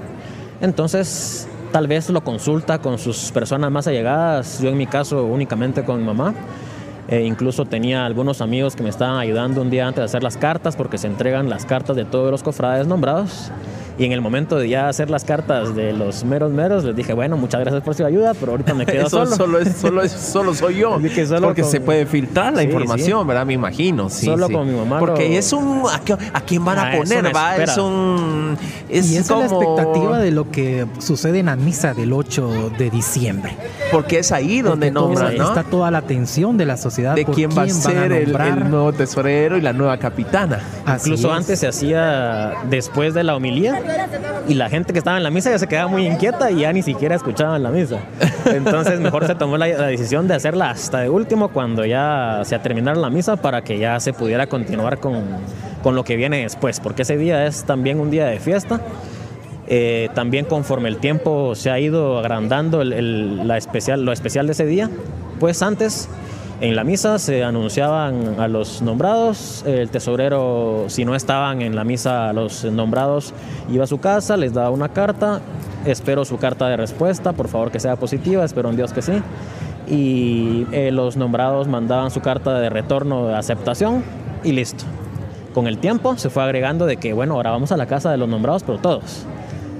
Entonces, tal vez lo consulta con sus personas más allegadas, yo en mi caso únicamente con mi mamá. Eh, incluso tenía algunos amigos que me estaban ayudando un día antes de hacer las cartas, porque se entregan las cartas de todos los cofrades nombrados. Y en el momento de ya hacer las cartas de los meros meros, les dije, bueno, muchas gracias por su ayuda, pero ahorita me quedo Eso solo. solo, es, solo, es- solo soy yo. Así que solo porque con- se puede filtrar la Sí, información, ¿verdad? Me imagino. Sí, Solo sí. con mi mamá Porque lo- es un. ¿a, qué- a quién van a Ah, es poner? una va? Es un. Es y esa como, es la expectativa de lo que sucede en la misa del 8 de diciembre. Porque es ahí donde nombran, ¿no? Está toda la atención de la sociedad de por quién va a ser el, nuevo tesorero y la nueva capitana. Así Incluso es. antes se hacía después de la homilía y la gente que estaba en la misa ya se quedaba muy inquieta y ya ni siquiera escuchaban la misa. Entonces mejor se tomó la, la decisión de hacerla hasta de último cuando ya se terminara la misa para que ya se pudiera continuar con, con lo que viene después, porque ese día es también un día de fiesta. Eh, también conforme el tiempo se ha ido agrandando el- el- la especial, lo especial de ese día, pues antes en la misa se anunciaban a los nombrados, el tesorero si no estaban en la misa los nombrados iba a su casa, les daba una carta, espero su carta de respuesta, por favor que sea positiva, espero en Dios que sí, y eh, los nombrados mandaban su carta de retorno de aceptación y listo. Con el tiempo se fue agregando de que, bueno, ahora vamos a la casa de los nombrados, pero todos.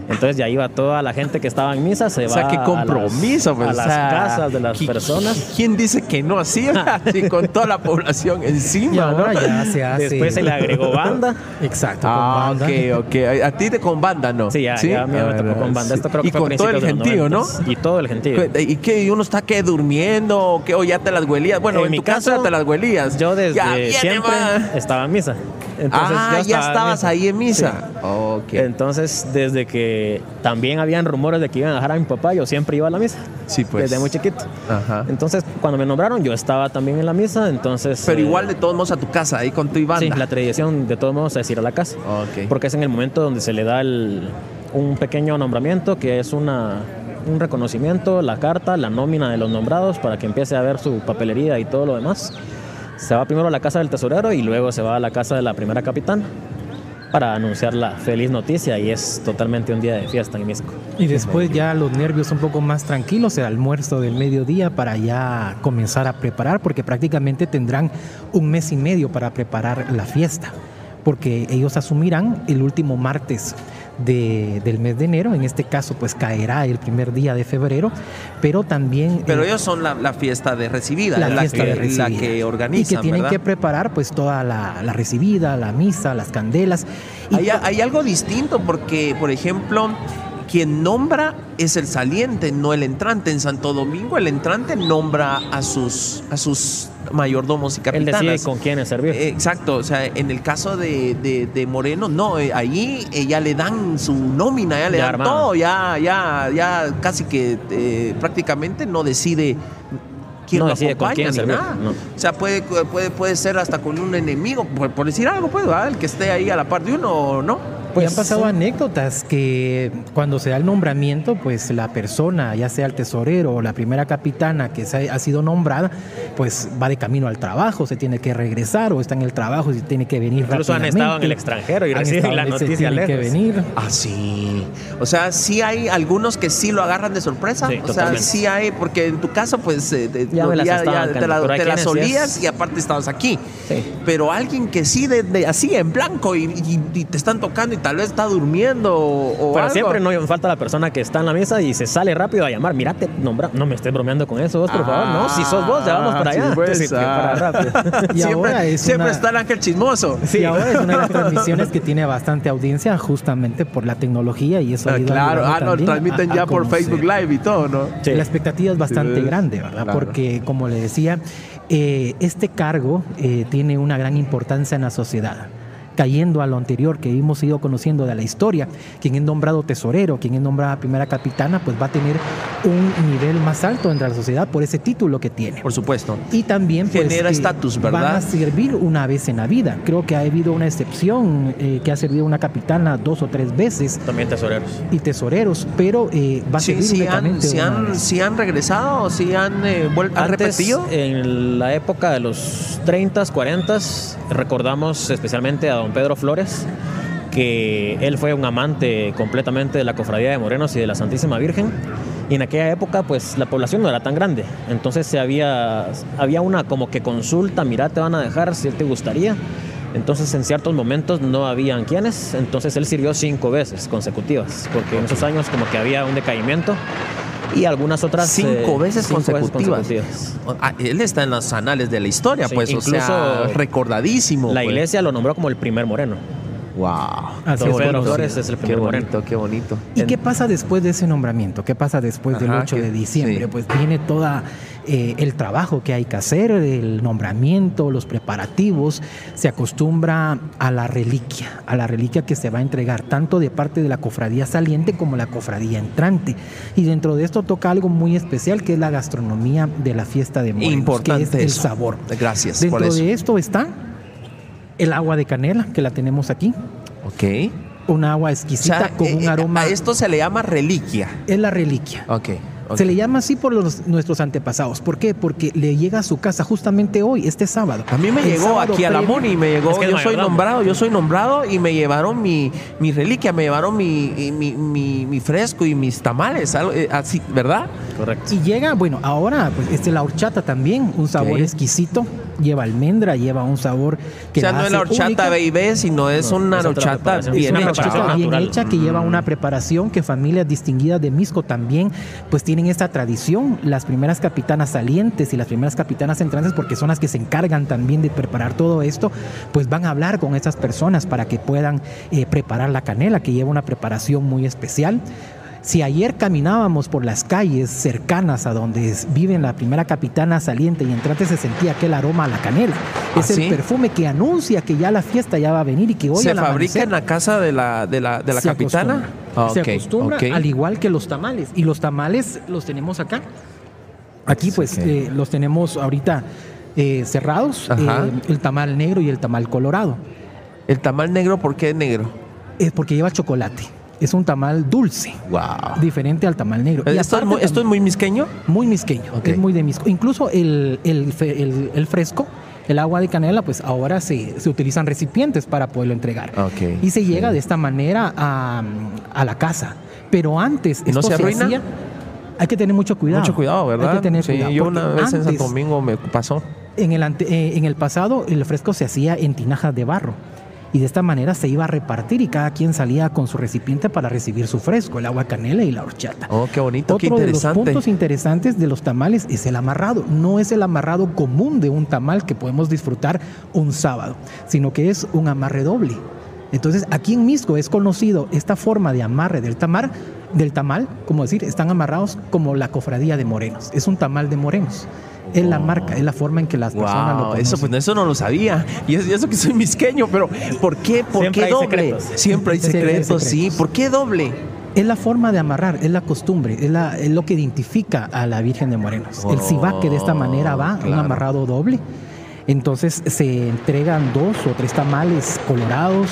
Entonces ya iba toda la gente que estaba en misa, se O va sea, qué a compromiso, las, pues, a o sea, casas de las ¿qui- personas. ¿Quién dice que no así? Sí, con toda la población encima. Ya se hace. Después se le agregó banda. Exacto, Ah, con banda. ok, ok. A ti te con banda, ¿no? Sí, ya, ya a mí me tocó con banda. Esto creo que y fue a con todo el gentío, ¿no? 90s. Y todo el gentío. ¿Y qué? ¿Y uno está que durmiendo? ¿O, qué? ¿O ya te las huelías? Bueno, En en, mi tu casa caso, te las huelías. Yo desde Ya siempre estaba en misa. Entonces, ah, ya estaba estabas ahí en misa. Sí. Ok. Entonces, desde que también habían rumores de que iban a dejar a mi papá, yo siempre iba a la misa. Sí, pues. Desde muy chiquito. Ajá. Entonces, cuando me nombraron, yo estaba también en la misa. Entonces. Pero eh, igual de todos modos a tu casa, ahí con tu banda. Sí, la tradición de todos modos es ir a la casa. Ok. Porque es en el momento donde se le da el- un pequeño nombramiento, que es una, un reconocimiento, la carta, la nómina de los nombrados, para que empiece a ver su papelería y todo lo demás. Se va primero a la casa del tesorero y luego se va a la casa de la primera capitana para anunciar la feliz noticia y es totalmente un día de fiesta en Misco. Y después ya los nervios un poco más tranquilos, el almuerzo del mediodía para ya comenzar a preparar, porque prácticamente tendrán un mes y medio para preparar la fiesta, porque ellos asumirán el último martes de- del mes de enero, en este caso pues caerá el primer día de febrero, pero también... Pero eh, ellos son la, la fiesta de recibida, la la, fiesta que, de recibida. la que y organizan, que tienen ¿verdad? que preparar pues toda la, la recibida, la misa, las candelas. Y Hay, hay algo distinto porque, por ejemplo, quien nombra es el saliente, no el entrante. En Santo Domingo el entrante nombra a sus, a sus mayordomos y Él capitanas. decide con quiénes servir. Eh, Exacto, o sea, en el caso de, de- de Moreno, no, eh, ahí eh, ya le dan su nómina, ya le Ya dan armado. todo, ya, ya, ya casi que eh, prácticamente no decide quién No lo decide con acompaña quién ni servir, nada. no. O sea, puede, puede, puede ser hasta con un enemigo, por, por decir algo, pues, ¿verdad? el que esté ahí a la par de uno o no. Pues Pues, han pasado sí. anécdotas que cuando se da el nombramiento, pues la persona, ya sea el tesorero o la primera capitana que se ha, ha sido nombrada, pues va de camino al trabajo, se tiene que regresar o está en el trabajo y se tiene que venir Incluso han estado en el extranjero y Han reciben estado la noticia tienen que venir. Ah, sí. O sea, sí hay algunos que sí lo agarran de sorpresa. Sí, o sea, sí hay, porque en tu caso, pues, eh, de- Ya me las estaban te, la, te solías es- y aparte estabas aquí. Sí. Pero alguien que sí, de, de- así en blanco y, y- y te están tocando y tal vez está durmiendo o, o Pero algo. siempre no falta la persona que está en la mesa y se sale rápido a llamar. Mira, te nombra. No me estés bromeando con eso, vos, por favor. No, si sos vos, ya vamos para Ah, allá. sí, pues, Entonces, que ah. para rápido. Y siempre ahora es siempre una- está el ángel chismoso. Y ahora es una de las transmisiones que tiene bastante audiencia justamente por la tecnología y eso Ah, ha ido claro, ah, no, transmiten a- a ya por conocer. Facebook Live y todo, ¿no? Sí. La expectativa es bastante Sí, grande, ¿verdad? claro. Porque, como le decía, eh, este cargo eh, tiene una gran importancia en la sociedad. Cayendo a lo anterior que hemos ido conociendo de la historia, quien es nombrado tesorero, quien es nombrada primera capitana, pues va a tener un nivel más alto entre la sociedad por ese título que tiene. Por supuesto. Y también pues, Genera estatus, Van ¿verdad? a servir una vez en la vida. Creo que ha habido una excepción eh, que ha servido una capitana dos o tres veces También tesoreros. y tesoreros, pero eh, va a Sí, servir sí han, una han, vez. sí han regresado, sí han, eh, vuel- han Antes, repetido. en la época de los 30, 40, recordamos especialmente a don Pedro Flores, que él fue un amante completamente de la cofradía de Morenos y de la Santísima Virgen. Y en aquella época, pues la población no era tan grande. Entonces se había, había una como que consulta, mira, te van a dejar si te gustaría. Entonces en ciertos momentos no habían quienes. Entonces él sirvió cinco veces consecutivas, porque en esos años como que había un decaimiento. Y algunas otras... Cinco eh, veces cinco consecutivas. consecutivas. Ah, él está en los anales de la historia, Sí, pues, o sea, incluso recordadísimo. La pues. iglesia lo nombró como el primer moreno. Wow. Así es, Pedro. Flores es el Qué primer moreno. bonito, qué bonito. ¿Y qué pasa después de ese nombramiento? ¿Qué pasa después del Ajá, 8 que- de diciembre? sí. Pues viene toda eh, el trabajo que hay que hacer, el nombramiento, los preparativos. Se acostumbra a la reliquia, a la reliquia que se va a entregar tanto de parte de la cofradía saliente como la cofradía entrante. Y dentro de esto toca algo muy especial que es la gastronomía de la fiesta de Morenos, Importante que es el sabor. Gracias por Dentro eso. de esto está el agua de canela que la tenemos aquí, Ok. un agua O exquisita sea, con eh, un eh, aroma. a esto se le llama reliquia. Es la reliquia. Ok. Se le llama así por los- nuestros antepasados. ¿Por qué? Porque le llega a su casa justamente hoy, este sábado. A mí me El llegó aquí a la MUNI, me llegó, Es que yo soy nombrado, yo soy nombrado y me llevaron mi, mi reliquia, me llevaron mi, mi, mi- mi fresco y mis tamales, algo, eh, así, ¿verdad? Correcto. Y llega, bueno, ahora, pues este la horchata también, un sabor exquisito. Lleva almendra, lleva un sabor que o sea, la no es la horchata. B&B, sino es No, una es horchata bien una Bien hecha que lleva una preparación que familias distinguidas de Misco también pues tienen esta tradición. Las primeras capitanas salientes y las primeras capitanas entrantes, porque son las que se encargan también de preparar todo esto, pues van a hablar con estas personas para que puedan eh, preparar la canela, que lleva una preparación muy especial. Si ayer caminábamos por las calles cercanas a donde es- viven la primera capitana saliente y entrante se sentía aquel aroma a la canela. Es ¿Ah, sí? el perfume que anuncia que ya la fiesta ya va a venir y que hoy ¿Se fabrica amanecer en la casa de la, de la, de la se capitana? acostumbra. Ah, Se acostumbra, al igual que los tamales. Y los tamales los tenemos acá. Aquí pues eh, los tenemos ahorita eh, cerrados. Eh, el tamal negro y el tamal colorado. El tamal negro, ¿por qué negro? Es porque lleva chocolate. Es un tamal dulce, Wow. diferente al tamal negro. Y ¿Esto, es muy, ¿Esto es muy misqueño? muy misqueño, Ok. es muy de misco. Incluso el, el fe- el- el fresco, el agua de canela, pues ahora se, se utilizan recipientes para poderlo entregar. Ok, Y se llega sí. de esta manera a, a la casa. Pero antes ¿Y no esto se arruina? hacía- hay que tener mucho cuidado. Mucho cuidado, ¿verdad? Hay que tener sí, cuidado. yo una vez en antes, Santo Domingo me pasó. En el, ante- eh, en el pasado, el fresco se hacía en tinajas de barro. Y de esta manera se iba a repartir y cada quien salía con su recipiente para recibir su fresco, el agua canela y la horchata. Oh, qué bonito, qué Otro de los interesante. puntos interesantes de los tamales es el amarrado. No es el amarrado común de un tamal que podemos disfrutar un sábado, sino que es un amarre doble. Entonces, aquí en Misco es conocido esta forma de amarre del tamal, del tamal, como decir, están amarrados como la cofradía de morenos. Es un tamal de morenos. Es la marca, es la forma en que las personas lo conocen. eso, pues, eso no lo sabía. Y eso, y eso que soy misqueño, pero ¿por qué? ¿Por Siempre qué hay doble? secretos. Siempre hay Siempre hay secretos, sí. ¿Por qué doble? Es la forma de amarrar, es la costumbre, es, la- es lo que identifica a la Virgen de Morenos. El cibaque de esta manera va, un claro. amarrado doble. Entonces se entregan dos o tres tamales colorados,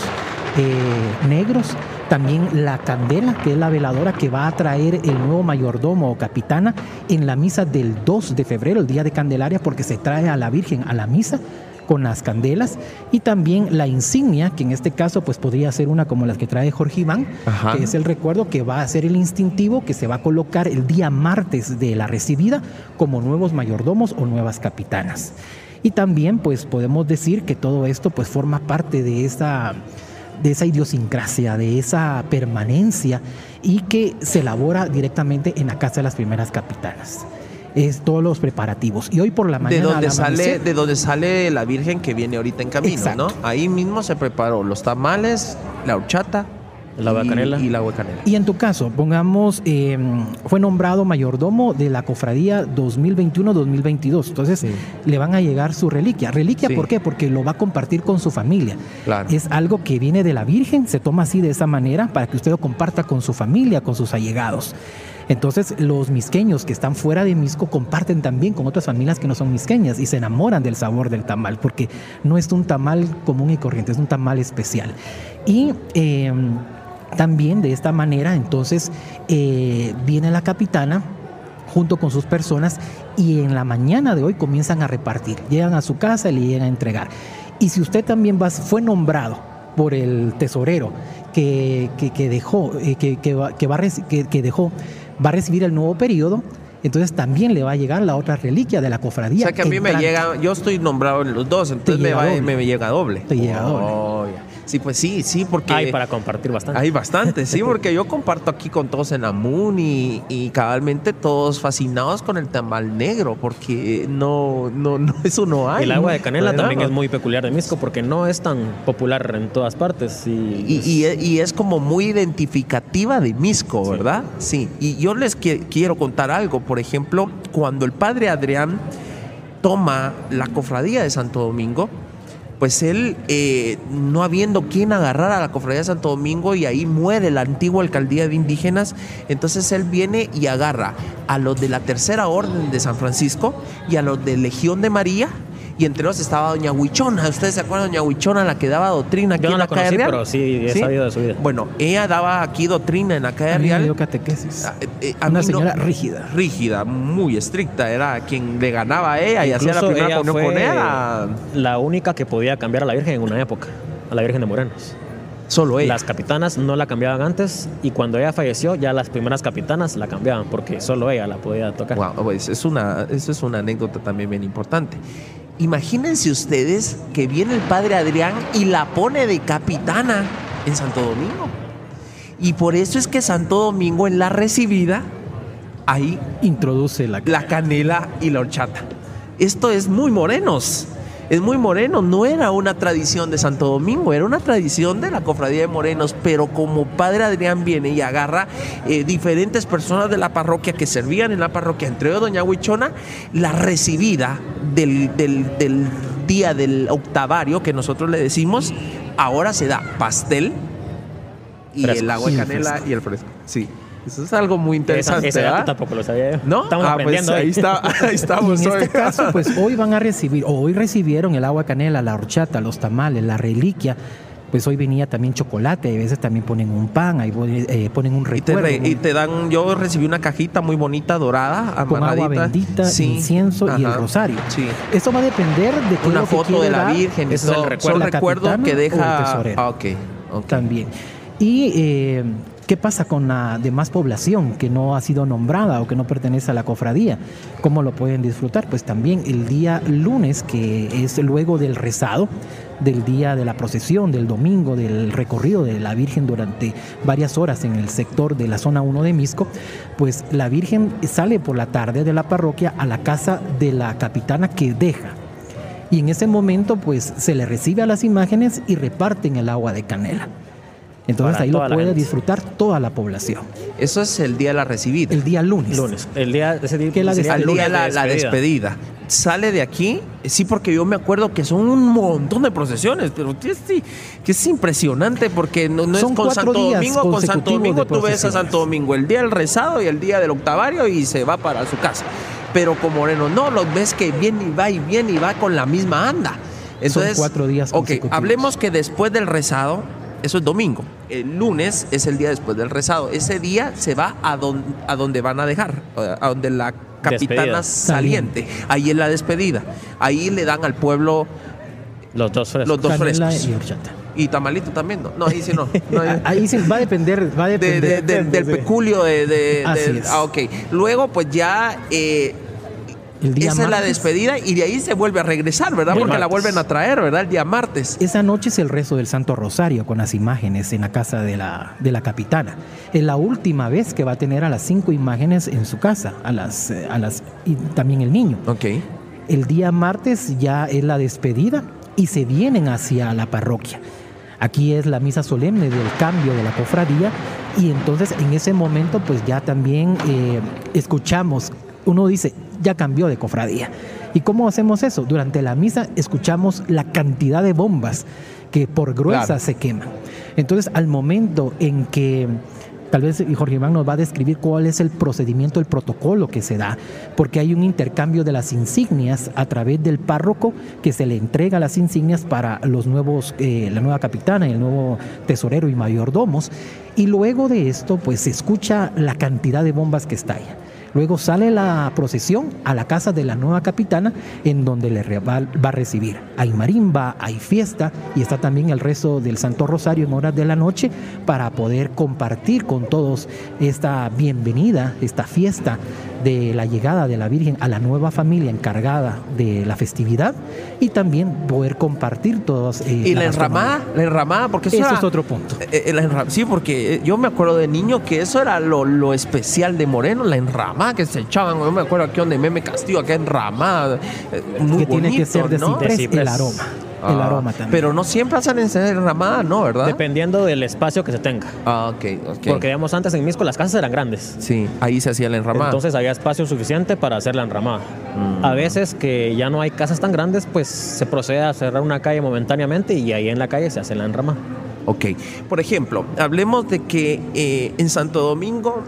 eh, negros. También la candela, que es la veladora que va a traer el nuevo mayordomo o capitana en la misa del 2 de febrero, el día de Candelaria, porque se trae a la Virgen a la misa con las candelas y también la insignia, que en este caso pues podría ser una como las que trae Jorge Iván, Ajá. que es el recuerdo que va a ser el instintivo que se va a colocar el día martes de la recibida como nuevos mayordomos o nuevas capitanas. Y también pues podemos decir que todo esto pues forma parte de esta de esa idiosincrasia, de esa permanencia y que se elabora directamente en la Casa de las Primeras Capitanas. Es todos los preparativos. Y hoy por la mañana. De donde, al sale, de donde sale la Virgen que viene ahorita en camino, Exacto. ¿no? Ahí mismo se preparó los tamales, la horchata El agua de y- canela. y la agua de canela. Y en tu caso, pongamos, eh, fue nombrado mayordomo de la cofradía 2021-2022. Entonces, Sí. le van a llegar su reliquia. ¿Reliquia Sí. por qué? Porque lo va a compartir con su familia. Claro. Es algo que viene de la Virgen, se toma así de esa manera para que usted lo comparta con su familia, con sus allegados. Entonces, los misqueños que están fuera de Misco comparten también con otras familias que no son misqueñas y se enamoran del sabor del tamal, porque no es un tamal común y corriente, es un tamal especial. Y eh, también de esta manera, entonces, eh, viene la capitana junto con sus personas y en la mañana de hoy comienzan a repartir. Llegan a su casa y le llegan a entregar. Y si usted también va, fue nombrado por el tesorero que, que- que dejó, eh, que, que va, que va que- dejó, va a recibir el nuevo periodo, entonces también le va a llegar la otra reliquia de la O cofradía. sea que a mí me llega, yo estoy nombrado en los dos, entonces me, llega va- doble. me, llega doble. Te llega doble. Oh, ya. Sí, pues sí, sí, porque Hay para compartir bastante. hay bastante, sí, porque yo comparto aquí con todos en Amun y, y cabalmente todos fascinados con el tamal negro, porque no, no, no, eso no hay. el agua de canela ¿verdad? también es muy peculiar de Misco porque no es tan popular en todas partes. Y, Y, y- y es como muy identificativa de Misco, Sí. ¿verdad? Sí. Y yo les qui- quiero contar algo. Por ejemplo, cuando el padre Adrián toma la cofradía de Santo Domingo, pues él, eh, no habiendo quien agarrar a la cofradía de Santo Domingo y ahí muere la antigua alcaldía de indígenas, entonces él viene y agarra a los de la Tercera Orden de San Francisco y a los de Legión de María. Y entre ellos estaba Doña Huichona. ¿Ustedes se acuerdan de Doña Huichona, la que daba doctrina aquí Yo no en la la calle conocí, Real? pero sí he sabido de su vida. Bueno, ella daba aquí doctrina en la calle A mí me Real. dio catequesis. Ah, eh, eh, a Una mí no- señora rígida. Rígida, muy estricta. Era quien le ganaba a ella y hacía la primera ella comunión fue con ella. la única que podía cambiar a la Virgen en una época, a la Virgen de Morenos. Solo ella. Las capitanas no la cambiaban antes y cuando ella falleció ya las primeras capitanas la cambiaban porque solo ella la podía tocar. Wow, pues es una, eso es una anécdota también bien importante. Imagínense ustedes que viene el padre Adrián y la pone de capitana en Santo Domingo. Y por eso es que Santo Domingo en la recibida, ahí Introduce la la canela y la horchata. Esto es muy morenos. Es muy moreno, no era una tradición de Santo Domingo, era una tradición de la cofradía de morenos, pero como Padre Adrián viene y agarra eh, diferentes personas de la parroquia que servían en la parroquia, entre ellos Doña Huichona, la recibida del, del- del día del octavario, que nosotros le decimos, ahora se da pastel y Fresco. el agua de canela y el fresco. Sí, eso es algo muy Esa- interesante. ese dato ¿verdad? tampoco lo sabía. ¿No? Estamos Ah, pues aprendiendo ahí hoy. está, ahí Y en estamos hoy. este caso, pues hoy van a recibir, o hoy recibieron el agua canela, la horchata, los tamales, la reliquia. Pues hoy venía también chocolate, a veces también ponen un pan, ahí eh, ponen un Y te, recuerdo. re- y te dan, yo recibí una cajita muy bonita, dorada, con agua amarradita. bendita, Sí, incienso y el rosario. Sí. Esto va a depender de qué Una foto de la dar Virgen y Ese es el recuerdo. Son ¿La recuerdos que o el deja. tesorero? Ah, ok. ok. también. Y eh, qué pasa con la demás población que no ha sido nombrada o que no pertenece a la cofradía. ¿Cómo lo pueden disfrutar? Pues también el día lunes, que es luego del rezado, del día de la procesión, del domingo, del recorrido de la Virgen durante varias horas en el sector de la zona 1 de Misco, pues la Virgen sale por la tarde de la parroquia a la casa de la capitana que deja. Y en ese momento, pues se le recibe a las imágenes y reparten el agua de canela. Entonces Para ahí lo puede disfrutar toda la población. Eso es el día de la recibida. El día lunes. Lunes. El día ese día, Que la Al el día la, de la despedida. Sale de aquí, sí, porque yo me acuerdo que son un montón de procesiones, pero que sí, es impresionante porque no, no Son es con cuatro Santo días Domingo, con Santo consecutivos Domingo tú ves a. Santo Domingo el día del rezado y el día del octavario y se va para su casa. Pero con Moreno no, los ves que viene y va y viene y va con la misma anda. Entonces, cuatro días Ok, hablemos que después del rezado, eso es domingo. El lunes es el día después del rezado. Ese día se va a, don- a donde van a dejar, a donde la capitana Despedida. saliente. Ahí es la despedida. Ahí le dan al pueblo Los dos frescos. los dos frescos. y tamalito también, ¿no? No, ahí sí no. No, ahí- Ahí sí va a depender, va a de- depender. de- de- del peculio de, ah, ok luego pues ya eh, El día Esa es la despedida y de ahí se vuelve a regresar, ¿verdad? El Porque la vuelven a traer, ¿verdad? El día martes. Esa noche es el rezo del Santo Rosario con las imágenes en la casa de la, de la capitana. Es la última vez que va a tener a las cinco imágenes en su casa, a las, eh, a las, y también el niño. Ok. El día martes ya es la despedida y se vienen hacia la parroquia. Aquí es la misa solemne del cambio de la cofradía y entonces en ese momento pues ya también eh, escuchamos, uno dice, ya cambió de cofradía. ¿Y cómo hacemos eso? Durante la misa escuchamos la cantidad de bombas que por gruesas Claro. se queman. Entonces al momento en que Tal vez Jorge Iván nos va a describir cuál es el procedimiento, el protocolo que se da, porque hay un intercambio de las insignias a través del párroco que se le entrega las insignias para los nuevos, eh, la nueva capitana y el nuevo tesorero y mayordomos. Y luego de esto, pues se escucha la cantidad de bombas que estalla. Luego sale la procesión a la casa de la nueva capitana, en donde le va a recibir. Hay marimba, hay fiesta y está también el rezo del Santo Rosario en horas de la noche para poder compartir con todos esta bienvenida, esta fiesta de la llegada de la Virgen a la nueva familia encargada de la festividad y también poder compartir todos. eh, Y la enramada, gastronomía. la enramada, porque eso, Eso era- es otro punto. Eh, eh, la enra- sí, porque yo me acuerdo de niño que eso era lo, lo especial de Moreno, la enramada que se echaban. Yo me acuerdo aquí donde Meme Castillo, aquella enramada. eh, muy que tiene que ser de ¿no? ciprés, De ciprés. el aroma. El Ah, aroma también. Pero no siempre hacen enramada, ¿no? ¿Verdad? Dependiendo del espacio que se tenga. Ah, ok, ok. Porque digamos antes en Misco las casas eran grandes. Sí, ahí se hacía la enramada. Entonces había espacio suficiente para hacer la enramada. Mm. A veces que ya no hay casas tan grandes, pues se procede a cerrar una calle momentáneamente y ahí en la calle se hace la enramada. Ok. Por ejemplo, hablemos de que eh, en Santo Domingo,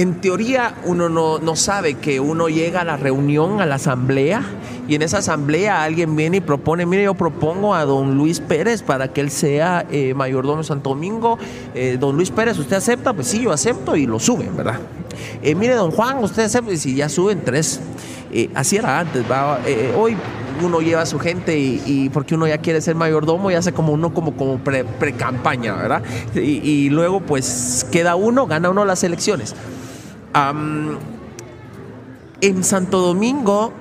en teoría, uno no, no sabe que uno llega a la reunión, a la asamblea, y en esa asamblea alguien viene y propone, mire, yo propongo a don Luis Pérez para que él sea eh, mayordomo de Santo Domingo. Eh, don Luis Pérez, ¿usted acepta? Pues sí, yo acepto y lo suben, ¿verdad? Eh, mire, don Juan, ¿usted acepta? Y si ya suben tres. Así era antes, hoy uno lleva a su gente y, porque uno ya quiere ser mayordomo y hace como uno como, como pre, campaña ¿verdad? Y luego pues queda uno, gana uno las elecciones. En Santo Domingo,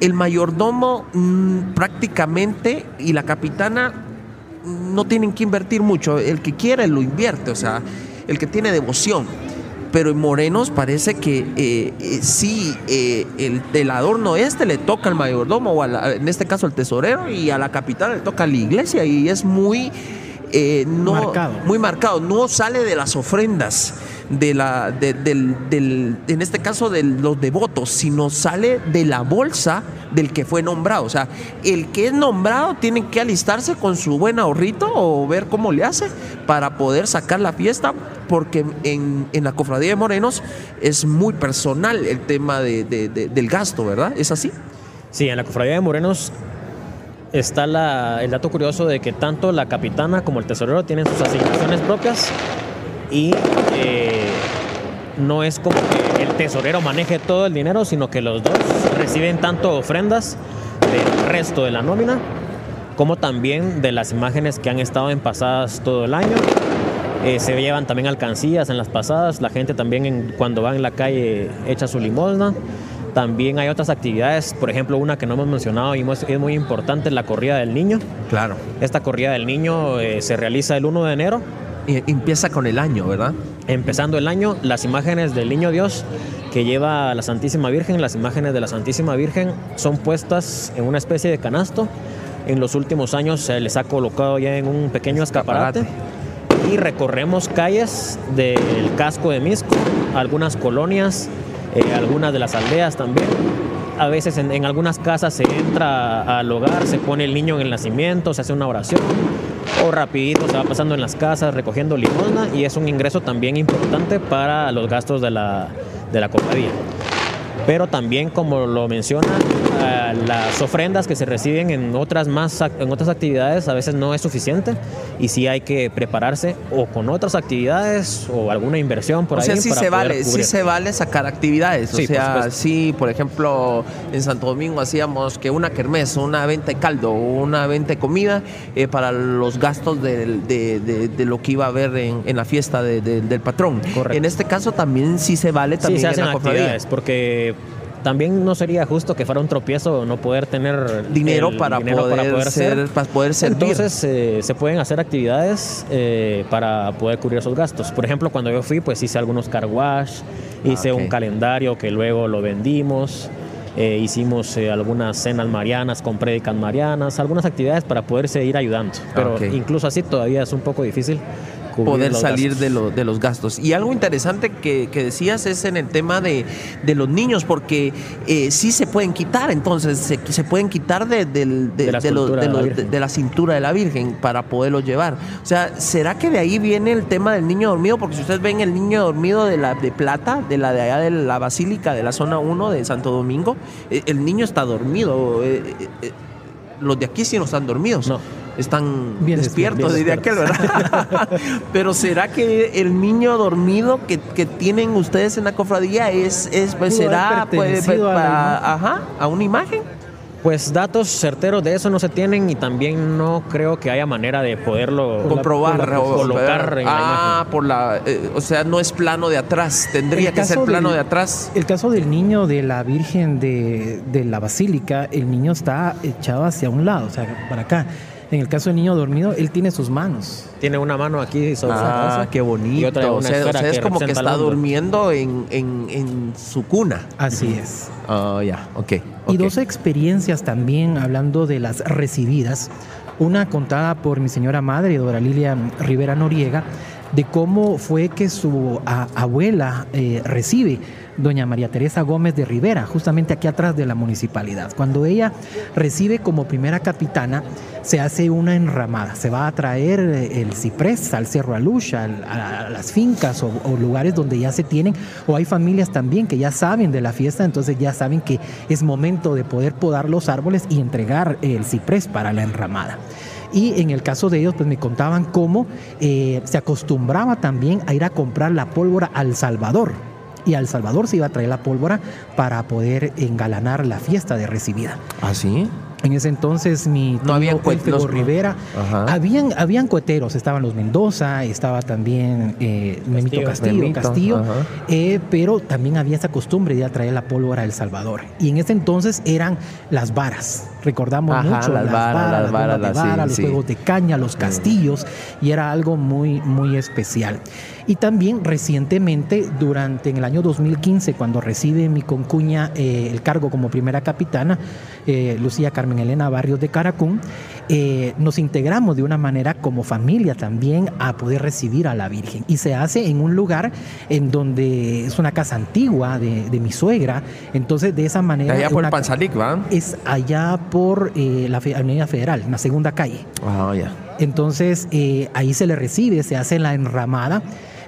el mayordomo mm, prácticamente y la capitana mm, no tienen que invertir mucho. El que quiere lo invierte, o sea, el que tiene devoción. Pero en Morenos parece que eh, eh, sí, eh, el, el adorno este le toca al mayordomo, o a la- en este caso al tesorero, y a la capitana le toca a la iglesia, y es muy, no, Marcado. muy marcado. No sale de las ofrendas, de la, de- del, del- en este caso de los devotos, sino sale de la bolsa del que fue nombrado. O sea, el que es nombrado tiene que alistarse con su buen ahorrito o ver cómo le hace para poder sacar la fiesta, porque en, en la cofradía de Morenos es muy personal el tema de- de- de- del gasto, ¿verdad? ¿Es así? Sí, en la cofradía de Morenos está la- el dato curioso de que tanto la capitana como el tesorero tienen sus asignaciones propias y eh, no es como que el tesorero maneje todo el dinero, sino que los dos reciben tanto ofrendas del resto de la nómina como también de las imágenes que han estado en pasadas todo el año. Eh, se llevan también alcancías en las pasadas, la gente también en- cuando va en la calle echa su limosna. También hay otras actividades, por ejemplo, una que no hemos mencionado y es es muy importante, la corrida del niño. Claro. Esta corrida del niño eh, se realiza el 1 de enero. Empieza con el año, ¿verdad? Empezando el año, las imágenes del niño Dios que lleva a la Santísima Virgen, las imágenes de la Santísima Virgen son puestas en una especie de canasto. En los últimos años se les ha colocado ya en un pequeño escaparate. Y recorremos calles del casco de Misco, algunas colonias, eh, algunas de las aldeas también. A veces en, en algunas casas se entra al hogar, se pone el niño en el nacimiento, se hace una oración o rapidito se va pasando en las casas recogiendo limosna y es un ingreso también importante para los gastos de la, de la cofradía. Pero también, como lo menciona, las ofrendas que se reciben en otras, más, en otras actividades a veces no es suficiente y sí hay que prepararse o con otras actividades o alguna inversión por o ahí. sea, sí para se vale, sí se vale sacar actividades. O por sea, supuesto. sí, por ejemplo, en Santo Domingo hacíamos que una kermés, una venta de caldo, una venta de comida eh, para los gastos de, de- de lo que iba a haber en, en la fiesta de- de- del patrón. Correcto. En este caso también sí se vale Sí, también en la actividades porque también no sería justo que fuera un tropiezo no poder tener dinero, para, poder ser, para poder servir. Entonces eh, se pueden hacer actividades eh, para poder cubrir esos gastos. Por ejemplo, cuando yo fui, pues hice algunos car wash, hice ah, un calendario que luego lo vendimos. Eh, hicimos algunas cenas marianas con prédicas marianas, algunas actividades para poderse ir ayudando. Pero incluso así todavía es un poco difícil poder salir de, de, los gastos. Y algo interesante que, decías es en el tema de, los niños, porque eh, sí se pueden quitar, entonces se, se pueden quitar de, la cintura de la Virgen para poderlos llevar. O sea, ¿será que de ahí viene el tema del niño dormido? Porque si ustedes ven el niño dormido de la de plata, de la de allá de la Basílica, de la zona 1 de Santo Domingo, eh, el niño está dormido. Eh, los de aquí sí no están dormidos. No están bien despiertos, diría aquel, ¿verdad? Pero ¿será que el niño dormido que, tienen ustedes en la cofradía es, es pues, será pues, a, ajá, a una imagen? Pues datos certeros de eso no se tienen y también no creo que haya manera de poderlo comprobar, o colocar en ah, por la, eh, o sea, no es plano de atrás, tendría que ser plano de atrás. El caso del niño de la Virgen de, de la Basílica, el niño está echado hacia un lado, o sea, para acá. En el caso del niño dormido, él tiene sus manos. Tiene una mano aquí sobre ah, qué bonito. Y otra o sea, es como que está durmiendo en, su cuna. Así es. Oh, ya, ok. Y dos experiencias también, hablando de las recibidas. Una contada por mi señora madre, Dora Lilia Rivera Noriega, de cómo fue que su abuela eh, recibe doña María Teresa Gómez de Rivera, justamente aquí atrás de la municipalidad. Cuando ella recibe como primera capitana, se hace una enramada, se va a traer eh, el ciprés al Cerro Alucha, a, las fincas o, lugares donde ya se tienen, o hay familias también que ya saben de la fiesta, entonces ya saben que es momento de poder podar los árboles y entregar el ciprés para la enramada. Y en el caso de ellos, pues me contaban cómo eh, se acostumbraba también a ir a comprar la pólvora al Salvador y al Salvador se iba a traer la pólvora para poder engalanar la fiesta de recibida. ¿Ah, sí? En ese entonces mi tío no Rivera, habían, habían coheteros, estaban los Mendoza, estaba también eh, Memito Castillo, Castillo, eh, pero también había esa costumbre de ir a traer la pólvora a El Salvador. Y en ese entonces eran las varas, recordamos mucho las, varas, las varas, los juegos de caña, los castillos, y era algo muy, muy especial. Y también recientemente, durante en el año 2015, cuando recibe mi concuña eh, el cargo como primera capitana, eh, Lucía Carmen Elena Barrios de Caracún, eh, nos integramos de una manera como familia también a poder recibir a la Virgen. Y se hace en un lugar en donde es una casa antigua de, mi suegra. Entonces, de esa manera. Allá por Panzalic, ¿va? Es allá por la Avenida Federal, en la segunda calle. Ah, ya. Entonces, ahí se le recibe, se hace la enramada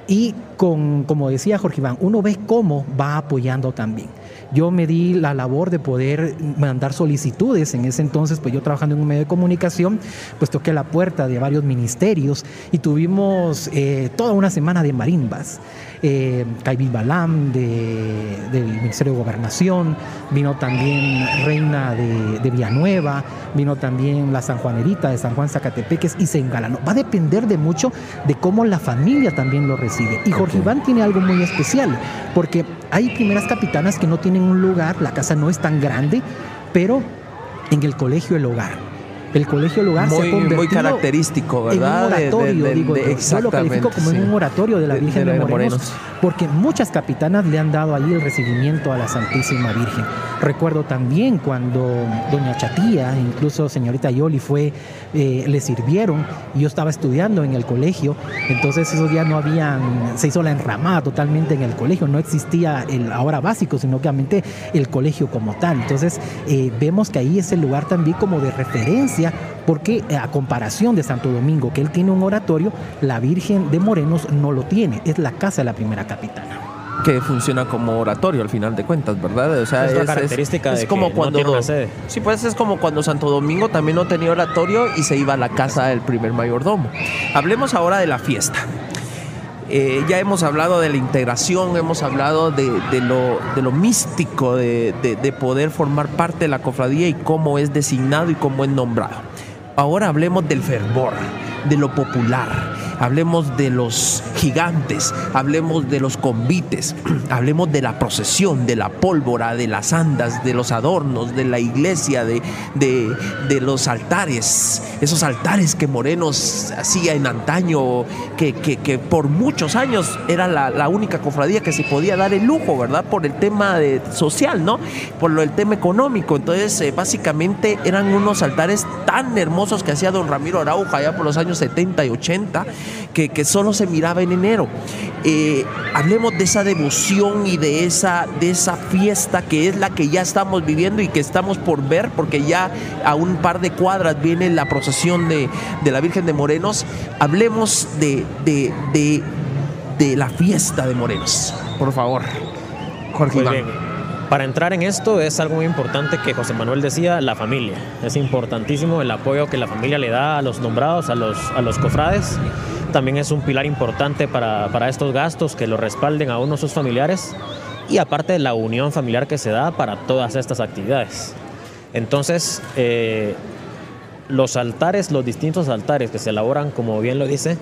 y con, como decía Jorge Iván, uno ve cómo va apoyando también. Yo me di la labor de poder mandar solicitudes. En ese entonces, pues yo trabajando en un medio de comunicación, pues toqué la puerta de varios ministerios y tuvimos eh, toda una semana de marimbas eh, Balam del Ministerio de Gobernación, vino también Reina de, de, Villanueva, vino también la San Juanerita de San Juan Zacatepeques y se engalanó. Va a depender de mucho de cómo la familia también lo recibe. Y Jorge Iván tiene algo muy especial, porque hay primeras capitanas que no tienen un lugar, la casa no es tan grande, pero en el colegio el hogar el colegio lugar muy, se ha convertido muy característico, ¿verdad? En un oratorio, digo yo. lo califico como en un oratorio de la Virgen de, Morenos, porque muchas capitanas le han dado ahí el recibimiento a la Santísima Virgen. Recuerdo también cuando doña Chatía, incluso señorita Yoli fue, eh, le sirvieron, yo estaba estudiando en el colegio, entonces esos días no habían, se hizo la enramada totalmente en el colegio, no existía el ahora básico, sino que el colegio como tal. Entonces eh, vemos que ahí es el lugar también como de referencia porque eh, a comparación de Santo Domingo, que él tiene un oratorio, la Virgen de Morenos no lo tiene, es la casa de la primera capitana que funciona como oratorio al final de cuentas, ¿verdad? O sea, es, la característica de como que cuando no tiene una sede. Sí, pues es como cuando Santo Domingo también no tenía oratorio y se iba a la casa del primer mayordomo. Hablemos ahora de la fiesta. Eh, ya hemos hablado de la integración, hemos hablado de, lo, místico de, poder formar parte de la cofradía y cómo es designado y cómo es nombrado. Ahora hablemos del fervor, de lo popular. Hablemos de los gigantes, hablemos de los convites, hablemos de la procesión, de la pólvora, de las andas, de los adornos, de la iglesia, de, de, los altares, esos altares que Morenos hacía en antaño, que, que, por muchos años era la, única cofradía que se podía dar el lujo, ¿verdad? Por el tema de, social, ¿no? Por lo, el tema económico. Entonces, eh, básicamente eran unos altares tan hermosos que hacía don Ramiro Araujo allá por los años 70 y 80, que, que solo se miraba en enero. Eh, hablemos de esa devoción y de esa, de esa fiesta que es la que ya estamos viviendo y que estamos por ver, porque ya a un par de cuadras viene la procesión de, la Virgen de Morenos. Hablemos de, de, de, la fiesta de Morenos, por favor. Jorge Iván. Para entrar en esto es algo muy importante que José Manuel decía, la familia. Es importantísimo el apoyo que la familia le da a los nombrados, a los, a los cofrades. También es un pilar importante para, para estos gastos, que lo respalden a uno sus familiares y aparte la unión familiar que se da para todas estas actividades. Entonces, eh, los altares, los distintos altares que se elaboran, como bien lo dice,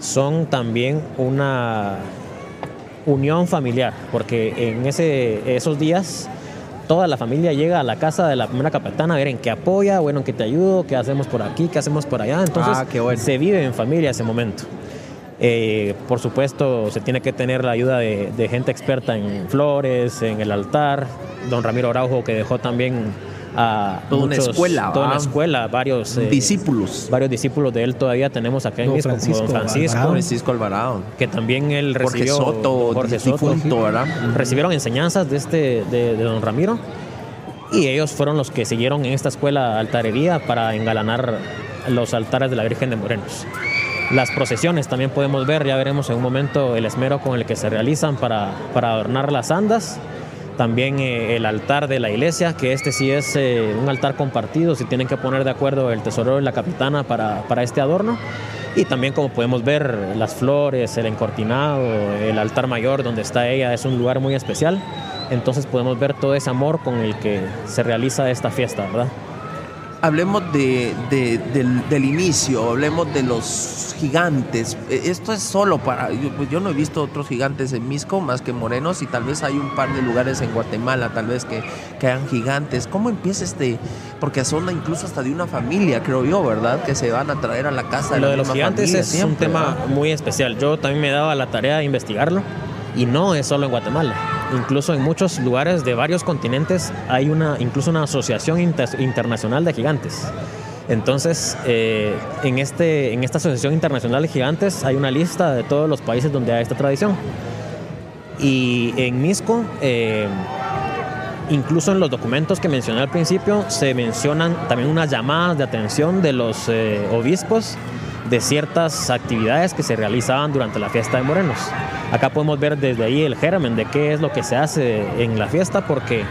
son también una unión familiar, porque en ese, esos días toda la familia llega a la casa de la primera capitana a ver en qué apoya, bueno, en qué te ayudo, qué hacemos por aquí, qué hacemos por allá. Entonces ah, se vive en familia ese momento. Eh, por supuesto, se tiene que tener la ayuda de, gente experta en flores, en el altar. Don Ramiro Araujo, que dejó también a toda una escuela, toda una escuela, varios eh, discípulos, varios discípulos de él todavía tenemos acá en Misco, Francisco, don Francisco, Francisco Alvarado, que también él recibió Jorge Soto, recibieron enseñanzas de este de, de, don Ramiro y ellos fueron los que siguieron en esta escuela altarería para engalanar los altares de la Virgen de Morenos. Las procesiones también podemos ver, ya veremos en un momento el esmero con el que se realizan para, para adornar las andas. También eh, el altar de la iglesia, que este sí es eh, un altar compartido, si tienen que poner de acuerdo el tesorero y la capitana para, para este adorno. Y también como podemos ver las flores, el encortinado, el altar mayor donde está ella, es un lugar muy especial. Entonces podemos ver todo ese amor con el que se realiza esta fiesta, ¿verdad? Hablemos de, del, inicio, hablemos de los gigantes. E, esto es solo para. Pues yo, no he visto otros gigantes en Misco más que morenos y tal vez hay un par de lugares en Guatemala, tal vez que, que hayan gigantes. ¿Cómo empieza este.? Porque son incluso hasta de una familia, creo yo, ¿verdad? Que se van a traer a la casa de Lo de los gigantes es un tema muy especial. Yo también me daba la tarea de investigarlo y no es solo en Guatemala incluso en muchos lugares de varios continentes hay una, incluso una asociación internacional de gigantes. Entonces, eh, en, este, en esta Asociación Internacional de Gigantes hay una lista de todos los países donde hay esta tradición. Y en Misco, eh, incluso en los documentos que mencioné al principio, se mencionan también unas llamadas de atención de los eh, obispos de ciertas actividades que se realizaban durante la fiesta de Morenos. Acá podemos ver desde ahí el germen de qué es lo que se hace en la fiesta porque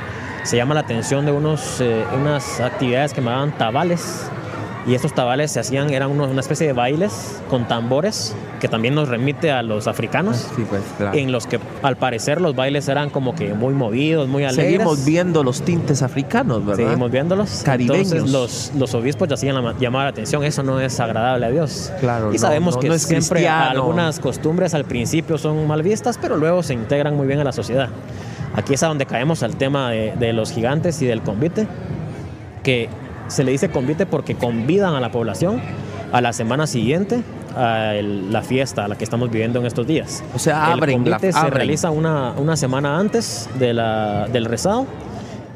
se llama la atención de unos, eh, unas actividades que llamaban tabales y estos tabales se hacían, eran una especie de bailes con tambores, que también nos remite a los africanos, pues, en los que al parecer los bailes eran como que muy movidos, muy alegres. Seguimos viendo los tintes africanos, ¿verdad? Seguimos viéndolos. Caribeños. Entonces los, los obispos ya hacían la, llamar la atención, eso no es agradable a Dios. Claro, y sabemos que siempre algunas costumbres al principio son mal vistas, pero luego se integran muy bien a la sociedad. Aquí es a donde caemos al tema de, de los gigantes y del convite, que se le dice convite porque convidan a la población a la semana siguiente a la fiesta a la que estamos viviendo en estos días. O sea, abren. El convite se realiza una, una, semana antes de la, del rezado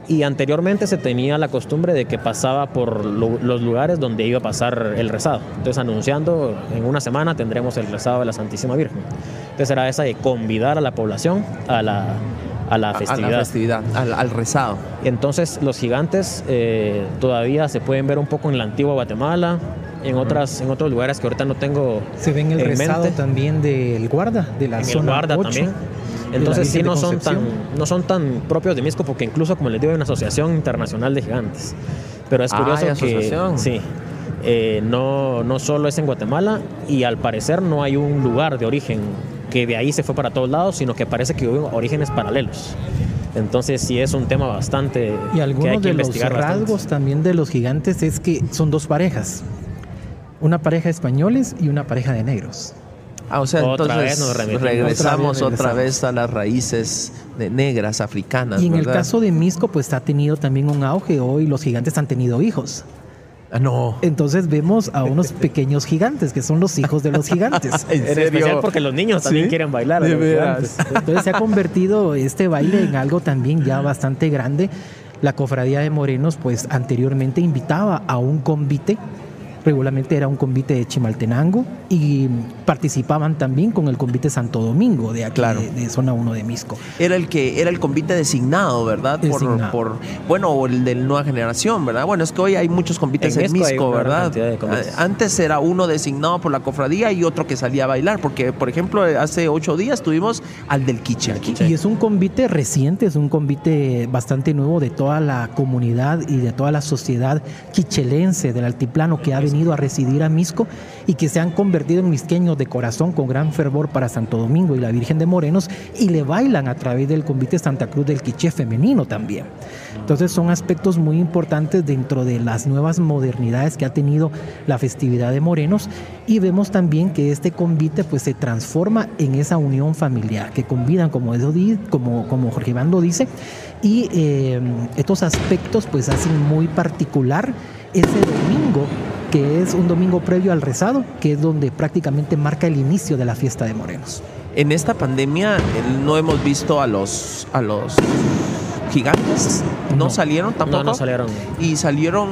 y anteriormente se tenía la costumbre de que pasaba por los lugares donde iba a pasar el rezado. Entonces anunciando en una semana tendremos el rezado de la Santísima Virgen. Entonces era esa de convidar a la población a la, a la festividad. al, rezado. Entonces los gigantes eh, todavía se pueden ver un poco en la antigua Guatemala, en otras en otros lugares que ahorita no tengo se ven el rezado también del guarda de la zona guarda también. entonces sí no son tan no son tan propios de Misco porque incluso como les digo hay una asociación internacional de gigantes. Pero es ah, curioso que sí eh, no, no solo es en Guatemala y al parecer no hay un lugar de origen que de ahí se fue para todos lados, sino que parece que hubo orígenes paralelos. Entonces sí es un tema bastante y algunos de los rasgos también de los gigantes es que son dos parejas, una pareja de españoles y una pareja de negros. Ah, o sea, Otra entonces vez regresamos Otra vez otra regresamos. vez a las raíces de negras africanas. Y en el caso de Misco, pues ha tenido también un auge. Hoy los gigantes han tenido hijos. Ah, no. Entonces vemos a unos pequeños gigantes, que son los hijos de los gigantes. ¿En En especial porque los niños también ¿Sí? quieren bailar. a De los gigantes. Entonces se ha convertido este baile en algo también ya bastante grande. La cofradía de Morenos, pues anteriormente invitaba a un convite, regularmente era un convite de Chimaltenango, y participaban también con el convite Santo Domingo, de aquí, Claro. de, de zona 1 de Misco. Era el que era el convite designado, ¿verdad? Por, Designado. por bueno, o el de nueva generación, ¿verdad? Bueno, es que hoy hay muchos convites en, En Misco ¿verdad? cantidad de convites. A- Antes era uno designado por la cofradía y otro que salía a bailar, porque por ejemplo hace ocho días tuvimos al del Quiche aquí. Y es un convite reciente, es un convite bastante nuevo de toda la comunidad y de toda la sociedad quichelense del altiplano que ha venido a residir a Misco y que se han convertido en misqueños de corazón con gran fervor para Santo Domingo y la Virgen de Morenos y le bailan a través del convite Santa Cruz del Quiché femenino también. Entonces son aspectos muy importantes dentro de las nuevas modernidades que ha tenido la festividad de Morenos y vemos también que este convite pues se transforma en esa unión familiar que convidan como como como Jorge Iván lo dice y eh, estos aspectos pues hacen muy particular ese domingo que es un domingo previo al rezado que es donde prácticamente marca el inicio de la fiesta de Morenos. En esta pandemia no hemos visto a los a los gigantes. ¿No, No. salieron tampoco? No, no salieron. ¿Y salieron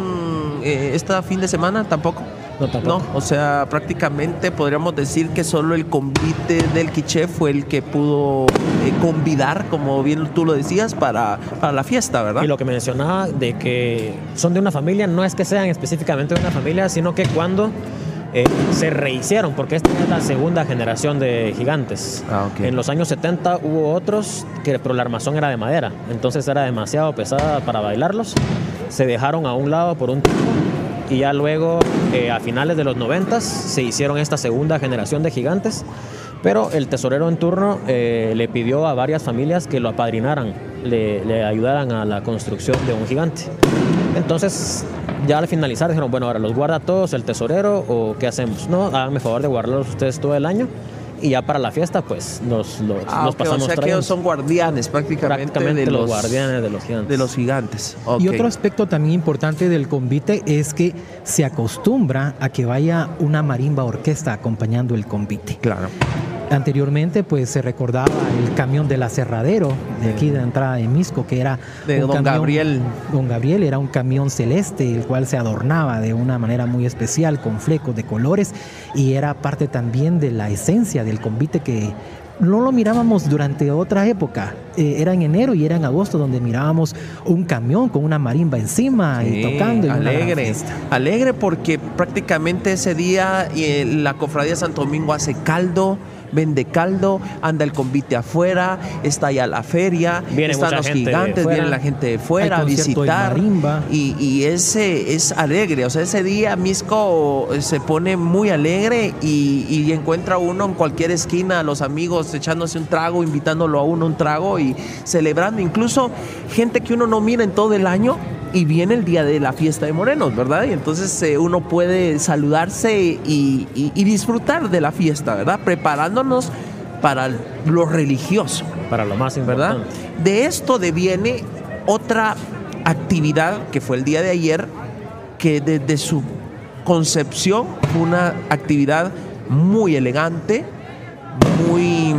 eh, este fin de semana tampoco? No, tampoco. No, o sea, prácticamente podríamos decir que solo el convite del Quiché fue el que pudo eh, convidar, como bien tú lo decías, para, para la fiesta, ¿verdad? Y lo que mencionaba de que son de una familia, no es que sean específicamente de una familia, sino que cuando eh, se rehicieron, porque esta es la segunda generación de gigantes. Ah. En los años 70 hubo otros, que, pero la armazón era de madera, entonces era demasiado pesada para bailarlos. Se dejaron a un lado por un tiempo y ya luego, eh, a finales de los 90 se hicieron esta segunda generación de gigantes. Pero el tesorero en turno eh, le pidió a varias familias que lo apadrinaran, le, le ayudaran a la construcción de un gigante. Entonces, ya al finalizar dijeron, bueno, ahora los guarda todos el tesorero o qué hacemos. No, háganme favor de guardarlos ustedes todo el año y ya para la fiesta, pues los, los, Ah, los pasamos o sea que ellos son guardianes prácticamente, prácticamente de los, los, guardianes de los gigantes. de los gigantes. Y otro aspecto también importante del convite es que se acostumbra a que vaya una marimba orquesta acompañando el convite. Claro. Anteriormente, pues se recordaba el camión del aserradero de aquí de la entrada de Misco, que era De don Gabriel. Don Gabriel era un camión celeste, el cual se adornaba de una manera muy especial con flecos de colores y era parte también de la esencia del convite que no lo mirábamos durante otra época. Eh, era en enero y era en agosto donde mirábamos un camión con una marimba encima y tocando. y alegre, alegre porque prácticamente ese día eh, la cofradía Santo Domingo hace caldo, vende caldo, anda el convite afuera, está ya la feria, Viene están los gigantes, viene la gente de fuera a visitar y, y ese es alegre, o sea, ese día Misco eh, se pone muy alegre y, y encuentra uno en cualquier esquina a los amigos echándose un trago, invitándolo a uno un trago y celebrando, incluso gente que uno no mira en todo el año y viene el día de la fiesta de Morenos, ¿verdad? Y entonces eh, uno puede saludarse y, y- y disfrutar de la fiesta, ¿verdad? Preparándonos para lo religioso. Para lo más ¿verdad? importante. De esto deviene otra actividad que fue el día de ayer, que desde su concepción fue una actividad muy elegante, muy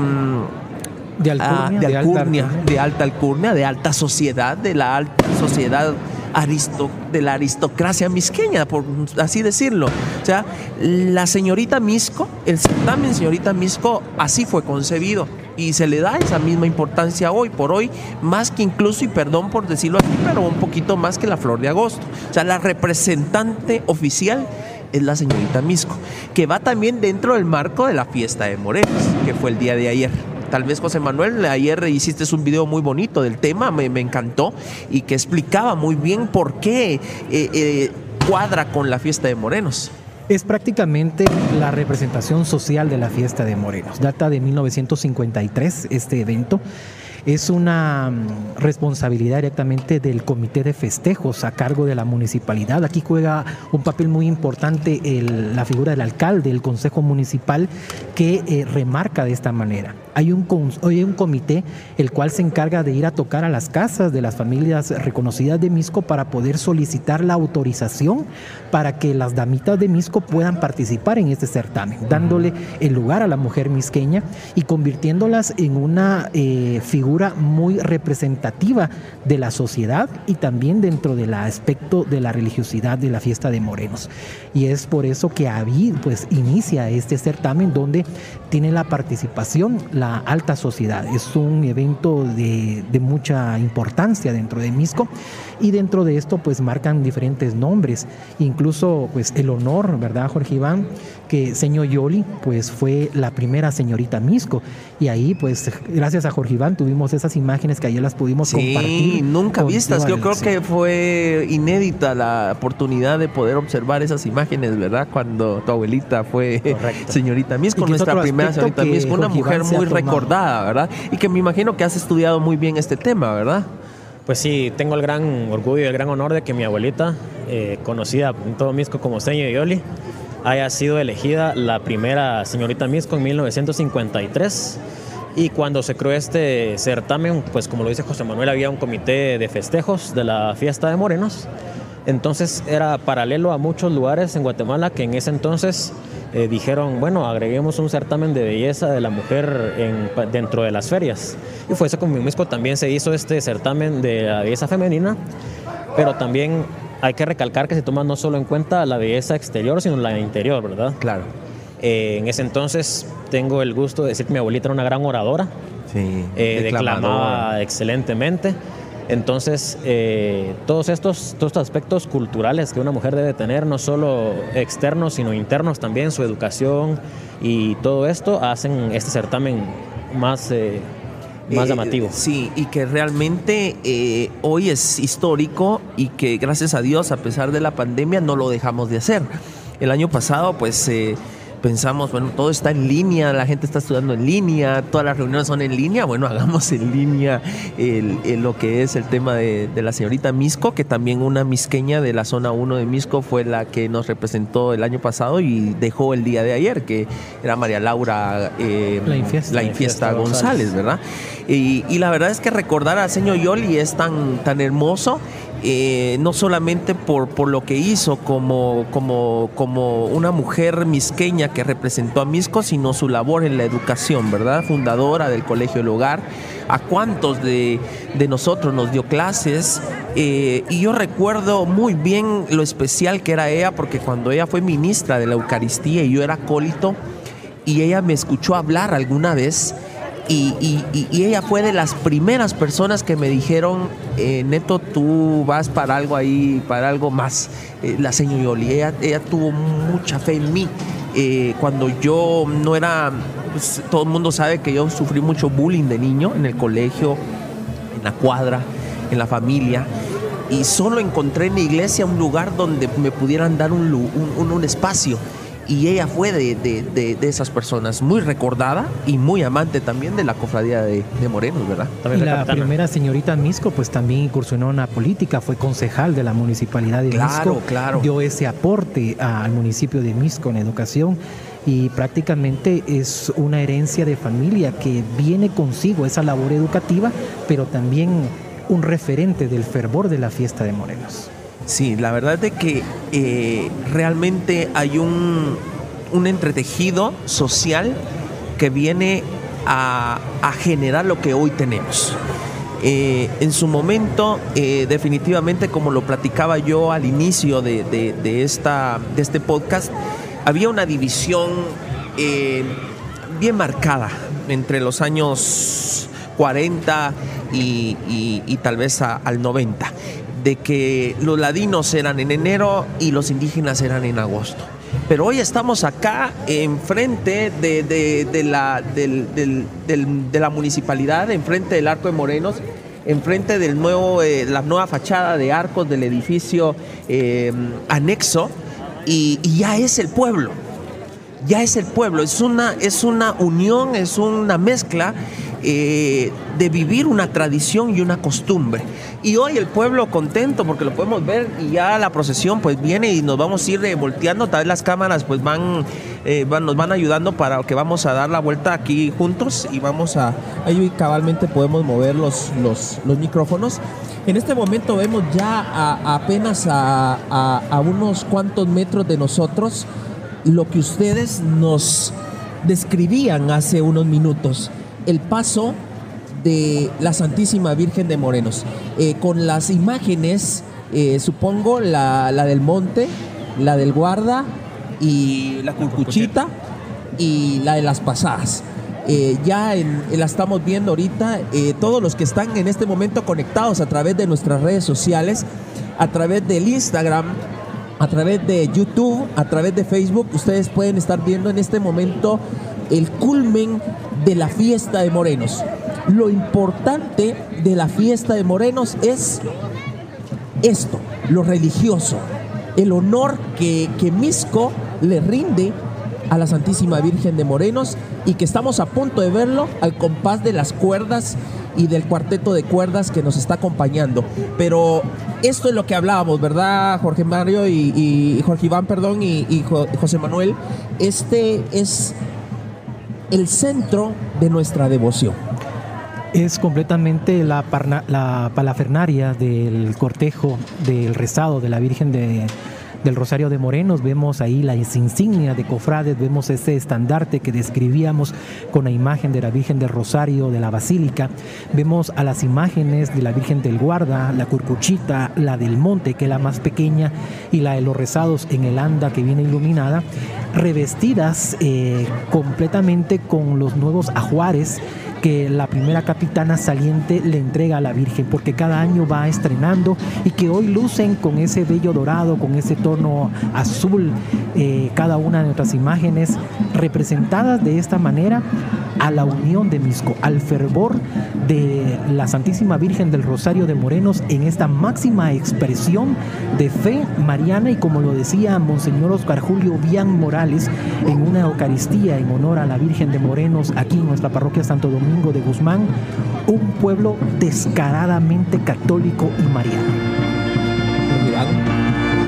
De ah, alcurnia, de, alta alcurnia. de alta alcurnia, de alta sociedad, de la alta sociedad aristo- de la aristocracia misqueña, por así decirlo. O sea, la señorita Misco, el certamen señorita Misco, así fue concebido. Y se le da esa misma importancia hoy por hoy, más que incluso, y perdón por decirlo así, pero un poquito más que la flor de agosto. O sea, la representante oficial es la señorita Misco, que va también dentro del marco de la fiesta de Morelos, que fue el día de ayer. Tal vez José Manuel, ayer hiciste un video muy bonito del tema, me, me encantó, y que explicaba muy bien por qué eh, eh, cuadra con la fiesta de Morenos. Es prácticamente la representación social de la fiesta de Morenos. Data de 1953 este evento. Es una mm, responsabilidad directamente del comité de festejos a cargo de la municipalidad. Aquí juega un papel muy importante la figura del alcalde, el consejo municipal, que eh, remarca de esta manera. Hay un, hay un comité el cual se encarga de ir a tocar a las casas de las familias reconocidas de Misco para poder solicitar la autorización para que las damitas de Misco puedan participar en este certamen, dándole el lugar a la mujer misqueña y convirtiéndolas en una eh, figura muy representativa de la sociedad y también dentro del aspecto de la religiosidad de la fiesta de Morenos. Y es por eso que Avid pues inicia este certamen donde tiene la participación la alta sociedad. Es un evento de, de mucha importancia dentro de Misco y dentro de esto pues marcan diferentes nombres, incluso pues el honor, ¿verdad Jorge Iván? Que señor Yoli pues fue la primera señorita Misco y ahí pues gracias a Jorge Iván tuvimos esas imágenes que ayer las pudimos sí, compartir. nunca vistas, yo creo que fue inédita la oportunidad de poder observar esas imágenes, ¿verdad? Cuando tu abuelita fue señorita Misco, nuestra primera señorita Misco, una mujer muy recordada, ¿verdad? Y que me imagino que has estudiado muy bien este tema, ¿verdad? Pues sí, tengo el gran orgullo y el gran honor de que mi abuelita, eh, conocida en todo Misco como Señor Yoli, haya sido elegida la primera señorita Misco en 1953. Y cuando se creó este certamen, pues como lo dice José Manuel, había un comité de festejos de la fiesta de Morenos. Entonces era paralelo a muchos lugares en Guatemala que en ese entonces eh, dijeron, bueno, agreguemos un certamen de belleza de la mujer dentro de las ferias. Y fue eso con Misco también se hizo este certamen de belleza femenina, pero también hay que recalcar que se toma no solo en cuenta la belleza exterior, sino la interior, ¿verdad? Claro. Eh, en ese entonces tengo el gusto de decir que mi abuelita era una gran oradora. Sí, eh, declamaba excelentemente. Entonces, eh, todos, estos, todos estos aspectos culturales que una mujer debe tener, no solo externos, sino internos también, su educación y todo esto, hacen este certamen más, eh, más eh, llamativo. sí, y que realmente hoy es histórico y que gracias a Dios, a pesar de la pandemia, no lo dejamos de hacer. El año pasado, pues pensamos, bueno, todo está en línea, la gente está estudiando en línea, todas las reuniones son en línea, bueno, hagamos en línea lo que es el tema de, la señorita Misco, que también una misqueña de la zona 1 de Misco fue la que nos representó el año pasado y dejó el día de ayer, que era María Laura eh, la Infiesta, González, ¿verdad? Y, y, la verdad es que recordar al señor Yoli es tan, tan hermoso eh, no solamente por, por, lo que hizo como, como, como una mujer misqueña que representó a Misco, sino su labor en la educación, ¿verdad? Fundadora del Colegio del Hogar. A cuántos de, nosotros nos dio clases. Eh, y yo recuerdo muy bien lo especial que era ella, porque cuando ella fue ministra de la Eucaristía y yo era acólito, y ella me escuchó hablar alguna vez, y, ella fue de las primeras personas que me dijeron, eh, Neto, tú vas para algo ahí, para algo más. Eh, la señora Yoli, ella, tuvo mucha fe en mí. Eh, cuando yo no era, pues, todo el mundo sabe que yo sufrí mucho bullying de niño en el colegio, en la cuadra, en la familia. Y solo encontré en la iglesia un lugar donde me pudieran dar un espacio y ella fue de, esas personas, muy recordada y muy amante también de la cofradía de, Morenos, ¿verdad? y la, primera señorita Misco, pues también incursionó en la política, fue concejal de la municipalidad de claro, Misco, claro. dio ese aporte al municipio de Misco en educación y prácticamente es una herencia de familia que viene consigo esa labor educativa, pero también un referente del fervor de la fiesta de Morenos. Sí, la verdad es de que eh, realmente hay un, entretejido social que viene a, generar lo que hoy tenemos. Eh, en su momento, eh, definitivamente, como lo platicaba yo al inicio de, esta, de este podcast, había una división bien marcada entre los años 40 y, tal vez al 90 de que los ladinos eran en enero y los indígenas eran en agosto. Pero hoy estamos acá enfrente de, de, la, de la municipalidad, enfrente del Arco de Morenos, enfrente del nuevo, eh, la nueva fachada de arcos del edificio eh, anexo, y, ya es el pueblo. Ya es el pueblo, es una, es una unión, es una mezcla eh, de vivir una tradición y una costumbre. Y hoy el pueblo contento porque lo podemos ver y ya la procesión pues viene y nos vamos a ir eh, volteando, tal vez las cámaras pues van, eh, van, nos van ayudando para que vamos a dar la vuelta aquí juntos y vamos a, ahí cabalmente podemos mover los, los, micrófonos. En este momento vemos ya apenas a, a unos cuantos metros de nosotros lo que ustedes nos describían hace unos minutos, el paso de la Santísima Virgen de Morenos, eh, con las imágenes, eh, supongo, la, la, del monte, la del guarda y la curcuchita y la de las pasadas. Eh, ya en, la estamos viendo ahorita, todos los que están en este momento conectados a través de nuestras redes sociales, a través del Instagram, a través de YouTube, a través de Facebook, ustedes pueden estar viendo en este momento el culmen de la fiesta de Morenos. Lo importante de la fiesta de Morenos es esto, lo religioso, el honor que, que Misco le rinde a la Santísima Virgen de Morenos y que estamos a punto de verlo al compás de las cuerdas y del cuarteto de cuerdas que nos está acompañando. Pero esto es lo que hablábamos, ¿verdad, Jorge Mario y, Jorge Iván, perdón, y, José Manuel? Este es el centro de nuestra devoción. Es completamente la palafernaria del cortejo del rezado de la Virgen de, del Rosario de Morenos, vemos ahí la insignia de cofrades, vemos ese estandarte que describíamos con la imagen de la Virgen del Rosario de la Basílica, vemos a las imágenes de la Virgen del Guarda, la Curcuchita, la del Monte, que es la más pequeña, y la de los rezados en el anda que viene iluminada, revestidas eh, completamente con los nuevos ajuares que la primera capitana saliente le entrega a la Virgen, porque cada año va estrenando y que hoy lucen con ese vello dorado, con ese tono azul, eh, cada una de nuestras imágenes representadas de esta manera a la unión de Misco, al fervor de la Santísima Virgen del Rosario de Morenos en esta máxima expresión de fe mariana y como lo decía Monseñor Oscar Julio Bian Morales en una Eucaristía en honor a la Virgen de Morenos aquí en nuestra parroquia Santo Domingo de Guzmán, un pueblo descaradamente católico y mariano.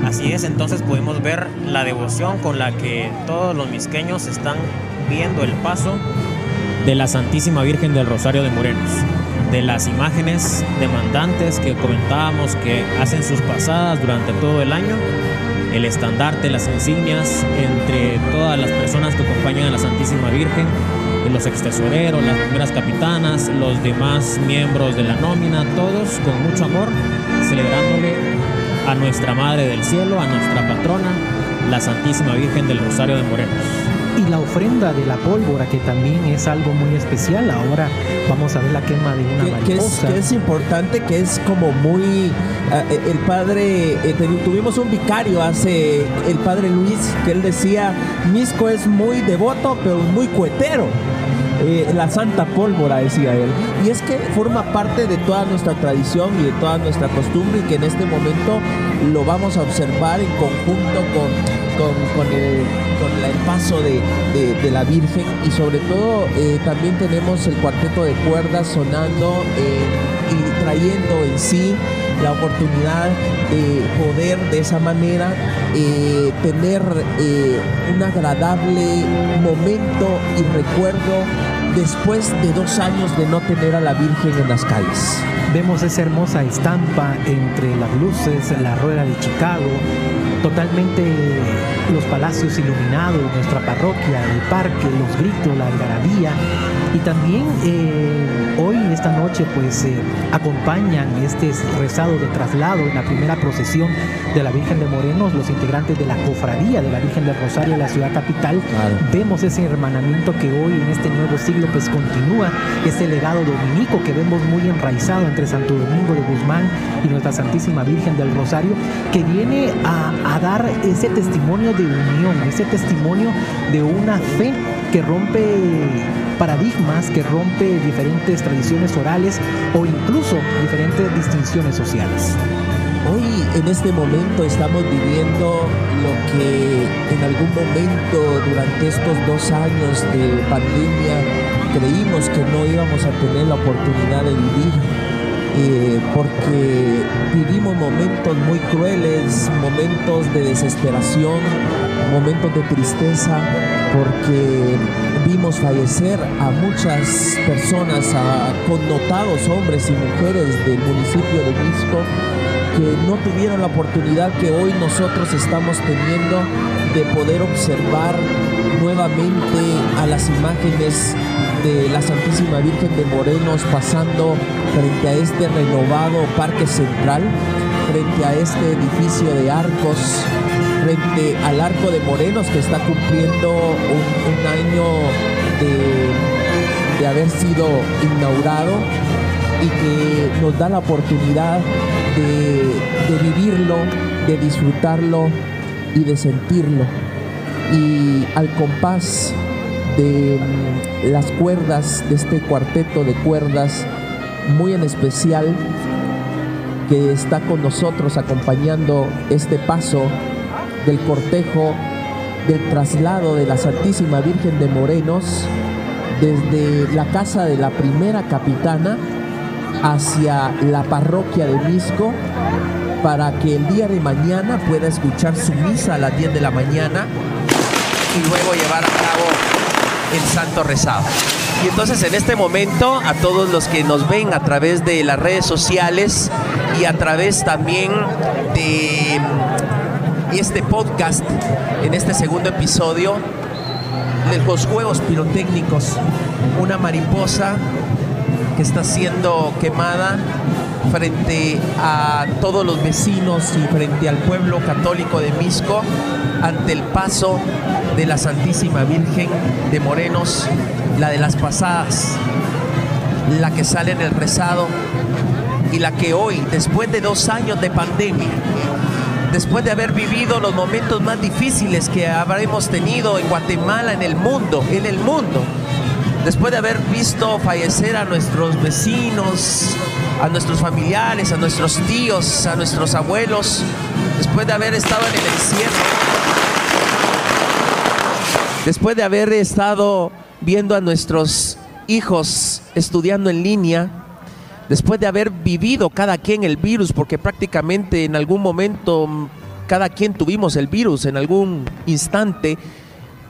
Así es, entonces podemos ver la devoción con la que todos los misqueños están viendo el paso de la Santísima Virgen del Rosario de Morenos, de las imágenes demandantes que comentábamos que hacen sus pasadas durante todo el año, el estandarte, las insignias entre todas las personas que acompañan a la Santísima Virgen, los extesoreros, las primeras capitanas, los demás miembros de la nómina, todos con mucho amor, celebrándole a nuestra Madre del Cielo, a nuestra patrona, la Santísima Virgen del Rosario de Morenos y la ofrenda de la pólvora, que también es algo muy especial. Ahora vamos a ver la quema de una que, mariposa. Que es, que es importante, que es como muy... Uh, el padre, eh, tuvimos un vicario hace, el padre Luis, que él decía, Misco es muy devoto, pero muy cuetero. Eh, la santa pólvora, decía él. Y es que forma parte de toda nuestra tradición y de toda nuestra costumbre y que en este momento lo vamos a observar en conjunto con, con, el, con el, paso de, de, la Virgen y sobre todo eh, también tenemos el cuarteto de cuerdas sonando eh, y trayendo en sí la oportunidad de poder de esa manera eh, tener un agradable momento y recuerdo después de dos años de no tener a la Virgen en las calles. Vemos esa hermosa estampa entre las luces, la rueda de Chicago, totalmente los palacios iluminados, nuestra parroquia, el parque, los gritos, la algarabía. Y también eh, hoy, esta noche, pues eh, acompañan este rezado de traslado en la primera procesión de la Virgen de Morenos, los integrantes de la cofradía de la Virgen del Rosario la ciudad capital. Claro. Vemos ese hermanamiento que hoy en este nuevo siglo pues continúa, ese legado dominico que vemos muy enraizado entre Santo Domingo de Guzmán y nuestra Santísima Virgen del Rosario, que viene a, a dar ese testimonio de unión, ese testimonio de una fe que rompe paradigmas, que rompe diferentes tradiciones orales o incluso diferentes distinciones sociales. Hoy en este momento estamos viviendo lo que en algún momento durante estos dos años de pandemia creímos que no íbamos a tener la oportunidad de vivir, eh, porque vivimos momentos muy crueles, momentos de desesperación, momentos de tristeza, porque vimos fallecer a muchas personas, a connotados hombres y mujeres del municipio de Misco que no tuvieron la oportunidad que hoy nosotros estamos teniendo de poder observar nuevamente a las imágenes de la Santísima Virgen de Morenos pasando frente a este renovado Parque Central, frente a este edificio de arcos, frente al Arco de Morenos que está cumpliendo un, año de, de haber sido inaugurado y que nos da la oportunidad de, vivirlo, de disfrutarlo y de sentirlo. Y al compás de mm, las cuerdas, de este cuarteto de cuerdas muy en especial que está con nosotros acompañando este paso del cortejo del traslado de la Santísima Virgen de Morenos desde la casa de la primera capitana hacia la parroquia de Misco para que el día de mañana pueda escuchar su misa a las 10 de la mañana y luego llevar a cabo el santo rezado. Y entonces en este momento a todos los que nos ven a través de las redes sociales y a través también de este podcast, en este segundo episodio, de los juegos pirotécnicos, una mariposa que está siendo quemada frente a todos los vecinos y frente al pueblo católico de Misco ante el paso de la Santísima Virgen de Morenos, la de las pasadas, la que sale en el rezado y la que hoy, después de dos años de pandemia, después de haber vivido los momentos más difíciles que habremos tenido en Guatemala, en el mundo, en el mundo, después de haber visto fallecer a nuestros vecinos, a nuestros familiares, a nuestros tíos, a nuestros abuelos, después de haber estado en el encierro, después de haber estado viendo a nuestros hijos estudiando en línea, después de haber vivido cada quien el virus, porque prácticamente en algún momento cada quien tuvimos el virus en algún instante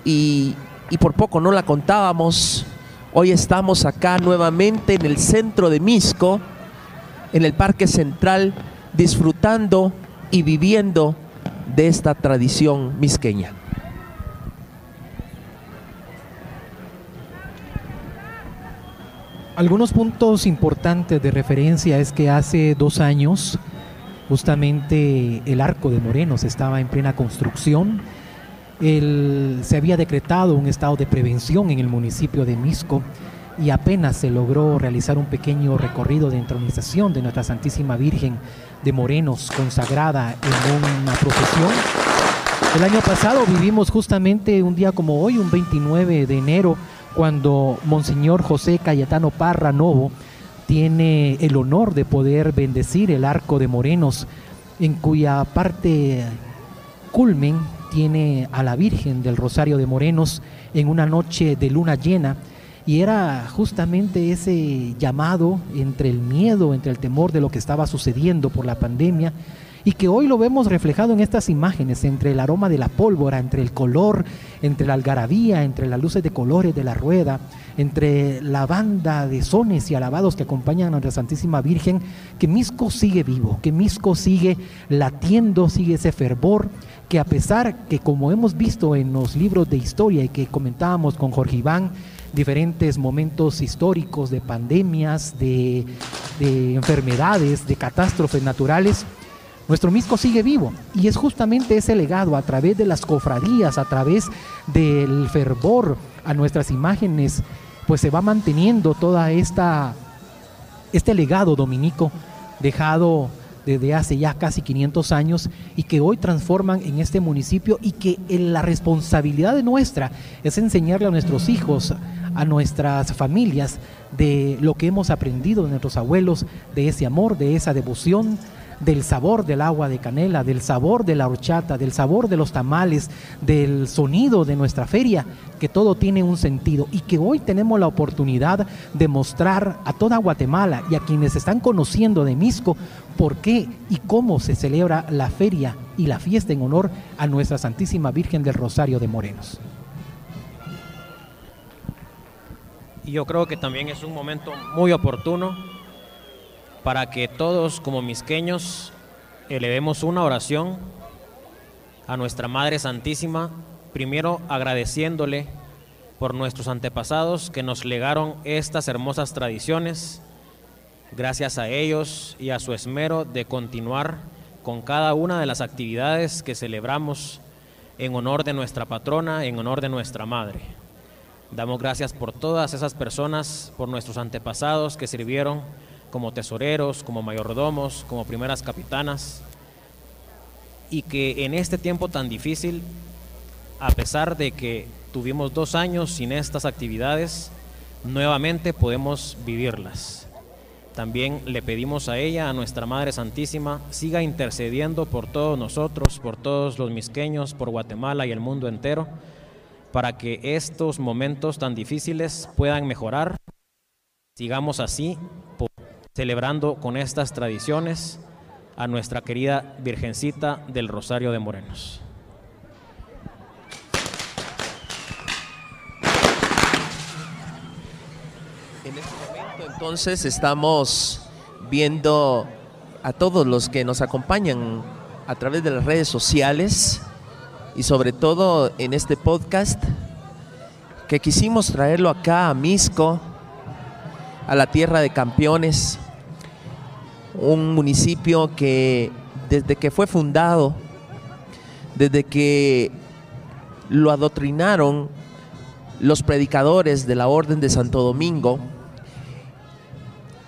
y, y por poco no la contábamos, Hoy estamos acá nuevamente en el centro de Misco, en el Parque Central, disfrutando y viviendo de esta tradición misqueña. Algunos puntos importantes de referencia es que hace dos años justamente el arco de Morenos estaba en plena construcción se había decretado un estado de prevención en el municipio de Misco y apenas se logró realizar un pequeño recorrido de entronización de nuestra Santísima Virgen de Morenos consagrada en una procesión. El año pasado vivimos justamente un día como hoy, un 29 de enero, cuando Monseñor José Cayetano Parra Novo tiene el honor de poder bendecir el arco de Morenos, en cuya parte culmen tiene a la Virgen del Rosario de Morenos en una noche de luna llena. Y era justamente ese llamado entre el miedo, entre el temor de lo que estaba sucediendo por la pandemia y que hoy lo vemos reflejado en estas imágenes, entre el aroma de la pólvora, entre el color, entre la algarabía, entre las luces de colores de la rueda, entre la banda de sones y alabados que acompañan a nuestra Santísima Virgen, que Misco sigue vivo, que Misco sigue latiendo, sigue ese fervor, que a pesar que como hemos visto en los libros de historia y que comentábamos con Jorge Iván, diferentes momentos históricos de pandemias, de, enfermedades, de catástrofes naturales, nuestro Misco sigue vivo. Y es justamente ese legado a través de las cofradías, a través del fervor a nuestras imágenes, pues se va manteniendo toda esta este legado dominico dejado desde hace ya casi 500 años y que hoy transforman en este municipio y que la responsabilidad de nuestra es enseñarle a nuestros hijos, a nuestras familias de lo que hemos aprendido de nuestros abuelos, de ese amor, de esa devoción, del sabor del agua de canela, del sabor de la horchata, del sabor de los tamales, del sonido de nuestra feria, que todo tiene un sentido y que hoy tenemos la oportunidad de mostrar a toda Guatemala y a quienes están conociendo de Misco por qué y cómo se celebra la feria y la fiesta en honor a nuestra Santísima Virgen del Rosario de Morenos. Y yo creo que también es un momento muy oportuno para que todos como misqueños elevemos una oración a nuestra Madre Santísima, primero agradeciéndole por nuestros antepasados que nos legaron estas hermosas tradiciones, gracias a ellos y a su esmero de continuar con cada una de las actividades que celebramos en honor de nuestra patrona, en honor de nuestra Madre. Damos gracias por todas esas personas, por nuestros antepasados que sirvieron como tesoreros, como mayordomos, como primeras capitanas, y que en este tiempo tan difícil, a pesar de que tuvimos dos años sin estas actividades, nuevamente podemos vivirlas. También le pedimos a ella, a nuestra Madre Santísima, siga intercediendo por todos nosotros, por todos los misqueños, por Guatemala y el mundo entero, para que estos momentos tan difíciles puedan mejorar. Sigamos así celebrando con estas tradiciones a nuestra querida Virgencita del Rosario de Morenos. En este momento entonces estamos viendo a todos los que nos acompañan a través de las redes sociales y sobre todo en este podcast que quisimos traerlo acá a Misco, a la tierra de campeones, un municipio que desde que fue fundado, desde que lo adoctrinaron los predicadores de la Orden de Santo Domingo,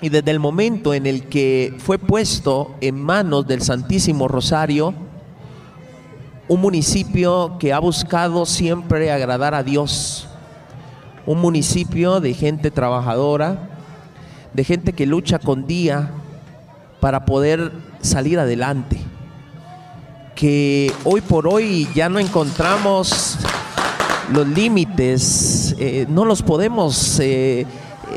y desde el momento en el que fue puesto en manos del Santísimo Rosario, un municipio que ha buscado siempre agradar a Dios, un municipio de gente trabajadora, de gente que lucha con día para poder salir adelante. Que hoy por hoy ya no encontramos los límites, eh, no los podemos eh,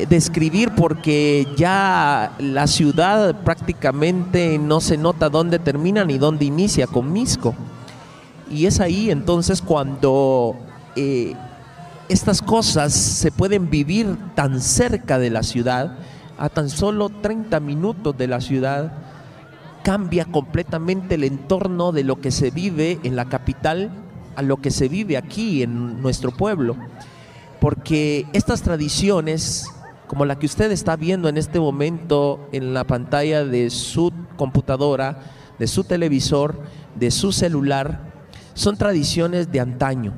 describir porque ya la ciudad prácticamente no se nota dónde termina ni dónde inicia con Misco. Y es ahí entonces cuando eh, estas cosas se pueden vivir tan cerca de la ciudad a tan solo 30 minutos de la ciudad, cambia completamente el entorno de lo que se vive en la capital a lo que se vive aquí en nuestro pueblo. Porque estas tradiciones, como la que usted está viendo en este momento en la pantalla de su computadora, de su televisor, de su celular, son tradiciones de antaño,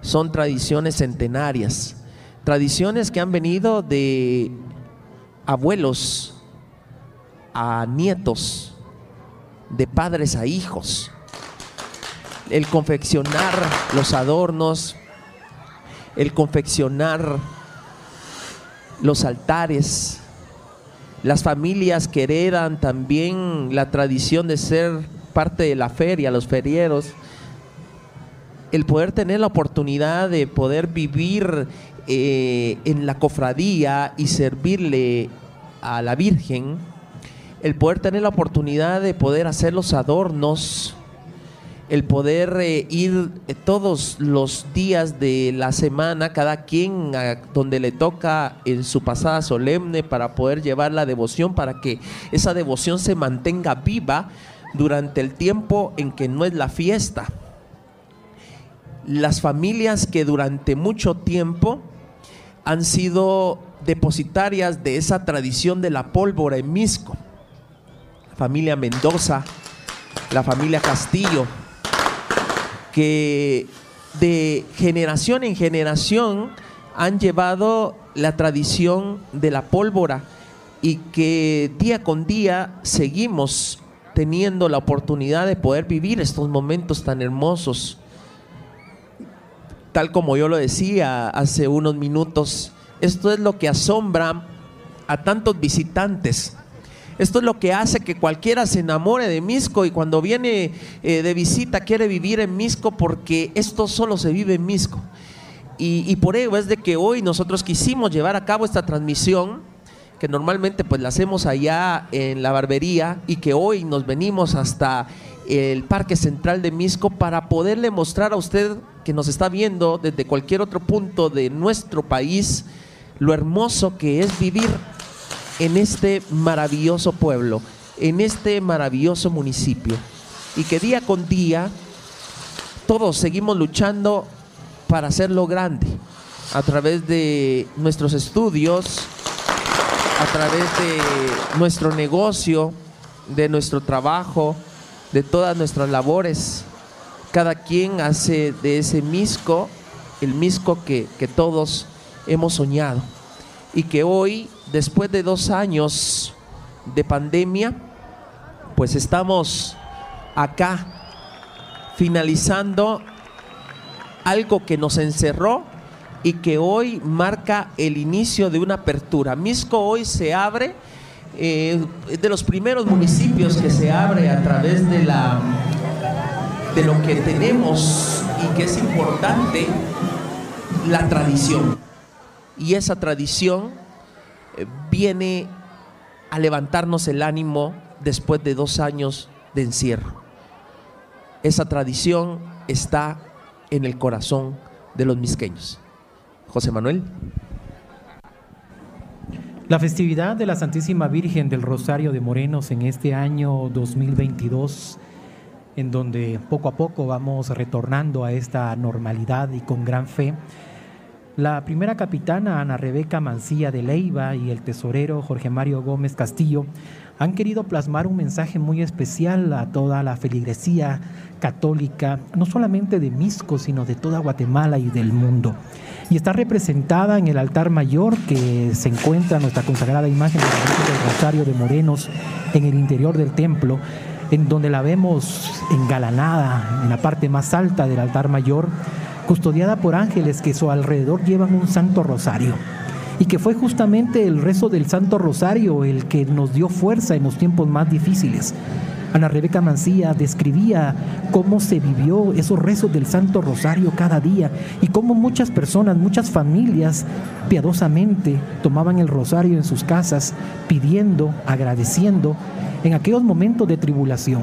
son tradiciones centenarias, tradiciones que han venido de abuelos a nietos, de padres a hijos. El confeccionar los adornos, el confeccionar los altares, las familias que heredan también la tradición de ser parte de la feria, los ferieros, el poder tener la oportunidad de poder vivir eh, en la cofradía y servirle a la Virgen, el poder tener la oportunidad de poder hacer los adornos, el poder eh, ir eh, todos los días de la semana, cada quien a donde le toca en su pasada solemne para poder llevar la devoción, para que esa devoción se mantenga viva durante el tiempo en que no es la fiesta. Las familias que durante mucho tiempo han sido depositarias de esa tradición de la pólvora en Misco. La familia Mendoza, la familia Castillo, que de generación en generación han llevado la tradición de la pólvora y que día con día seguimos teniendo la oportunidad de poder vivir estos momentos tan hermosos. Tal como yo lo decía hace unos minutos, esto es lo que asombra a tantos visitantes. Esto es lo que hace que cualquiera se enamore de Misco y cuando viene eh, de visita quiere vivir en Misco porque esto solo se vive en Misco. Y, y por ello es de que hoy nosotros quisimos llevar a cabo esta transmisión que normalmente pues la hacemos allá en la barbería y que hoy nos venimos hasta el Parque Central de Misco para poderle mostrar a usted que nos está viendo desde cualquier otro punto de nuestro país lo hermoso que es vivir en este maravilloso pueblo, en este maravilloso municipio. Y que día con día todos seguimos luchando para hacerlo grande a través de nuestros estudios, a través de nuestro negocio, de nuestro trabajo, de todas nuestras labores. Cada quien hace de ese misco el misco que, que todos hemos soñado. Y que hoy, después de dos años de pandemia, pues estamos acá finalizando algo que nos encerró y que hoy marca el inicio de una apertura. Misco hoy se abre, eh, de los primeros municipios que se abre a través de la de lo que tenemos y que es importante, la tradición. Y esa tradición eh, viene a levantarnos el ánimo después de dos años de encierro. Esa tradición está en el corazón de los misqueños. José Manuel. La festividad de la Santísima Virgen del Rosario de Morenos en este año 2022, en donde poco a poco vamos retornando a esta normalidad y con gran fe, la primera capitana Ana Rebeca Mancía de Leiva y el tesorero Jorge Mario Gómez Castillo han querido plasmar un mensaje muy especial a toda la feligresía católica, no solamente de Misco, sino de toda Guatemala y del mundo y está representada en el altar mayor que se encuentra nuestra consagrada imagen del Rosario de Morenos en el interior del templo, en donde la vemos engalanada en la parte más alta del altar mayor, custodiada por ángeles que a su alrededor llevan un santo rosario y que fue justamente el rezo del Santo Rosario el que nos dio fuerza en los tiempos más difíciles. Ana Rebeca Mancía describía cómo se vivió esos rezos del Santo Rosario cada día y cómo muchas personas, muchas familias piadosamente tomaban el rosario en sus casas pidiendo, agradeciendo en aquellos momentos de tribulación.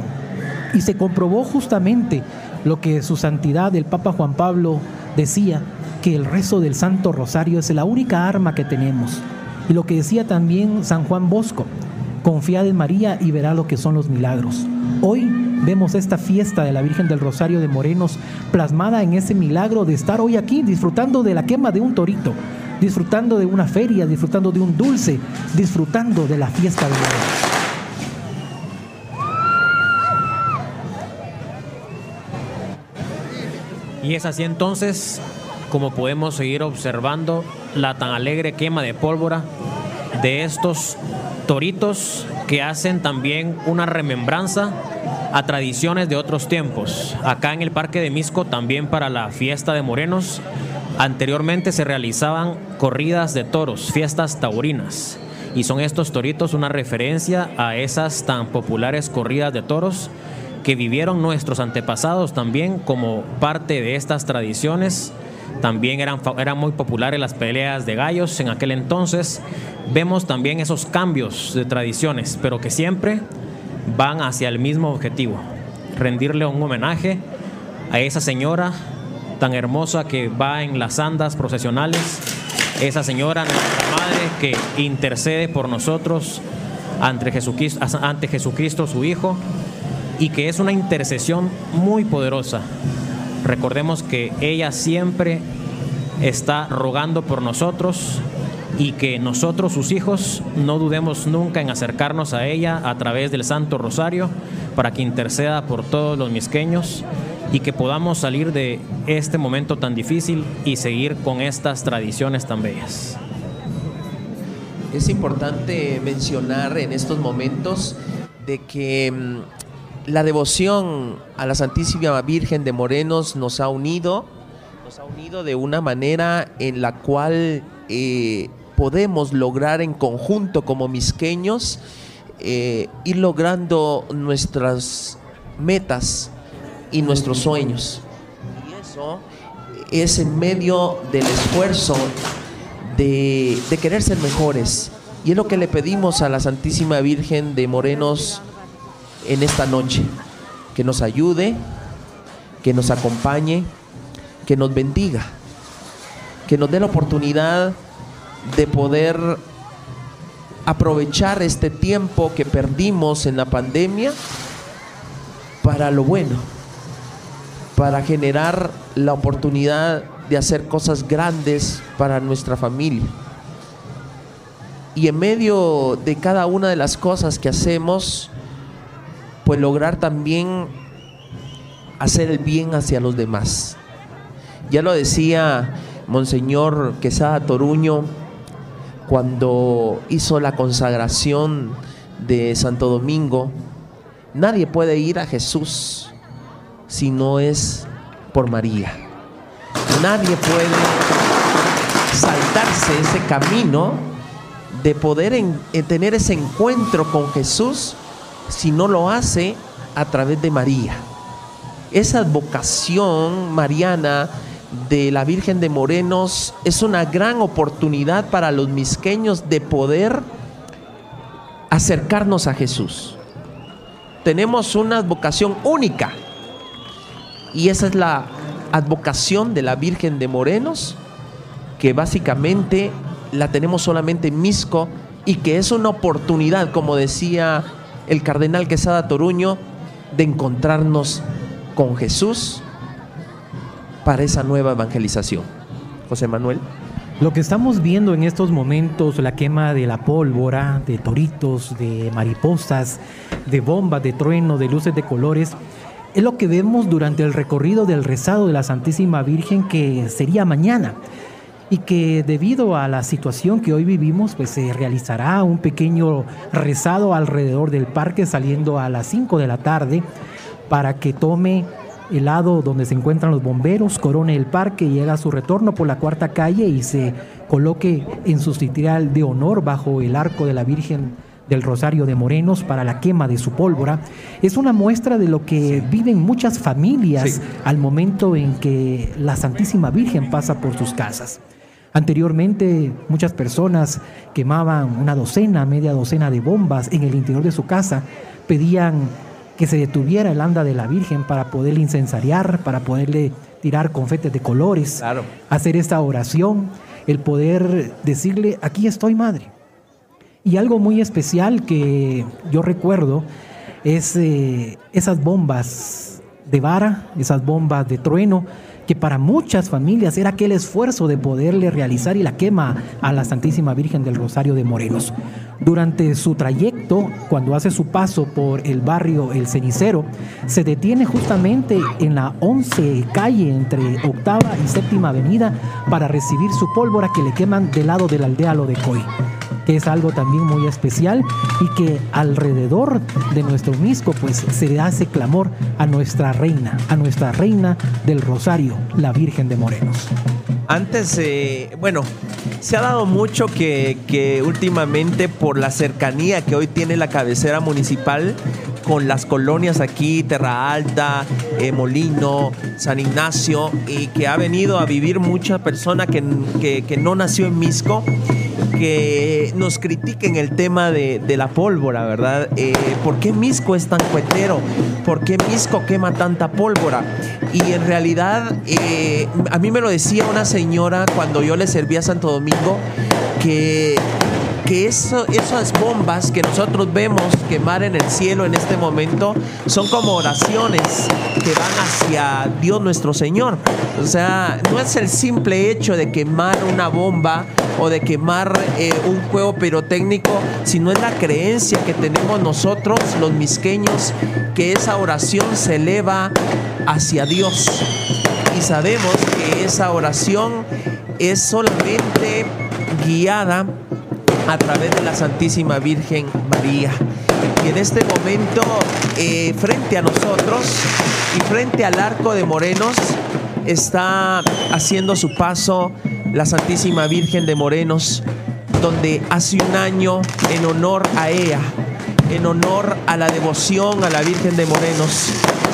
Y se comprobó justamente lo que su santidad, el Papa Juan Pablo, decía, que el rezo del Santo Rosario es la única arma que tenemos. Y lo que decía también San Juan Bosco, Confiad en María y verá lo que son los milagros. Hoy vemos esta fiesta de la Virgen del Rosario de Morenos plasmada en ese milagro de estar hoy aquí disfrutando de la quema de un torito, disfrutando de una feria, disfrutando de un dulce, disfrutando de la fiesta de Morenos. Y es así entonces como podemos seguir observando la tan alegre quema de pólvora de estos toritos que hacen también una remembranza a tradiciones de otros tiempos. Acá en el Parque de Misco también para la fiesta de Morenos, anteriormente se realizaban corridas de toros, fiestas taurinas. Y son estos toritos una referencia a esas tan populares corridas de toros que vivieron nuestros antepasados también como parte de estas tradiciones también eran, eran muy populares las peleas de gallos en aquel entonces. Vemos también esos cambios de tradiciones, pero que siempre van hacia el mismo objetivo, rendirle un homenaje a esa señora tan hermosa que va en las andas procesionales, esa señora, nuestra madre, que intercede por nosotros ante Jesucristo, ante Jesucristo su Hijo, y que es una intercesión muy poderosa Recordemos que ella siempre está rogando por nosotros y que nosotros, sus hijos, no dudemos nunca en acercarnos a ella a través del Santo Rosario para que interceda por todos los misqueños y que podamos salir de este momento tan difícil y seguir con estas tradiciones tan bellas. Es importante mencionar en estos momentos de que mm, la devoción a la Santísima Virgen de Morenos nos ha unido, nos ha unido de una manera en la cual eh, podemos lograr en conjunto como misqueños eh, ir logrando nuestras metas y nuestros sueños. Y eso es en medio del esfuerzo de, de querer ser mejores. Y es lo que le pedimos a la Santísima Virgen de Morenos en esta noche. Que nos ayude, que nos acompañe, que nos bendiga, que nos dé la oportunidad de poder aprovechar este tiempo que perdimos en la pandemia para lo bueno, para generar la oportunidad de hacer cosas grandes para nuestra familia. Y en medio de cada una de las cosas que hacemos, pues lograr también hacer el bien hacia los demás. Ya lo decía Monseñor Quesada Toruño cuando hizo la consagración de Santo Domingo, nadie puede ir a Jesús si no es por María. Nadie puede saltarse ese camino de poder en, tener ese encuentro con Jesús si no lo hace a través de María. Esa vocación mariana de la Virgen de Morenos es una gran oportunidad para los misqueños de poder acercarnos a Jesús. Tenemos una vocación única y esa es la advocación de la Virgen de Morenos, que básicamente la tenemos solamente en Misco y que es una oportunidad, como decía el cardenal Quesada Toruño, de encontrarnos con Jesús para esa nueva evangelización. José Manuel. Lo que estamos viendo en estos momentos, la quema de la pólvora, de toritos, de mariposas, de bombas, de trueno, de luces de colores, es lo que vemos durante el recorrido del rezado de la Santísima Virgen que sería mañana y que debido a la situación que hoy vivimos, pues se realizará un pequeño rezado alrededor del parque saliendo a las 5 de la tarde para que tome el lado donde se encuentran los bomberos, corone el parque, llega a su retorno por la cuarta calle y se coloque en su sitial de honor bajo el arco de la Virgen del Rosario de Morenos para la quema de su pólvora, es una muestra de lo que viven muchas familias al momento en que la Santísima Virgen pasa por sus casas. Anteriormente muchas personas quemaban una docena, media docena de bombas en el interior de su casa, pedían que se detuviera el anda de la Virgen para poderle incensariar, para poderle tirar confetes de colores, hacer esta oración, el poder decirle, aquí estoy madre. Y algo muy especial que yo recuerdo es eh, esas bombas de vara, esas bombas de trueno, que para muchas familias era aquel esfuerzo de poderle realizar y la quema a la Santísima Virgen del Rosario de Morenos. Durante su trayecto, cuando hace su paso por el barrio El Cenicero, se detiene justamente en la 11 calle entre octava y séptima avenida para recibir su pólvora que le queman del lado de la aldea Lodecoy que es algo también muy especial y que alrededor de nuestro misco pues se hace clamor a nuestra reina, a nuestra reina del Rosario, la Virgen de Morenos. Antes, eh, bueno, se ha dado mucho que, que últimamente por la cercanía que hoy tiene la cabecera municipal con las colonias aquí, Terra Alta, eh, Molino, San Ignacio, y que ha venido a vivir mucha persona que, que, que no nació en Misco que nos critiquen el tema de, la pólvora, ¿verdad? Eh, ¿Por qué Misco es tan cuetero? ¿Por qué Misco quema tanta pólvora? Y en realidad, eh, a mí me lo decía una señora cuando yo le servía a Santo Domingo, que que eso, esas bombas que nosotros vemos quemar en el cielo en este momento son como oraciones que van hacia Dios nuestro Señor. O sea, no es el simple hecho de quemar una bomba o de quemar eh, un juego pirotécnico, sino es la creencia que tenemos nosotros, los misqueños, que esa oración se eleva hacia Dios. Y sabemos que esa oración es solamente guiada a través de la Santísima Virgen María. Y en este momento, eh, frente a nosotros y frente al arco de Morenos, está haciendo su paso la Santísima Virgen de Morenos, donde hace un año, en honor a ella, en honor a la devoción a la Virgen de Morenos,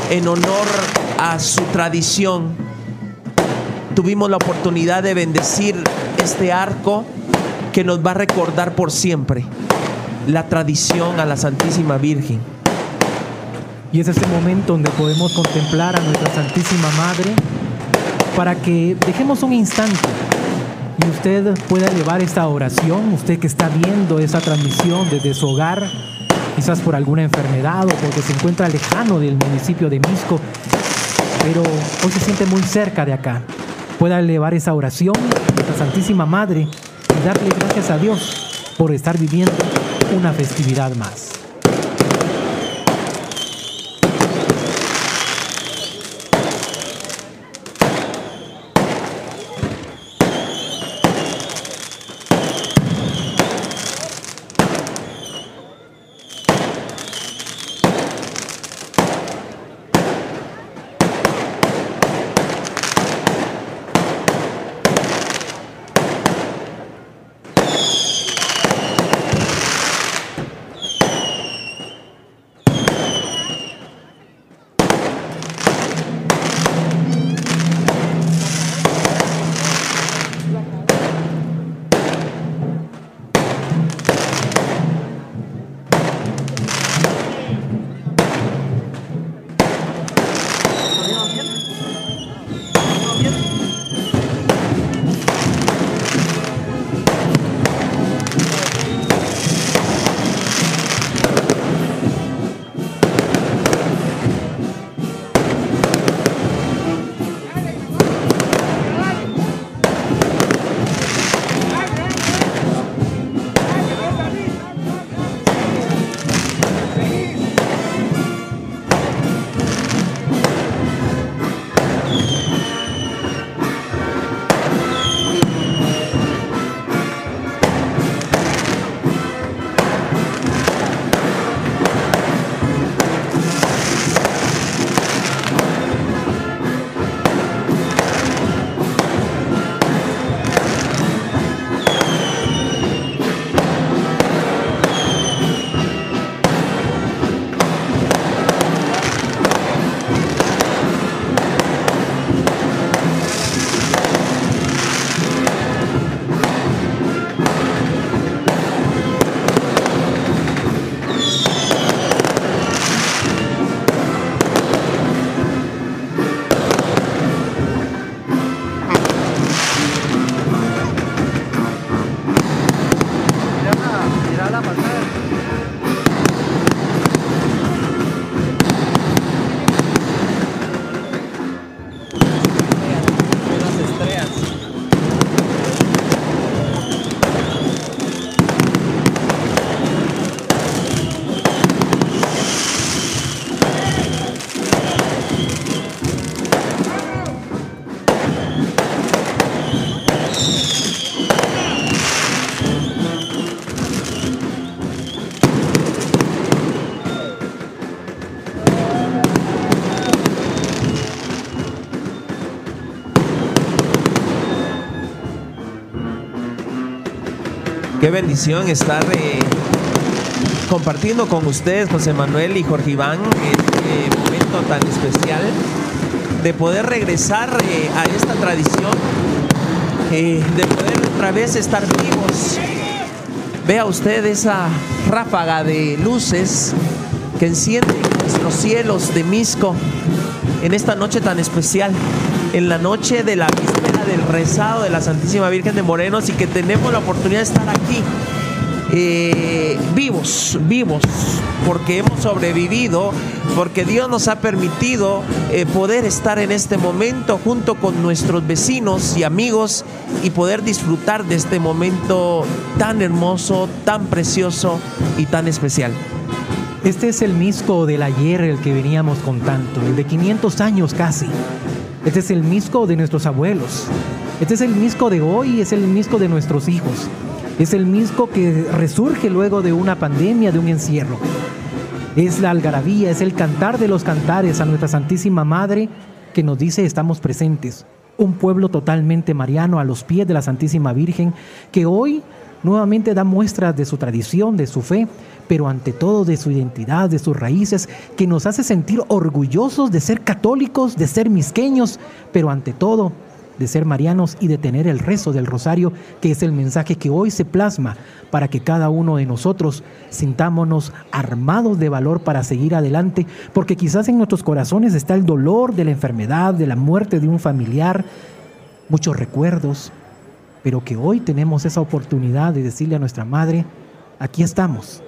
en honor a su tradición. Tuvimos la oportunidad de bendecir este arco que nos va a recordar por siempre la tradición a la Santísima Virgen. Y es este momento donde podemos contemplar a nuestra Santísima Madre para que dejemos un instante y usted pueda llevar esta oración, usted que está viendo esa transmisión desde su hogar, quizás por alguna enfermedad o porque se encuentra lejano del municipio de Misco, pero hoy se siente muy cerca de acá. Pueda elevar esa oración a nuestra Santísima Madre darle gracias a Dios por estar viviendo una festividad más. Qué bendición estar eh, compartiendo con ustedes, José Manuel y Jorge Iván, este momento tan especial de poder regresar eh, a esta tradición, eh, de poder otra vez estar vivos. Vea usted esa ráfaga de luces que enciende nuestros cielos de Misco en esta noche tan especial, en la noche de la del rezado de la Santísima Virgen de Morenos y que tenemos la oportunidad de estar aquí eh, vivos, vivos, porque hemos sobrevivido, porque Dios nos ha permitido eh, poder estar en este momento junto con nuestros vecinos y amigos y poder disfrutar de este momento tan hermoso, tan precioso y tan especial. Este es el misco del ayer, el que veníamos contando, el de 500 años casi. Este es el misco de nuestros abuelos. Este es el misco de hoy, es el misco de nuestros hijos. Es el misco que resurge luego de una pandemia, de un encierro. Es la algarabía, es el cantar de los cantares a nuestra Santísima Madre que nos dice estamos presentes. Un pueblo totalmente mariano a los pies de la Santísima Virgen que hoy nuevamente da muestras de su tradición, de su fe, pero ante todo de su identidad, de sus raíces, que nos hace sentir orgullosos de ser católicos, de ser misqueños, pero ante todo de ser marianos y de tener el rezo del rosario, que es el mensaje que hoy se plasma para que cada uno de nosotros sintámonos armados de valor para seguir adelante, porque quizás en nuestros corazones está el dolor de la enfermedad, de la muerte de un familiar, muchos recuerdos, pero que hoy tenemos esa oportunidad de decirle a nuestra madre, aquí estamos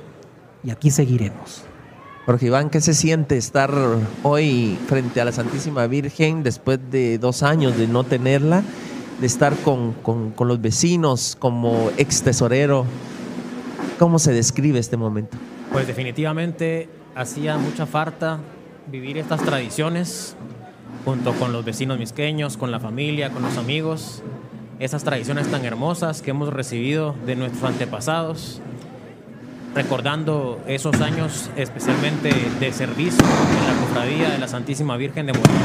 y aquí seguiremos. Jorge Iván, ¿qué se siente estar hoy frente a la Santísima Virgen después de dos años de no tenerla? De estar con, con los vecinos como ex tesorero. ¿Cómo se describe este momento? Pues definitivamente hacía mucha falta vivir estas tradiciones junto con los vecinos misqueños, con la familia, con los amigos, esas tradiciones tan hermosas que hemos recibido de nuestros antepasados recordando esos años especialmente de servicio en la cofradía de la Santísima Virgen de Morelos,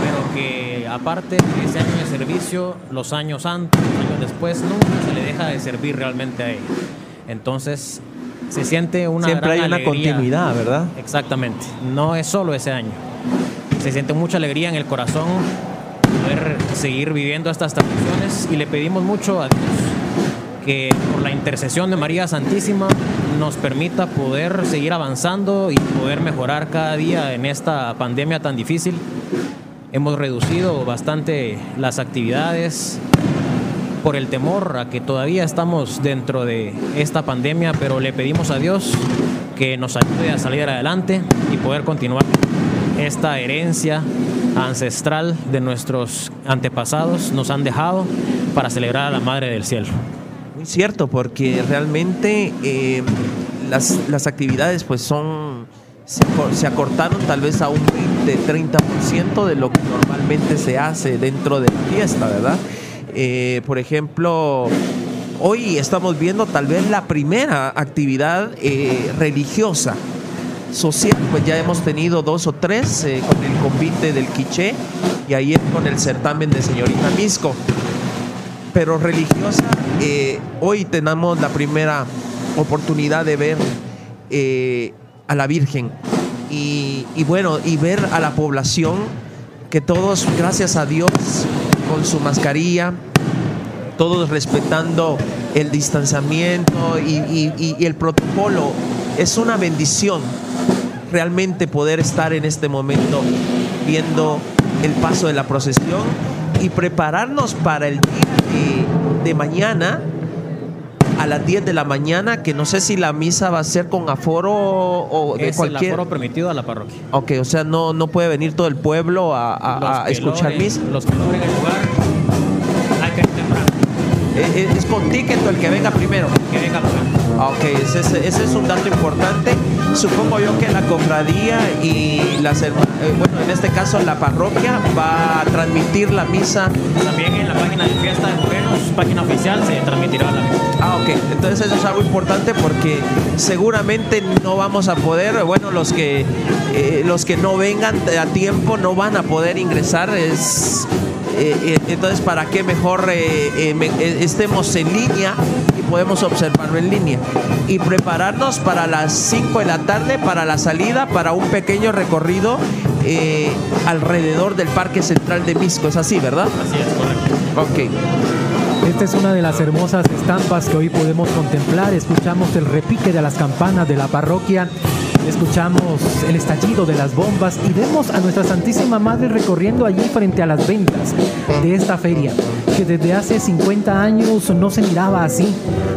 pero que aparte de ese año de servicio, los años antes, los años después, nunca se le deja de servir realmente a ella. Entonces, se siente una Siempre hay una continuidad, ¿verdad? Exactamente, no es solo ese año. Se siente mucha alegría en el corazón poder seguir viviendo estas tradiciones y le pedimos mucho a Dios que por la intercesión de María Santísima nos permita poder seguir avanzando y poder mejorar cada día en esta pandemia tan difícil. Hemos reducido bastante las actividades por el temor a que todavía estamos dentro de esta pandemia, pero le pedimos a Dios que nos ayude a salir adelante y poder continuar esta herencia ancestral de nuestros antepasados nos han dejado para celebrar a la Madre del Cielo. Cierto, porque realmente eh, las, actividades pues son, se, acortaron tal vez a un 20-30% de lo que normalmente se hace dentro de la fiesta, ¿verdad? Eh, por ejemplo, hoy estamos viendo tal vez la primera actividad eh, religiosa social, pues ya hemos tenido dos o tres con el convite del Quiché y ayer con el certamen de señorita Misco pero religiosa, eh, hoy tenemos la primera oportunidad de ver eh, a la Virgen y, bueno, y ver a la población que todos, gracias a Dios, con su mascarilla, todos respetando el distanciamiento y, el protocolo, es una bendición realmente poder estar en este momento viendo el paso de la procesión y prepararnos para el día de, mañana a las 10 de la mañana, que no sé si la misa va a ser con aforo o de es cualquier... el aforo permitido a la parroquia. Ok, o sea, no, no puede venir todo el pueblo a, escuchar misa. Los que logren el lugar, hay que temprano. ¿Es, es con ticket el que venga primero? Que venga primero. Ok, ese, ese, es un dato importante. Supongo yo que la cofradía y las eh, bueno, en este caso la parroquia va a transmitir la misa. También en la página de Fiesta de Morenos, página oficial, se transmitirá la misa. Ah, ok. Entonces eso es algo importante porque seguramente no vamos a poder, bueno, los que eh, los que no vengan a tiempo no van a poder ingresar. Es eh, entonces, ¿para qué mejor estemos en línea podemos observarlo en línea. Y prepararnos para las 5 de la tarde, para la salida, para un pequeño recorrido eh, alrededor del Parque Central de Misco. Es así, ¿verdad? Así es, correcto. Ok. Esta es una de las hermosas estampas que hoy podemos contemplar. Escuchamos el repique de las campanas de la parroquia escuchamos el estallido de las bombas y vemos a nuestra Santísima Madre recorriendo allí frente a las ventas de esta feria, que desde hace 50 años no se miraba así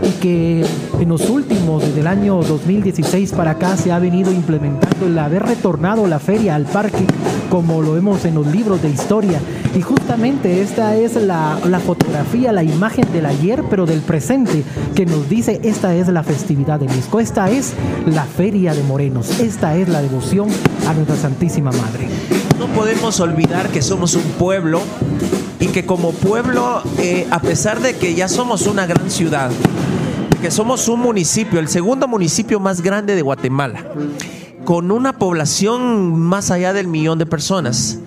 y que en los últimos, desde el año 2016 para acá, se ha venido implementando el haber retornado la feria al parque, como lo vemos en los libros de historia. Y justamente esta es la, la fotografía, la imagen del ayer, pero del presente, que nos dice esta es la festividad de Misco, esta es la feria de Moreno. Esta es la devoción a nuestra Santísima Madre. No podemos olvidar que somos un pueblo y que como pueblo, eh, a pesar de que ya somos una gran ciudad, que somos un municipio, el segundo municipio más grande de Guatemala, con una población más allá del millón de personas.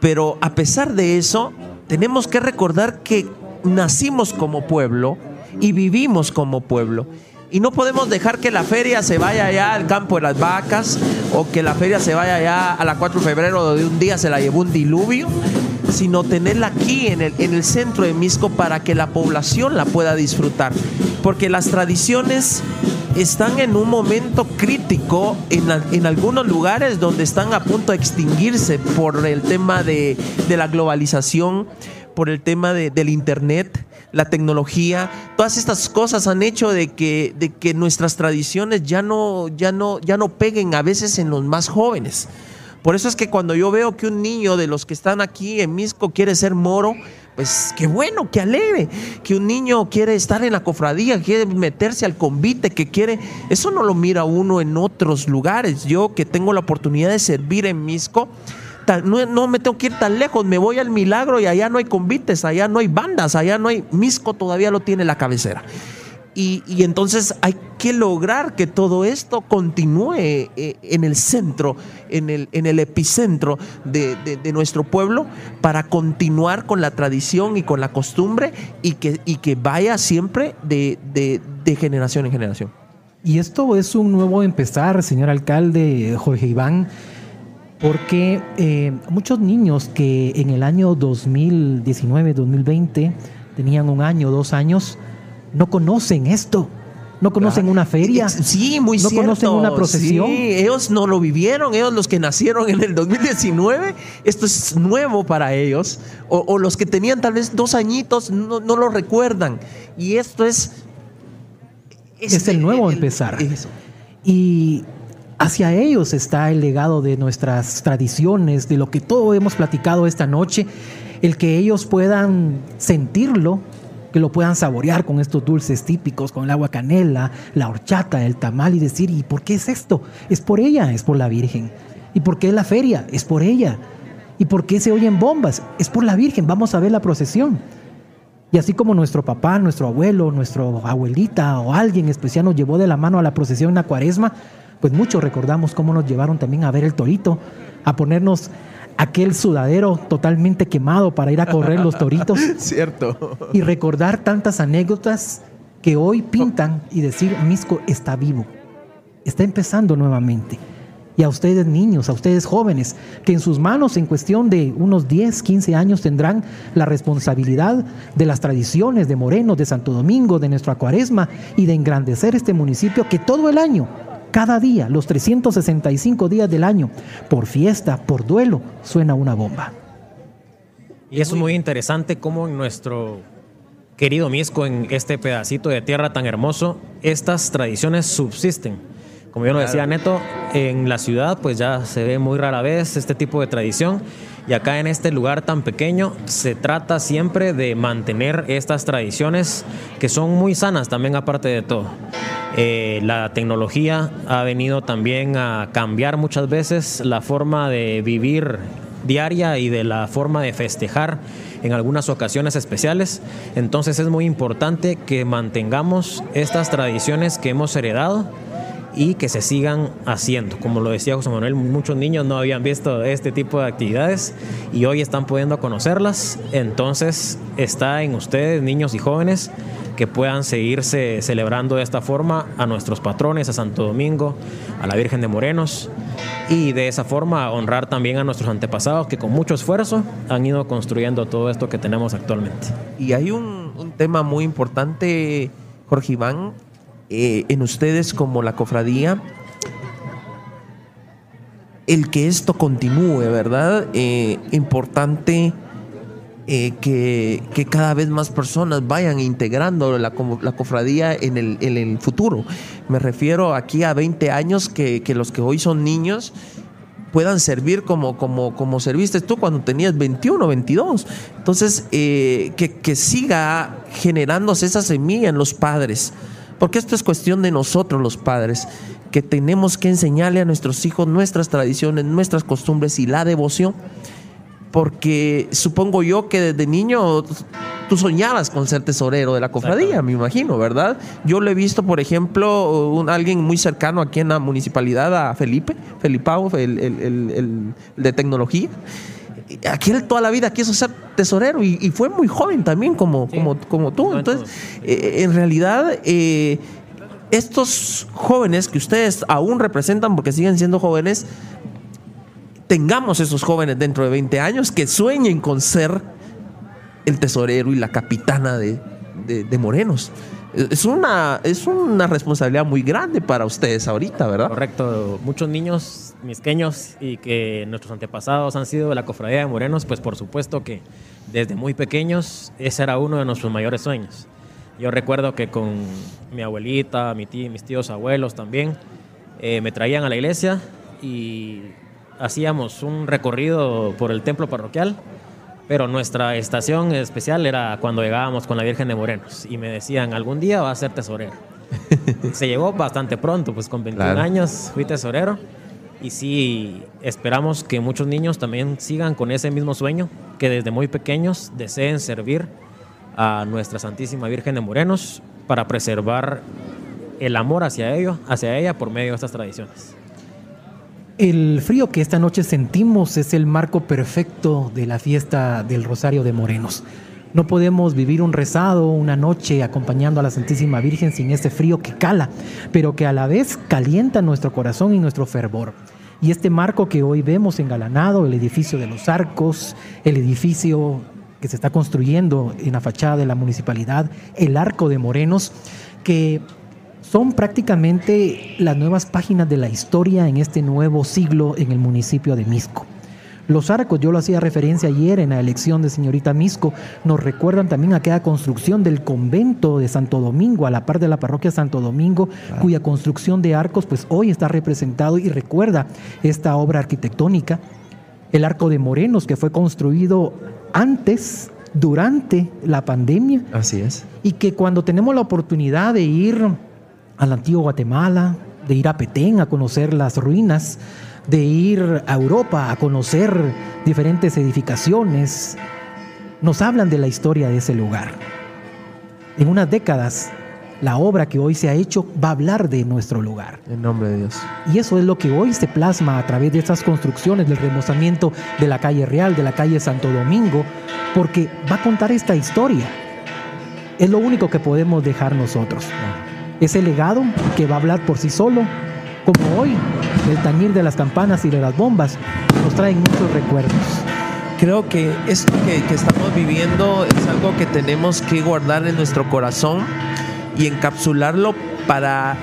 Pero a pesar de eso, tenemos que recordar que nacimos como pueblo y vivimos como pueblo. Y no podemos dejar que la feria se vaya allá al campo de las vacas o que la feria se vaya allá a la 4 de febrero donde un día se la llevó un diluvio, sino tenerla aquí en el, en el centro de Misco para que la población la pueda disfrutar. Porque las tradiciones están en un momento crítico en, en, algunos lugares donde están a punto de extinguirse por el tema de, de la globalización, por el tema de, del Internet la tecnología, todas estas cosas han hecho de que, de que nuestras tradiciones ya no, ya, no, ya no peguen a veces en los más jóvenes. Por eso es que cuando yo veo que un niño de los que están aquí en Misco quiere ser moro, pues qué bueno, qué alegre. Que un niño quiere estar en la cofradía, quiere meterse al convite, que quiere. Eso no lo mira uno en otros lugares. Yo que tengo la oportunidad de servir en Misco, no, me tengo que ir tan lejos, me voy al milagro y allá no hay convites, allá no hay bandas, allá no hay. Misco todavía lo tiene la cabecera. Y, entonces hay que lograr que todo esto continúe eh, en el centro, en el, en el epicentro de, nuestro pueblo, para continuar con la tradición y con la costumbre y que, y que vaya siempre de, de generación en generación. Y esto es un nuevo empezar, señor alcalde Jorge Iván porque eh, muchos niños que en el año 2019, 2020 tenían un año, dos años, no conocen esto. No conocen una feria. Sí, muy no conocen una procesión. Sí, ellos no lo vivieron. Ellos, los que nacieron en el 2019, esto es nuevo para ellos. O, los que tenían tal vez dos añitos, no, lo recuerdan. Y esto es. Es, el nuevo empezar. Y Hacia ellos está el legado de nuestras tradiciones, de lo que todo hemos platicado esta noche, el que ellos puedan sentirlo, que lo puedan saborear con estos dulces típicos, con el agua canela, la horchata, el tamal y decir, ¿y por qué es esto? Es por ella, es por la Virgen. ¿Y por qué es la feria? Es por ella. ¿Y por qué se oyen bombas? Es por la Virgen, vamos a ver la procesión. Y así como nuestro papá, nuestro abuelo, nuestro abuelita o alguien especial nos llevó de la mano a la procesión en la cuaresma, pues muchos recordamos cómo nos llevaron también a ver el torito, a ponernos aquel sudadero totalmente quemado para ir a correr los toritos. Cierto. Y recordar tantas anécdotas que hoy pintan y decir, Misco está vivo, está empezando nuevamente. Y a ustedes niños, a ustedes jóvenes, que en sus manos en cuestión de unos 10, 15 años tendrán la responsabilidad de las tradiciones de Moreno, de Santo Domingo, de nuestra cuaresma y de engrandecer este municipio que todo el año cada día, los 365 días del año, por fiesta, por duelo, suena una bomba. Y es muy interesante cómo en nuestro querido Misco, en este pedacito de tierra tan hermoso, estas tradiciones subsisten. Como yo lo decía Neto, en la ciudad pues ya se ve muy rara vez este tipo de tradición y acá en este lugar tan pequeño se trata siempre de mantener estas tradiciones que son muy sanas también aparte de todo. Eh, la tecnología ha venido también a cambiar muchas veces la forma de vivir diaria y de la forma de festejar en algunas ocasiones especiales. Entonces es muy importante que mantengamos estas tradiciones que hemos heredado y que se sigan haciendo. Como lo decía José Manuel, muchos niños no habían visto este tipo de actividades y hoy están pudiendo conocerlas. Entonces está en ustedes, niños y jóvenes, que puedan seguirse celebrando de esta forma a nuestros patrones, a Santo Domingo, a la Virgen de Morenos y de esa forma honrar también a nuestros antepasados que con mucho esfuerzo han ido construyendo todo esto que tenemos actualmente. Y hay un, tema muy importante, Jorge Iván, eh, en ustedes como la cofradía, el que esto continúe, ¿verdad? Eh, importante eh, que, cada vez más personas vayan integrando la, la cofradía en el, en el, futuro. Me refiero aquí a 20 años que, que, los que hoy son niños puedan servir como, como, como serviste tú cuando tenías 21, 22. Entonces, eh, que, que siga generándose esa semilla en los padres. Porque esto es cuestión de nosotros los padres, que tenemos que enseñarle a nuestros hijos nuestras tradiciones, nuestras costumbres y la devoción porque supongo yo que desde niño tú soñabas con ser tesorero de la cofradía, me imagino, ¿verdad? Yo le he visto, por ejemplo, un, alguien muy cercano aquí en la municipalidad, a Felipe, Felipao, el, el, el, de tecnología. Aquel toda la vida quiso ser tesorero y, fue muy joven también como, como, como tú. Entonces, eh, en realidad, eh, estos jóvenes que ustedes aún representan porque siguen siendo jóvenes, tengamos esos jóvenes dentro de 20 años que sueñen con ser el tesorero y la capitana de, de Morenos es una, es una responsabilidad muy grande para ustedes ahorita, ¿verdad? Correcto. Muchos niños misqueños y que nuestros antepasados han sido de la cofradía de morenos, pues por supuesto que desde muy pequeños ese era uno de nuestros mayores sueños. Yo recuerdo que con mi abuelita, mi mis tíos abuelos también, eh, me traían a la iglesia y hacíamos un recorrido por el templo parroquial pero nuestra estación especial era cuando llegábamos con la Virgen de Morenos y me decían, algún día va a ser tesorero. Se llegó bastante pronto, pues con 21 años fui tesorero y sí esperamos que muchos niños también sigan con ese mismo sueño, que desde muy pequeños deseen servir a nuestra Santísima Virgen de Morenos para preservar el amor hacia ello, hacia ella por medio de estas tradiciones. El frío que esta noche sentimos es el marco perfecto de la fiesta del Rosario de Morenos. No podemos vivir un rezado una noche acompañando a la Santísima Virgen sin ese frío que cala, pero que a la vez calienta nuestro corazón y nuestro fervor. Y este marco que hoy vemos engalanado, el edificio de los arcos, el edificio que se está construyendo en la fachada de la municipalidad, el arco de Morenos, que son prácticamente las nuevas páginas de la historia en este nuevo siglo en el municipio de Misco. Los arcos, yo lo hacía referencia ayer en la elección de señorita Misco, nos recuerdan también aquella construcción del convento de Santo Domingo, a la par de la parroquia Santo Domingo, cuya construcción de arcos pues hoy está representado y recuerda esta obra arquitectónica. El arco de Morenos, que fue construido antes, durante la pandemia. Así es. Y que cuando tenemos la oportunidad de ir al antiguo Guatemala, de ir a Petén a conocer las ruinas, de ir a Europa a conocer diferentes edificaciones, nos hablan de la historia de ese lugar. En unas décadas, la obra que hoy se ha hecho va a hablar de nuestro lugar. En nombre de Dios. Y eso es lo que hoy se plasma a través de estas construcciones, del remozamiento de la calle Real, de la calle Santo Domingo, porque va a contar esta historia. Es lo único que podemos dejar nosotros ese legado que va a hablar por sí solo, como hoy, el tañir de las campanas y de las bombas, nos traen muchos recuerdos. Creo que esto que, estamos viviendo es algo que tenemos que guardar en nuestro corazón y encapsularlo para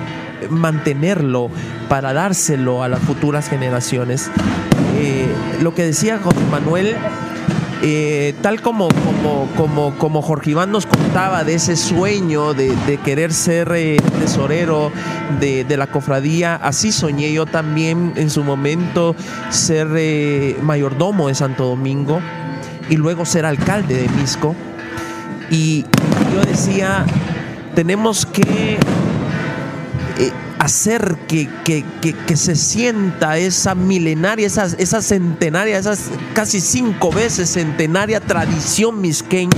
mantenerlo, para dárselo a las futuras generaciones. Eh, lo que decía José Manuel eh, tal como, como, como, como Jorge Iván nos contaba de ese sueño de, querer ser eh, tesorero de, la cofradía, así soñé yo también en su momento ser eh, mayordomo de Santo Domingo y luego ser alcalde de Misco. Y yo decía, tenemos que hacer que, que, se sienta esa milenaria, esa, esa centenaria, esas casi cinco veces centenaria tradición misqueña.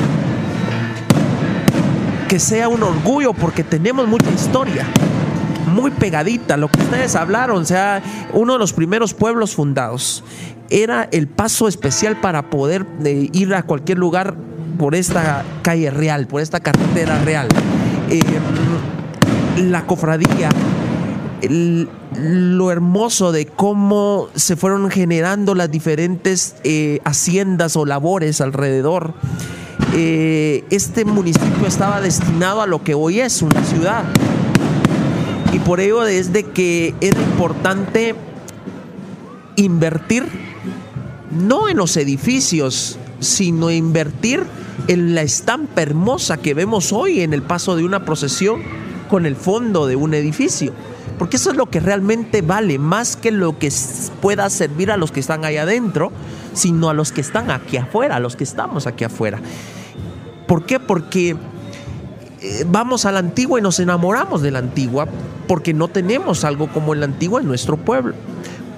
Que sea un orgullo porque tenemos mucha historia, muy pegadita, lo que ustedes hablaron, o sea, uno de los primeros pueblos fundados. Era el paso especial para poder eh, ir a cualquier lugar por esta calle real, por esta carretera real. Em, la cofradía lo hermoso de cómo se fueron generando las diferentes eh, haciendas o labores alrededor. Eh, este municipio estaba destinado a lo que hoy es una ciudad. Y por ello es de que era importante invertir no en los edificios, sino invertir en la estampa hermosa que vemos hoy en el paso de una procesión con el fondo de un edificio. Porque eso es lo que realmente vale, más que lo que pueda servir a los que están ahí adentro, sino a los que están aquí afuera, a los que estamos aquí afuera. ¿Por qué? Porque eh, vamos a la antigua y nos enamoramos de la antigua porque no tenemos algo como la antigua en nuestro pueblo.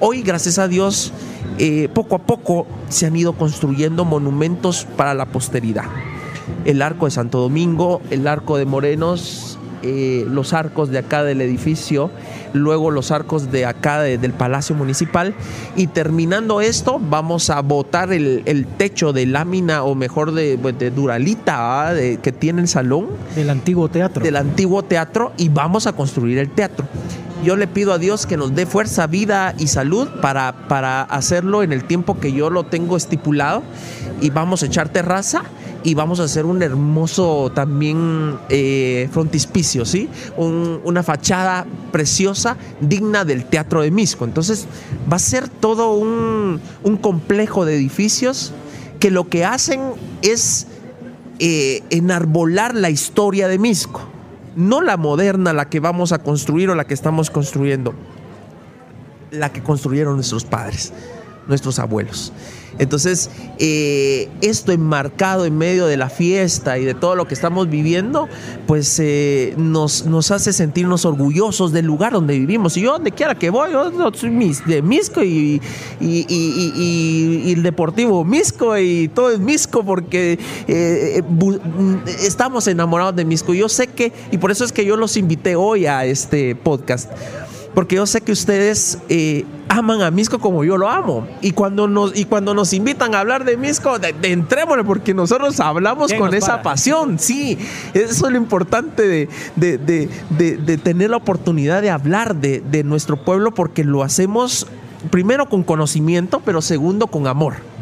Hoy, gracias a Dios, eh, poco a poco se han ido construyendo monumentos para la posteridad. El arco de Santo Domingo, el arco de Morenos, eh, los arcos de acá del edificio, luego los arcos de acá del Palacio Municipal y terminando esto vamos a botar el, techo de lámina o mejor de, pues, duralita que tiene el salón. Del antiguo teatro. Del antiguo teatro y vamos a construir el teatro yo le pido a Dios que nos dé fuerza, vida y salud para, para hacerlo en el tiempo que yo lo tengo estipulado y vamos a echar terraza y vamos a hacer un hermoso también eh, frontispicio, ¿sí? una fachada preciosa, digna del Teatro de Misco. Entonces va a ser todo un, complejo de edificios que lo que hacen es eh, enarbolar la historia de Misco no la moderna, la que vamos a construir o la que estamos construyendo, la que construyeron nuestros padres, nuestros abuelos. Entonces, eh, esto enmarcado en medio de la fiesta y de todo lo que estamos viviendo, pues eh, nos, nos hace sentirnos orgullosos del lugar donde vivimos. Y yo donde quiera que voy, soy de Misco y, y, el Deportivo Misco y todo es Misco porque eh, estamos enamorados de Misco. Yo sé que, y por eso es que yo los invité hoy a este podcast porque yo sé que ustedes eh, aman a Misco como yo lo amo. Y cuando nos, y cuando nos invitan a hablar de Misco, de, entrémosle, porque nosotros hablamos con esa pasión. Sí, eso es lo importante de, tener la oportunidad de hablar de nuestro pueblo, porque lo hacemos primero con conocimiento, pero segundo con amor.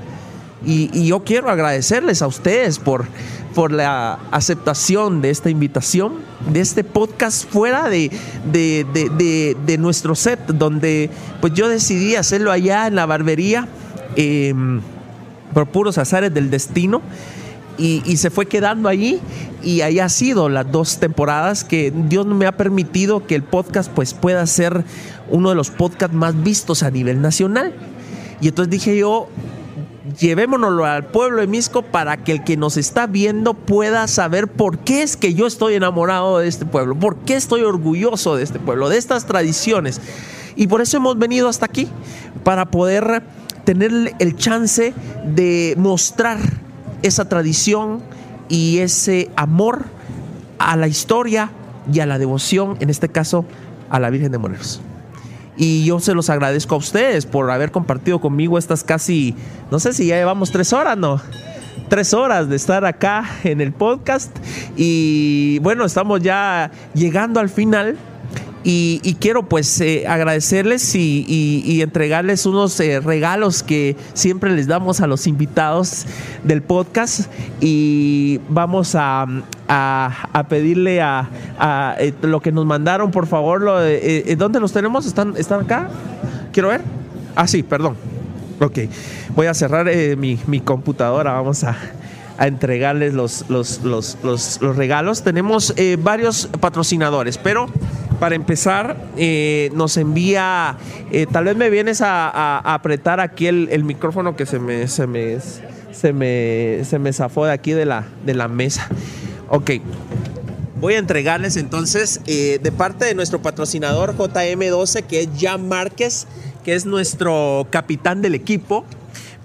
Y, yo quiero agradecerles a ustedes por, por la aceptación de esta invitación, de este podcast fuera de, de, nuestro set, donde pues yo decidí hacerlo allá en la barbería em, por puros azares del destino. Y, y, se fue quedando allí y ahí ha sido las dos temporadas que Dios me ha permitido que el podcast pues pueda ser uno de los podcasts más vistos a nivel nacional. Y entonces dije yo, llevémonoslo al pueblo de Misco para que el que nos está viendo pueda saber por qué es que yo estoy enamorado de este pueblo, por qué estoy orgulloso de este pueblo, de estas tradiciones. Y por eso hemos venido hasta aquí, para poder tener el chance de mostrar esa tradición y ese amor a la historia y a la devoción, en este caso a la Virgen de Morelos. Y yo se los agradezco a ustedes por haber compartido conmigo estas casi, no sé si ya llevamos tres horas, ¿no? Tres horas de estar acá en el podcast. Y bueno, estamos ya llegando al final. Y, quiero pues eh, agradecerles y, entregarles unos eh, regalos que siempre les damos a los invitados del podcast y vamos a, pedirle a, eh, lo que nos mandaron, por favor, ¿dónde los tenemos? ¿Están, ¿Están acá? Quiero ver. Ah, sí, perdón. Ok, voy a cerrar mi, computadora, vamos a, entregarles los, los, los, regalos. Tenemos varios patrocinadores, pero para empezar, eh, nos envía, eh, tal vez me vienes a, apretar aquí el, micrófono que se me, se me, se me, se me zafó de aquí de la, de la mesa. Ok. Voy a entregarles entonces eh, de parte de nuestro patrocinador JM12, que es Jan Márquez, que es nuestro capitán del equipo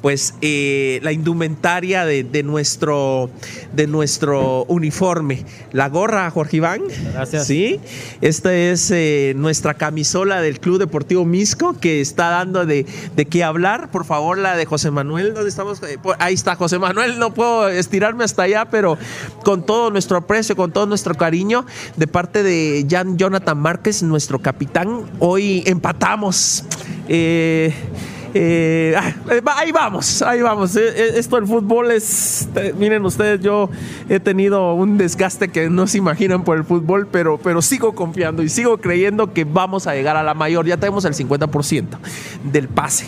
pues eh, la indumentaria de, nuestro, de nuestro uniforme. La gorra, Jorge Iván. Gracias. Sí, esta es eh, nuestra camisola del Club Deportivo Misco que está dando de, de qué hablar. Por favor, la de José Manuel, ¿dónde estamos? Eh, ahí está José Manuel, no puedo estirarme hasta allá, pero con todo nuestro aprecio, con todo nuestro cariño, de parte de Jan Jonathan Márquez, nuestro capitán, hoy empatamos. Eh, eh, ah, eh, ahí vamos, ahí vamos. Eh, esto del fútbol es, miren ustedes, yo he tenido un desgaste que no se imaginan por el fútbol, pero, pero sigo confiando y sigo creyendo que vamos a llegar a la mayor. Ya tenemos el 50% del pase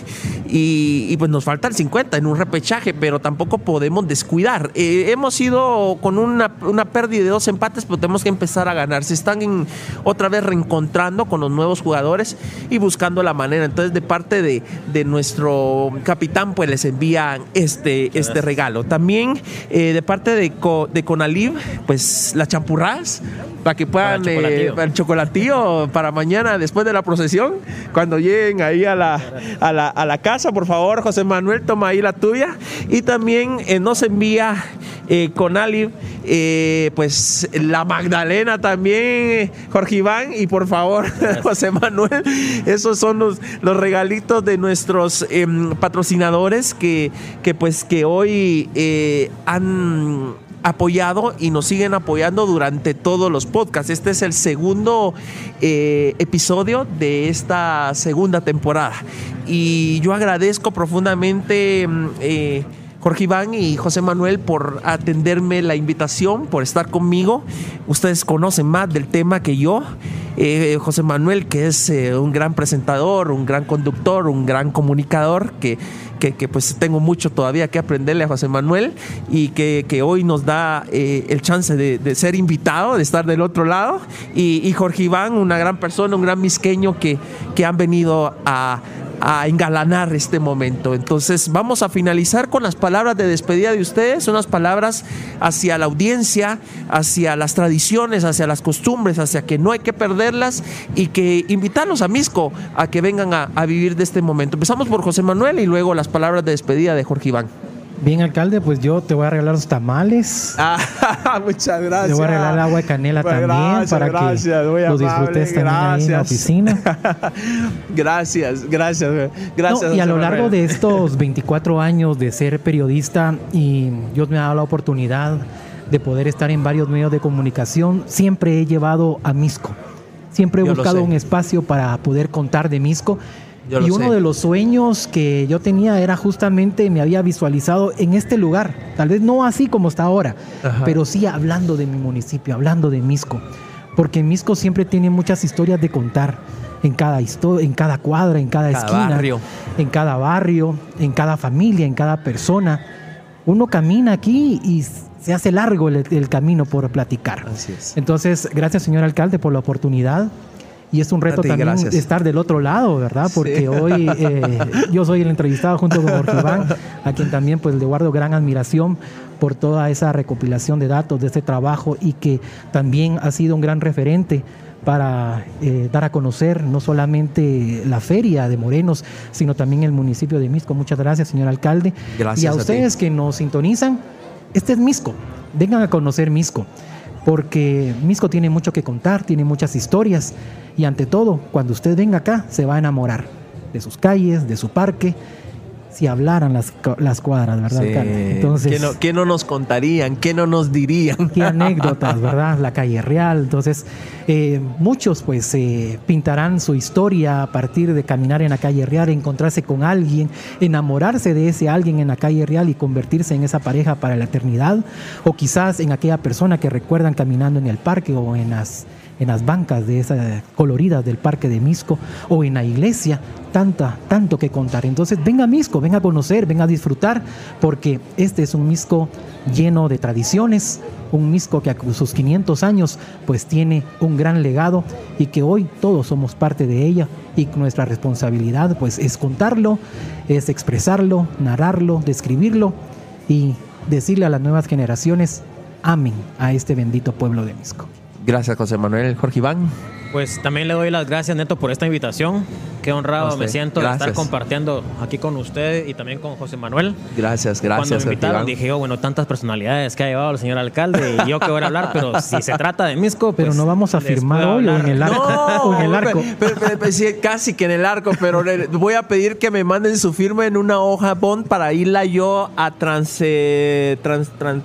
y, pues nos falta el 50% en un repechaje, pero tampoco podemos descuidar. hemos ido con una, una, pérdida de dos empates, pero tenemos que empezar a ganar. Se están otra vez reencontrando con los nuevos jugadores y buscando la manera. Entonces, de parte de, de nuestro capitán pues les envía este, este regalo. También eh, de parte de, de Conaliv, pues las champurras para que puedan eh, el, chocolatillo para mañana después de la procesión, cuando lleguen ahí a la, a la, casa, por favor, José Manuel, toma ahí la tuya. Y también eh, nos envía eh, con Ali, eh, pues la Magdalena también, Jorge Iván, y por favor, José Manuel, esos son los, los regalitos de em, patrocinadores que, que, pues que hoy eh, han apoyado y nos siguen apoyando durante todos los podcasts. Este es el segundo eh, episodio de esta segunda temporada. Y yo agradezco profundamente... Eh, Jorge Iván y José Manuel por atenderme la invitación, por estar conmigo. Ustedes conocen más del tema que yo. Eh, José Manuel, que es un gran presentador, un gran conductor, un gran comunicador, que que, pues tengo mucho todavía que aprenderle a José Manuel y que, hoy nos da eh, el chance de, ser invitado, de estar del otro lado. Y, Jorge Iván, una gran persona, un gran misqueño que, que han venido a, a engalanar este momento. Entonces vamos a finalizar con las palabras de despedida de ustedes, unas palabras hacia la audiencia, hacia las tradiciones, hacia las costumbres, hacia que no hay que perderlas y que invitarlos a Misco a que vengan a, a vivir de este momento. Empezamos por José Manuel y luego las palabras de despedida de Jorge Iván. Bien, alcalde, pues yo te voy a regalar los tamales. Ah, muchas gracias. Te voy a regalar el agua de canela pues también para que lo disfrutes también ahí en la oficina. gracias, gracias, gracias. y a lo largo de estos 24 años de ser periodista y Dios me ha dado la oportunidad de poder estar en varios medios de comunicación, siempre he llevado a Misco. Siempre he buscado un espacio para poder contar de Misco y uno de los sueños que yo tenía era justamente, me había visualizado en este lugar, tal vez no así como está ahora, pero sí hablando de mi municipio, hablando de Misco, porque Misco siempre tiene muchas historias de contar en cada, en cada cuadra, en cada, esquina, en cada barrio, en cada familia, en cada persona. Uno camina aquí y se hace largo el, camino por platicar. Entonces, gracias señor alcalde por la oportunidad y es un reto también estar del otro lado, ¿verdad? Porque hoy eh, yo soy el entrevistado junto con Jorge Iván, a quien también pues le guardo gran admiración por toda esa recopilación de datos de este trabajo y que también ha sido un gran referente para eh, dar a conocer no solamente la feria de Morenos, sino también el municipio de Misco. Muchas gracias, señor alcalde. Gracias y a, ustedes que nos sintonizan, este es Misco. Vengan a conocer Misco, porque Misco tiene mucho que contar, tiene muchas historias y ante todo, cuando usted venga acá, se va a enamorar de sus calles, de su parque, si hablaran las, las cuadras, ¿verdad? Entonces, ¿Qué no, nos contarían? ¿Qué no nos dirían? Qué anécdotas, ¿verdad? La calle real. Entonces, eh, muchos pues eh, pintarán su historia a partir de caminar en la calle real, encontrarse con alguien, enamorarse de ese alguien en la calle real y convertirse en esa pareja para la eternidad, o quizás en aquella persona que recuerdan caminando en el parque o en las en las bancas de esa colorida del Parque de Misco o en la iglesia, tanta, tanto que contar. Entonces, venga a Misco, venga a conocer, venga a disfrutar, porque este es un Misco lleno de tradiciones, un Misco que a sus 500 años pues tiene un gran legado y que hoy todos somos parte de ella y nuestra responsabilidad pues es contarlo, es expresarlo, narrarlo, describirlo y decirle a las nuevas generaciones, amen a este bendito pueblo de Misco. Gracias, José Manuel. Jorge Iván. Pues también le doy las gracias, Neto, por esta invitación. Qué honrado me siento de estar compartiendo aquí con usted y también con José Manuel. Gracias, gracias. Cuando me invitaron dije, oh, bueno, tantas personalidades que ha llevado el señor alcalde y yo que voy a hablar, pero si se trata de Misco, Pero no vamos a firmar hoy en el arco. No, en el arco. casi que en el arco, pero voy a pedir que me manden su firma en una hoja bond para irla yo a trans, eh, trans, trans,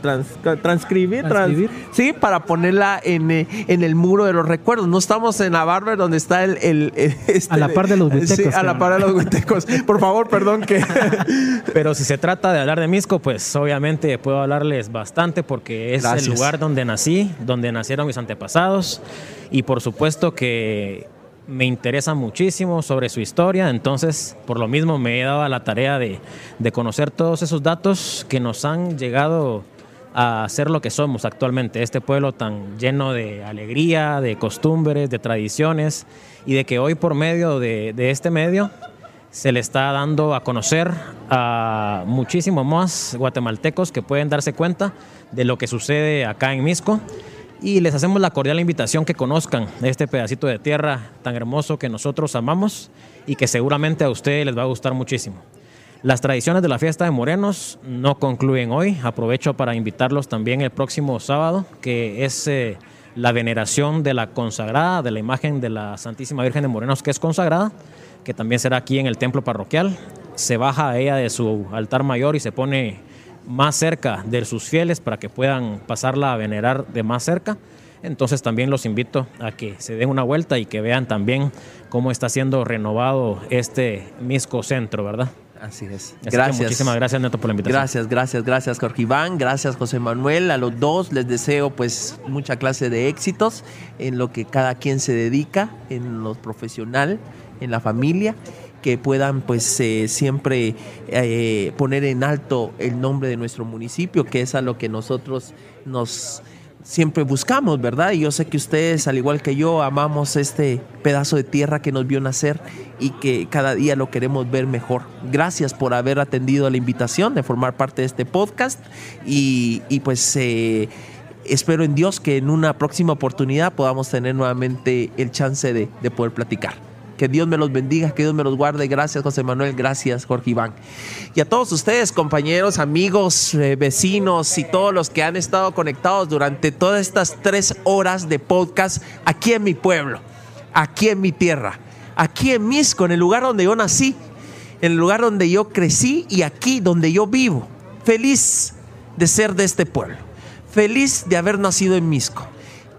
transcribir, ¿Transcribir? sí, para ponerla en, eh, en el muro de los recuerdos. No estamos en la Barber donde está el... el, a la par de los Sí, a la par de los huitecos. Por favor, perdón que... Pero si se trata de hablar de Misco, pues obviamente puedo hablarles bastante porque es el lugar donde nací, donde nacieron mis antepasados y por supuesto que me interesa muchísimo sobre su historia, entonces por lo mismo me he dado a la tarea de, de conocer todos esos datos que nos han llegado a ser lo que somos actualmente, este pueblo tan lleno de alegría, de costumbres, de tradiciones, y de que hoy por medio de, este medio se le está dando a conocer a muchísimos más guatemaltecos que pueden darse cuenta de lo que sucede acá en Misco. Y les hacemos la cordial invitación que conozcan este pedacito de tierra tan hermoso que nosotros amamos y que seguramente a ustedes les va a gustar muchísimo. Las tradiciones de la fiesta de Morenos no concluyen hoy. Aprovecho para invitarlos también el próximo sábado, que es eh, la veneración de la consagrada, de la imagen de la Santísima Virgen de Morenos, que es consagrada, que también será aquí en el templo parroquial. Se baja a ella de su altar mayor y se pone más cerca de sus fieles para que puedan pasarla a venerar de más cerca. Entonces también los invito a que se den una vuelta y que vean también cómo está siendo renovado este Misco Centro, ¿verdad? Así es. gracias. muchísimas gracias, Neto, por la invitación. Gracias, gracias, gracias, Jorge Iván. Gracias, José Manuel. A los dos les deseo pues mucha clase de éxitos en lo que cada quien se dedica, en lo profesional, en la familia que puedan pues eh, siempre eh, poner en alto el nombre de nuestro municipio, que es a lo que nosotros nos siempre buscamos, ¿verdad? Y yo sé que ustedes, al igual que yo, amamos este pedazo de tierra que nos vio nacer y que cada día lo queremos ver mejor. Gracias por haber atendido a la invitación de formar parte de este podcast y, pues eh, espero en Dios que en una próxima oportunidad podamos tener nuevamente el chance de poder platicar. Que Dios me los bendiga, que Dios me los guarde. Gracias, José Manuel. Gracias, Jorge Iván. Y a todos ustedes, compañeros, amigos, eh, vecinos y todos los que han estado conectados durante todas estas tres horas de podcast aquí en mi pueblo, aquí en mi tierra, aquí en Misco, en el lugar donde yo nací, en el lugar donde yo crecí y aquí donde yo vivo. Feliz de ser de este pueblo. Feliz de haber nacido en Misco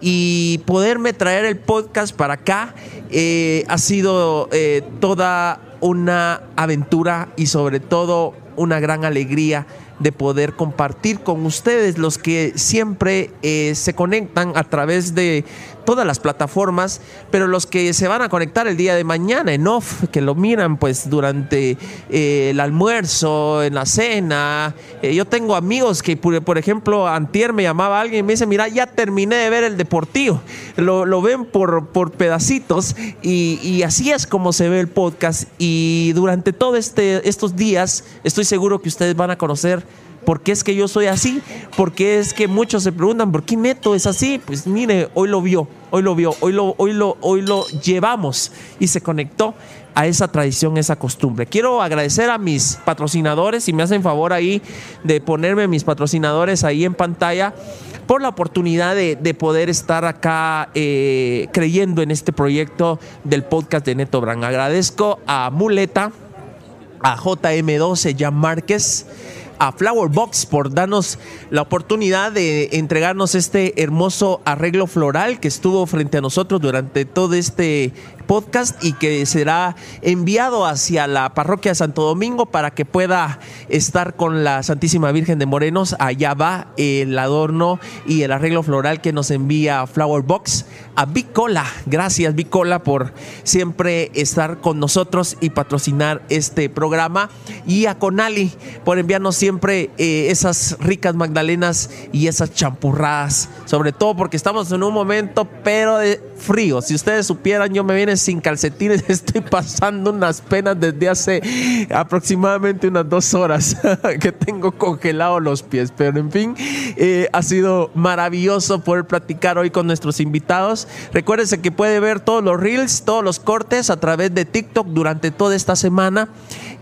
y poderme traer el podcast para acá eh, ha sido eh, toda una aventura y sobre todo una gran alegría de poder compartir con ustedes los que siempre eh, se conectan a través de todas las plataformas, pero los que se van a conectar el día de mañana en off, que lo miran pues durante eh, el almuerzo, en la cena. Eh, yo tengo amigos que, por, ejemplo, antier me llamaba alguien y me dice, mira, ya terminé de ver el deportivo. Lo, ven por, por pedacitos y, y, así es como se ve el podcast. Y durante todos este, estos días estoy seguro que ustedes van a conocer ¿Por qué es que yo soy así? ¿Por qué es que muchos se preguntan, ¿por qué Neto es así? Pues mire, hoy lo vio, hoy lo vio, hoy lo, hoy lo, hoy lo llevamos y se conectó a esa tradición, esa costumbre. Quiero agradecer a mis patrocinadores, si me hacen favor ahí de ponerme mis patrocinadores ahí en pantalla por la oportunidad de, poder estar acá eh, creyendo en este proyecto del podcast de Neto Brand. Agradezco a Muleta, a JM12, Jan Márquez, a Flower Box por darnos la oportunidad de entregarnos este hermoso arreglo floral que estuvo frente a nosotros durante todo este podcast y que será enviado hacia la parroquia de Santo Domingo para que pueda estar con la Santísima Virgen de Morenos. Allá va el adorno y el arreglo floral que nos envía Flower Box a Bicola. Gracias Bicola por siempre estar con nosotros y patrocinar este programa y a Conali por enviarnos siempre eh, esas ricas magdalenas y esas champurradas, sobre todo porque estamos en un momento pero de frío. Si ustedes supieran, yo me viene sin calcetines, estoy pasando unas penas desde hace aproximadamente unas dos horas que tengo congelados los pies. Pero en fin, eh, ha sido maravilloso poder platicar hoy con nuestros invitados. Recuérdense que puede ver todos los reels, todos los cortes a través de TikTok durante toda esta semana.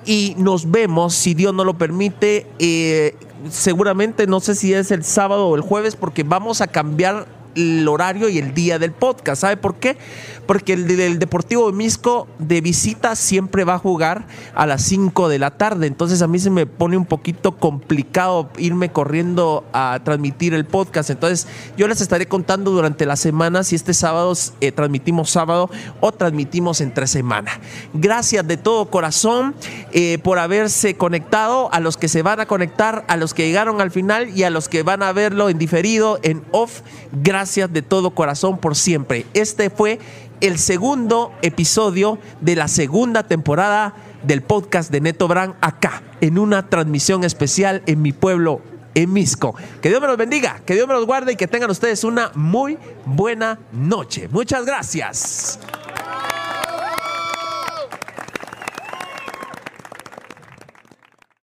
Y nos vemos, si Dios no lo permite, eh, seguramente no sé si es el sábado o el jueves, porque vamos a cambiar el horario y el día del podcast. ¿Sabe por qué? Porque el, del Deportivo de Misco de visita siempre va a jugar a las 5 de la tarde. Entonces a mí se me pone un poquito complicado irme corriendo a transmitir el podcast. Entonces yo les estaré contando durante la semana si este sábado eh, transmitimos sábado o transmitimos entre semana. Gracias de todo corazón eh, por haberse conectado, a los que se van a conectar, a los que llegaron al final y a los que van a verlo en diferido, en off. Gracias de todo corazón por siempre. Este fue el segundo episodio de la segunda temporada del podcast de Neto Brand acá, en una transmisión especial en mi pueblo, en Misco. Que Dios me los bendiga, que Dios me los guarde y que tengan ustedes una muy buena noche. Muchas gracias.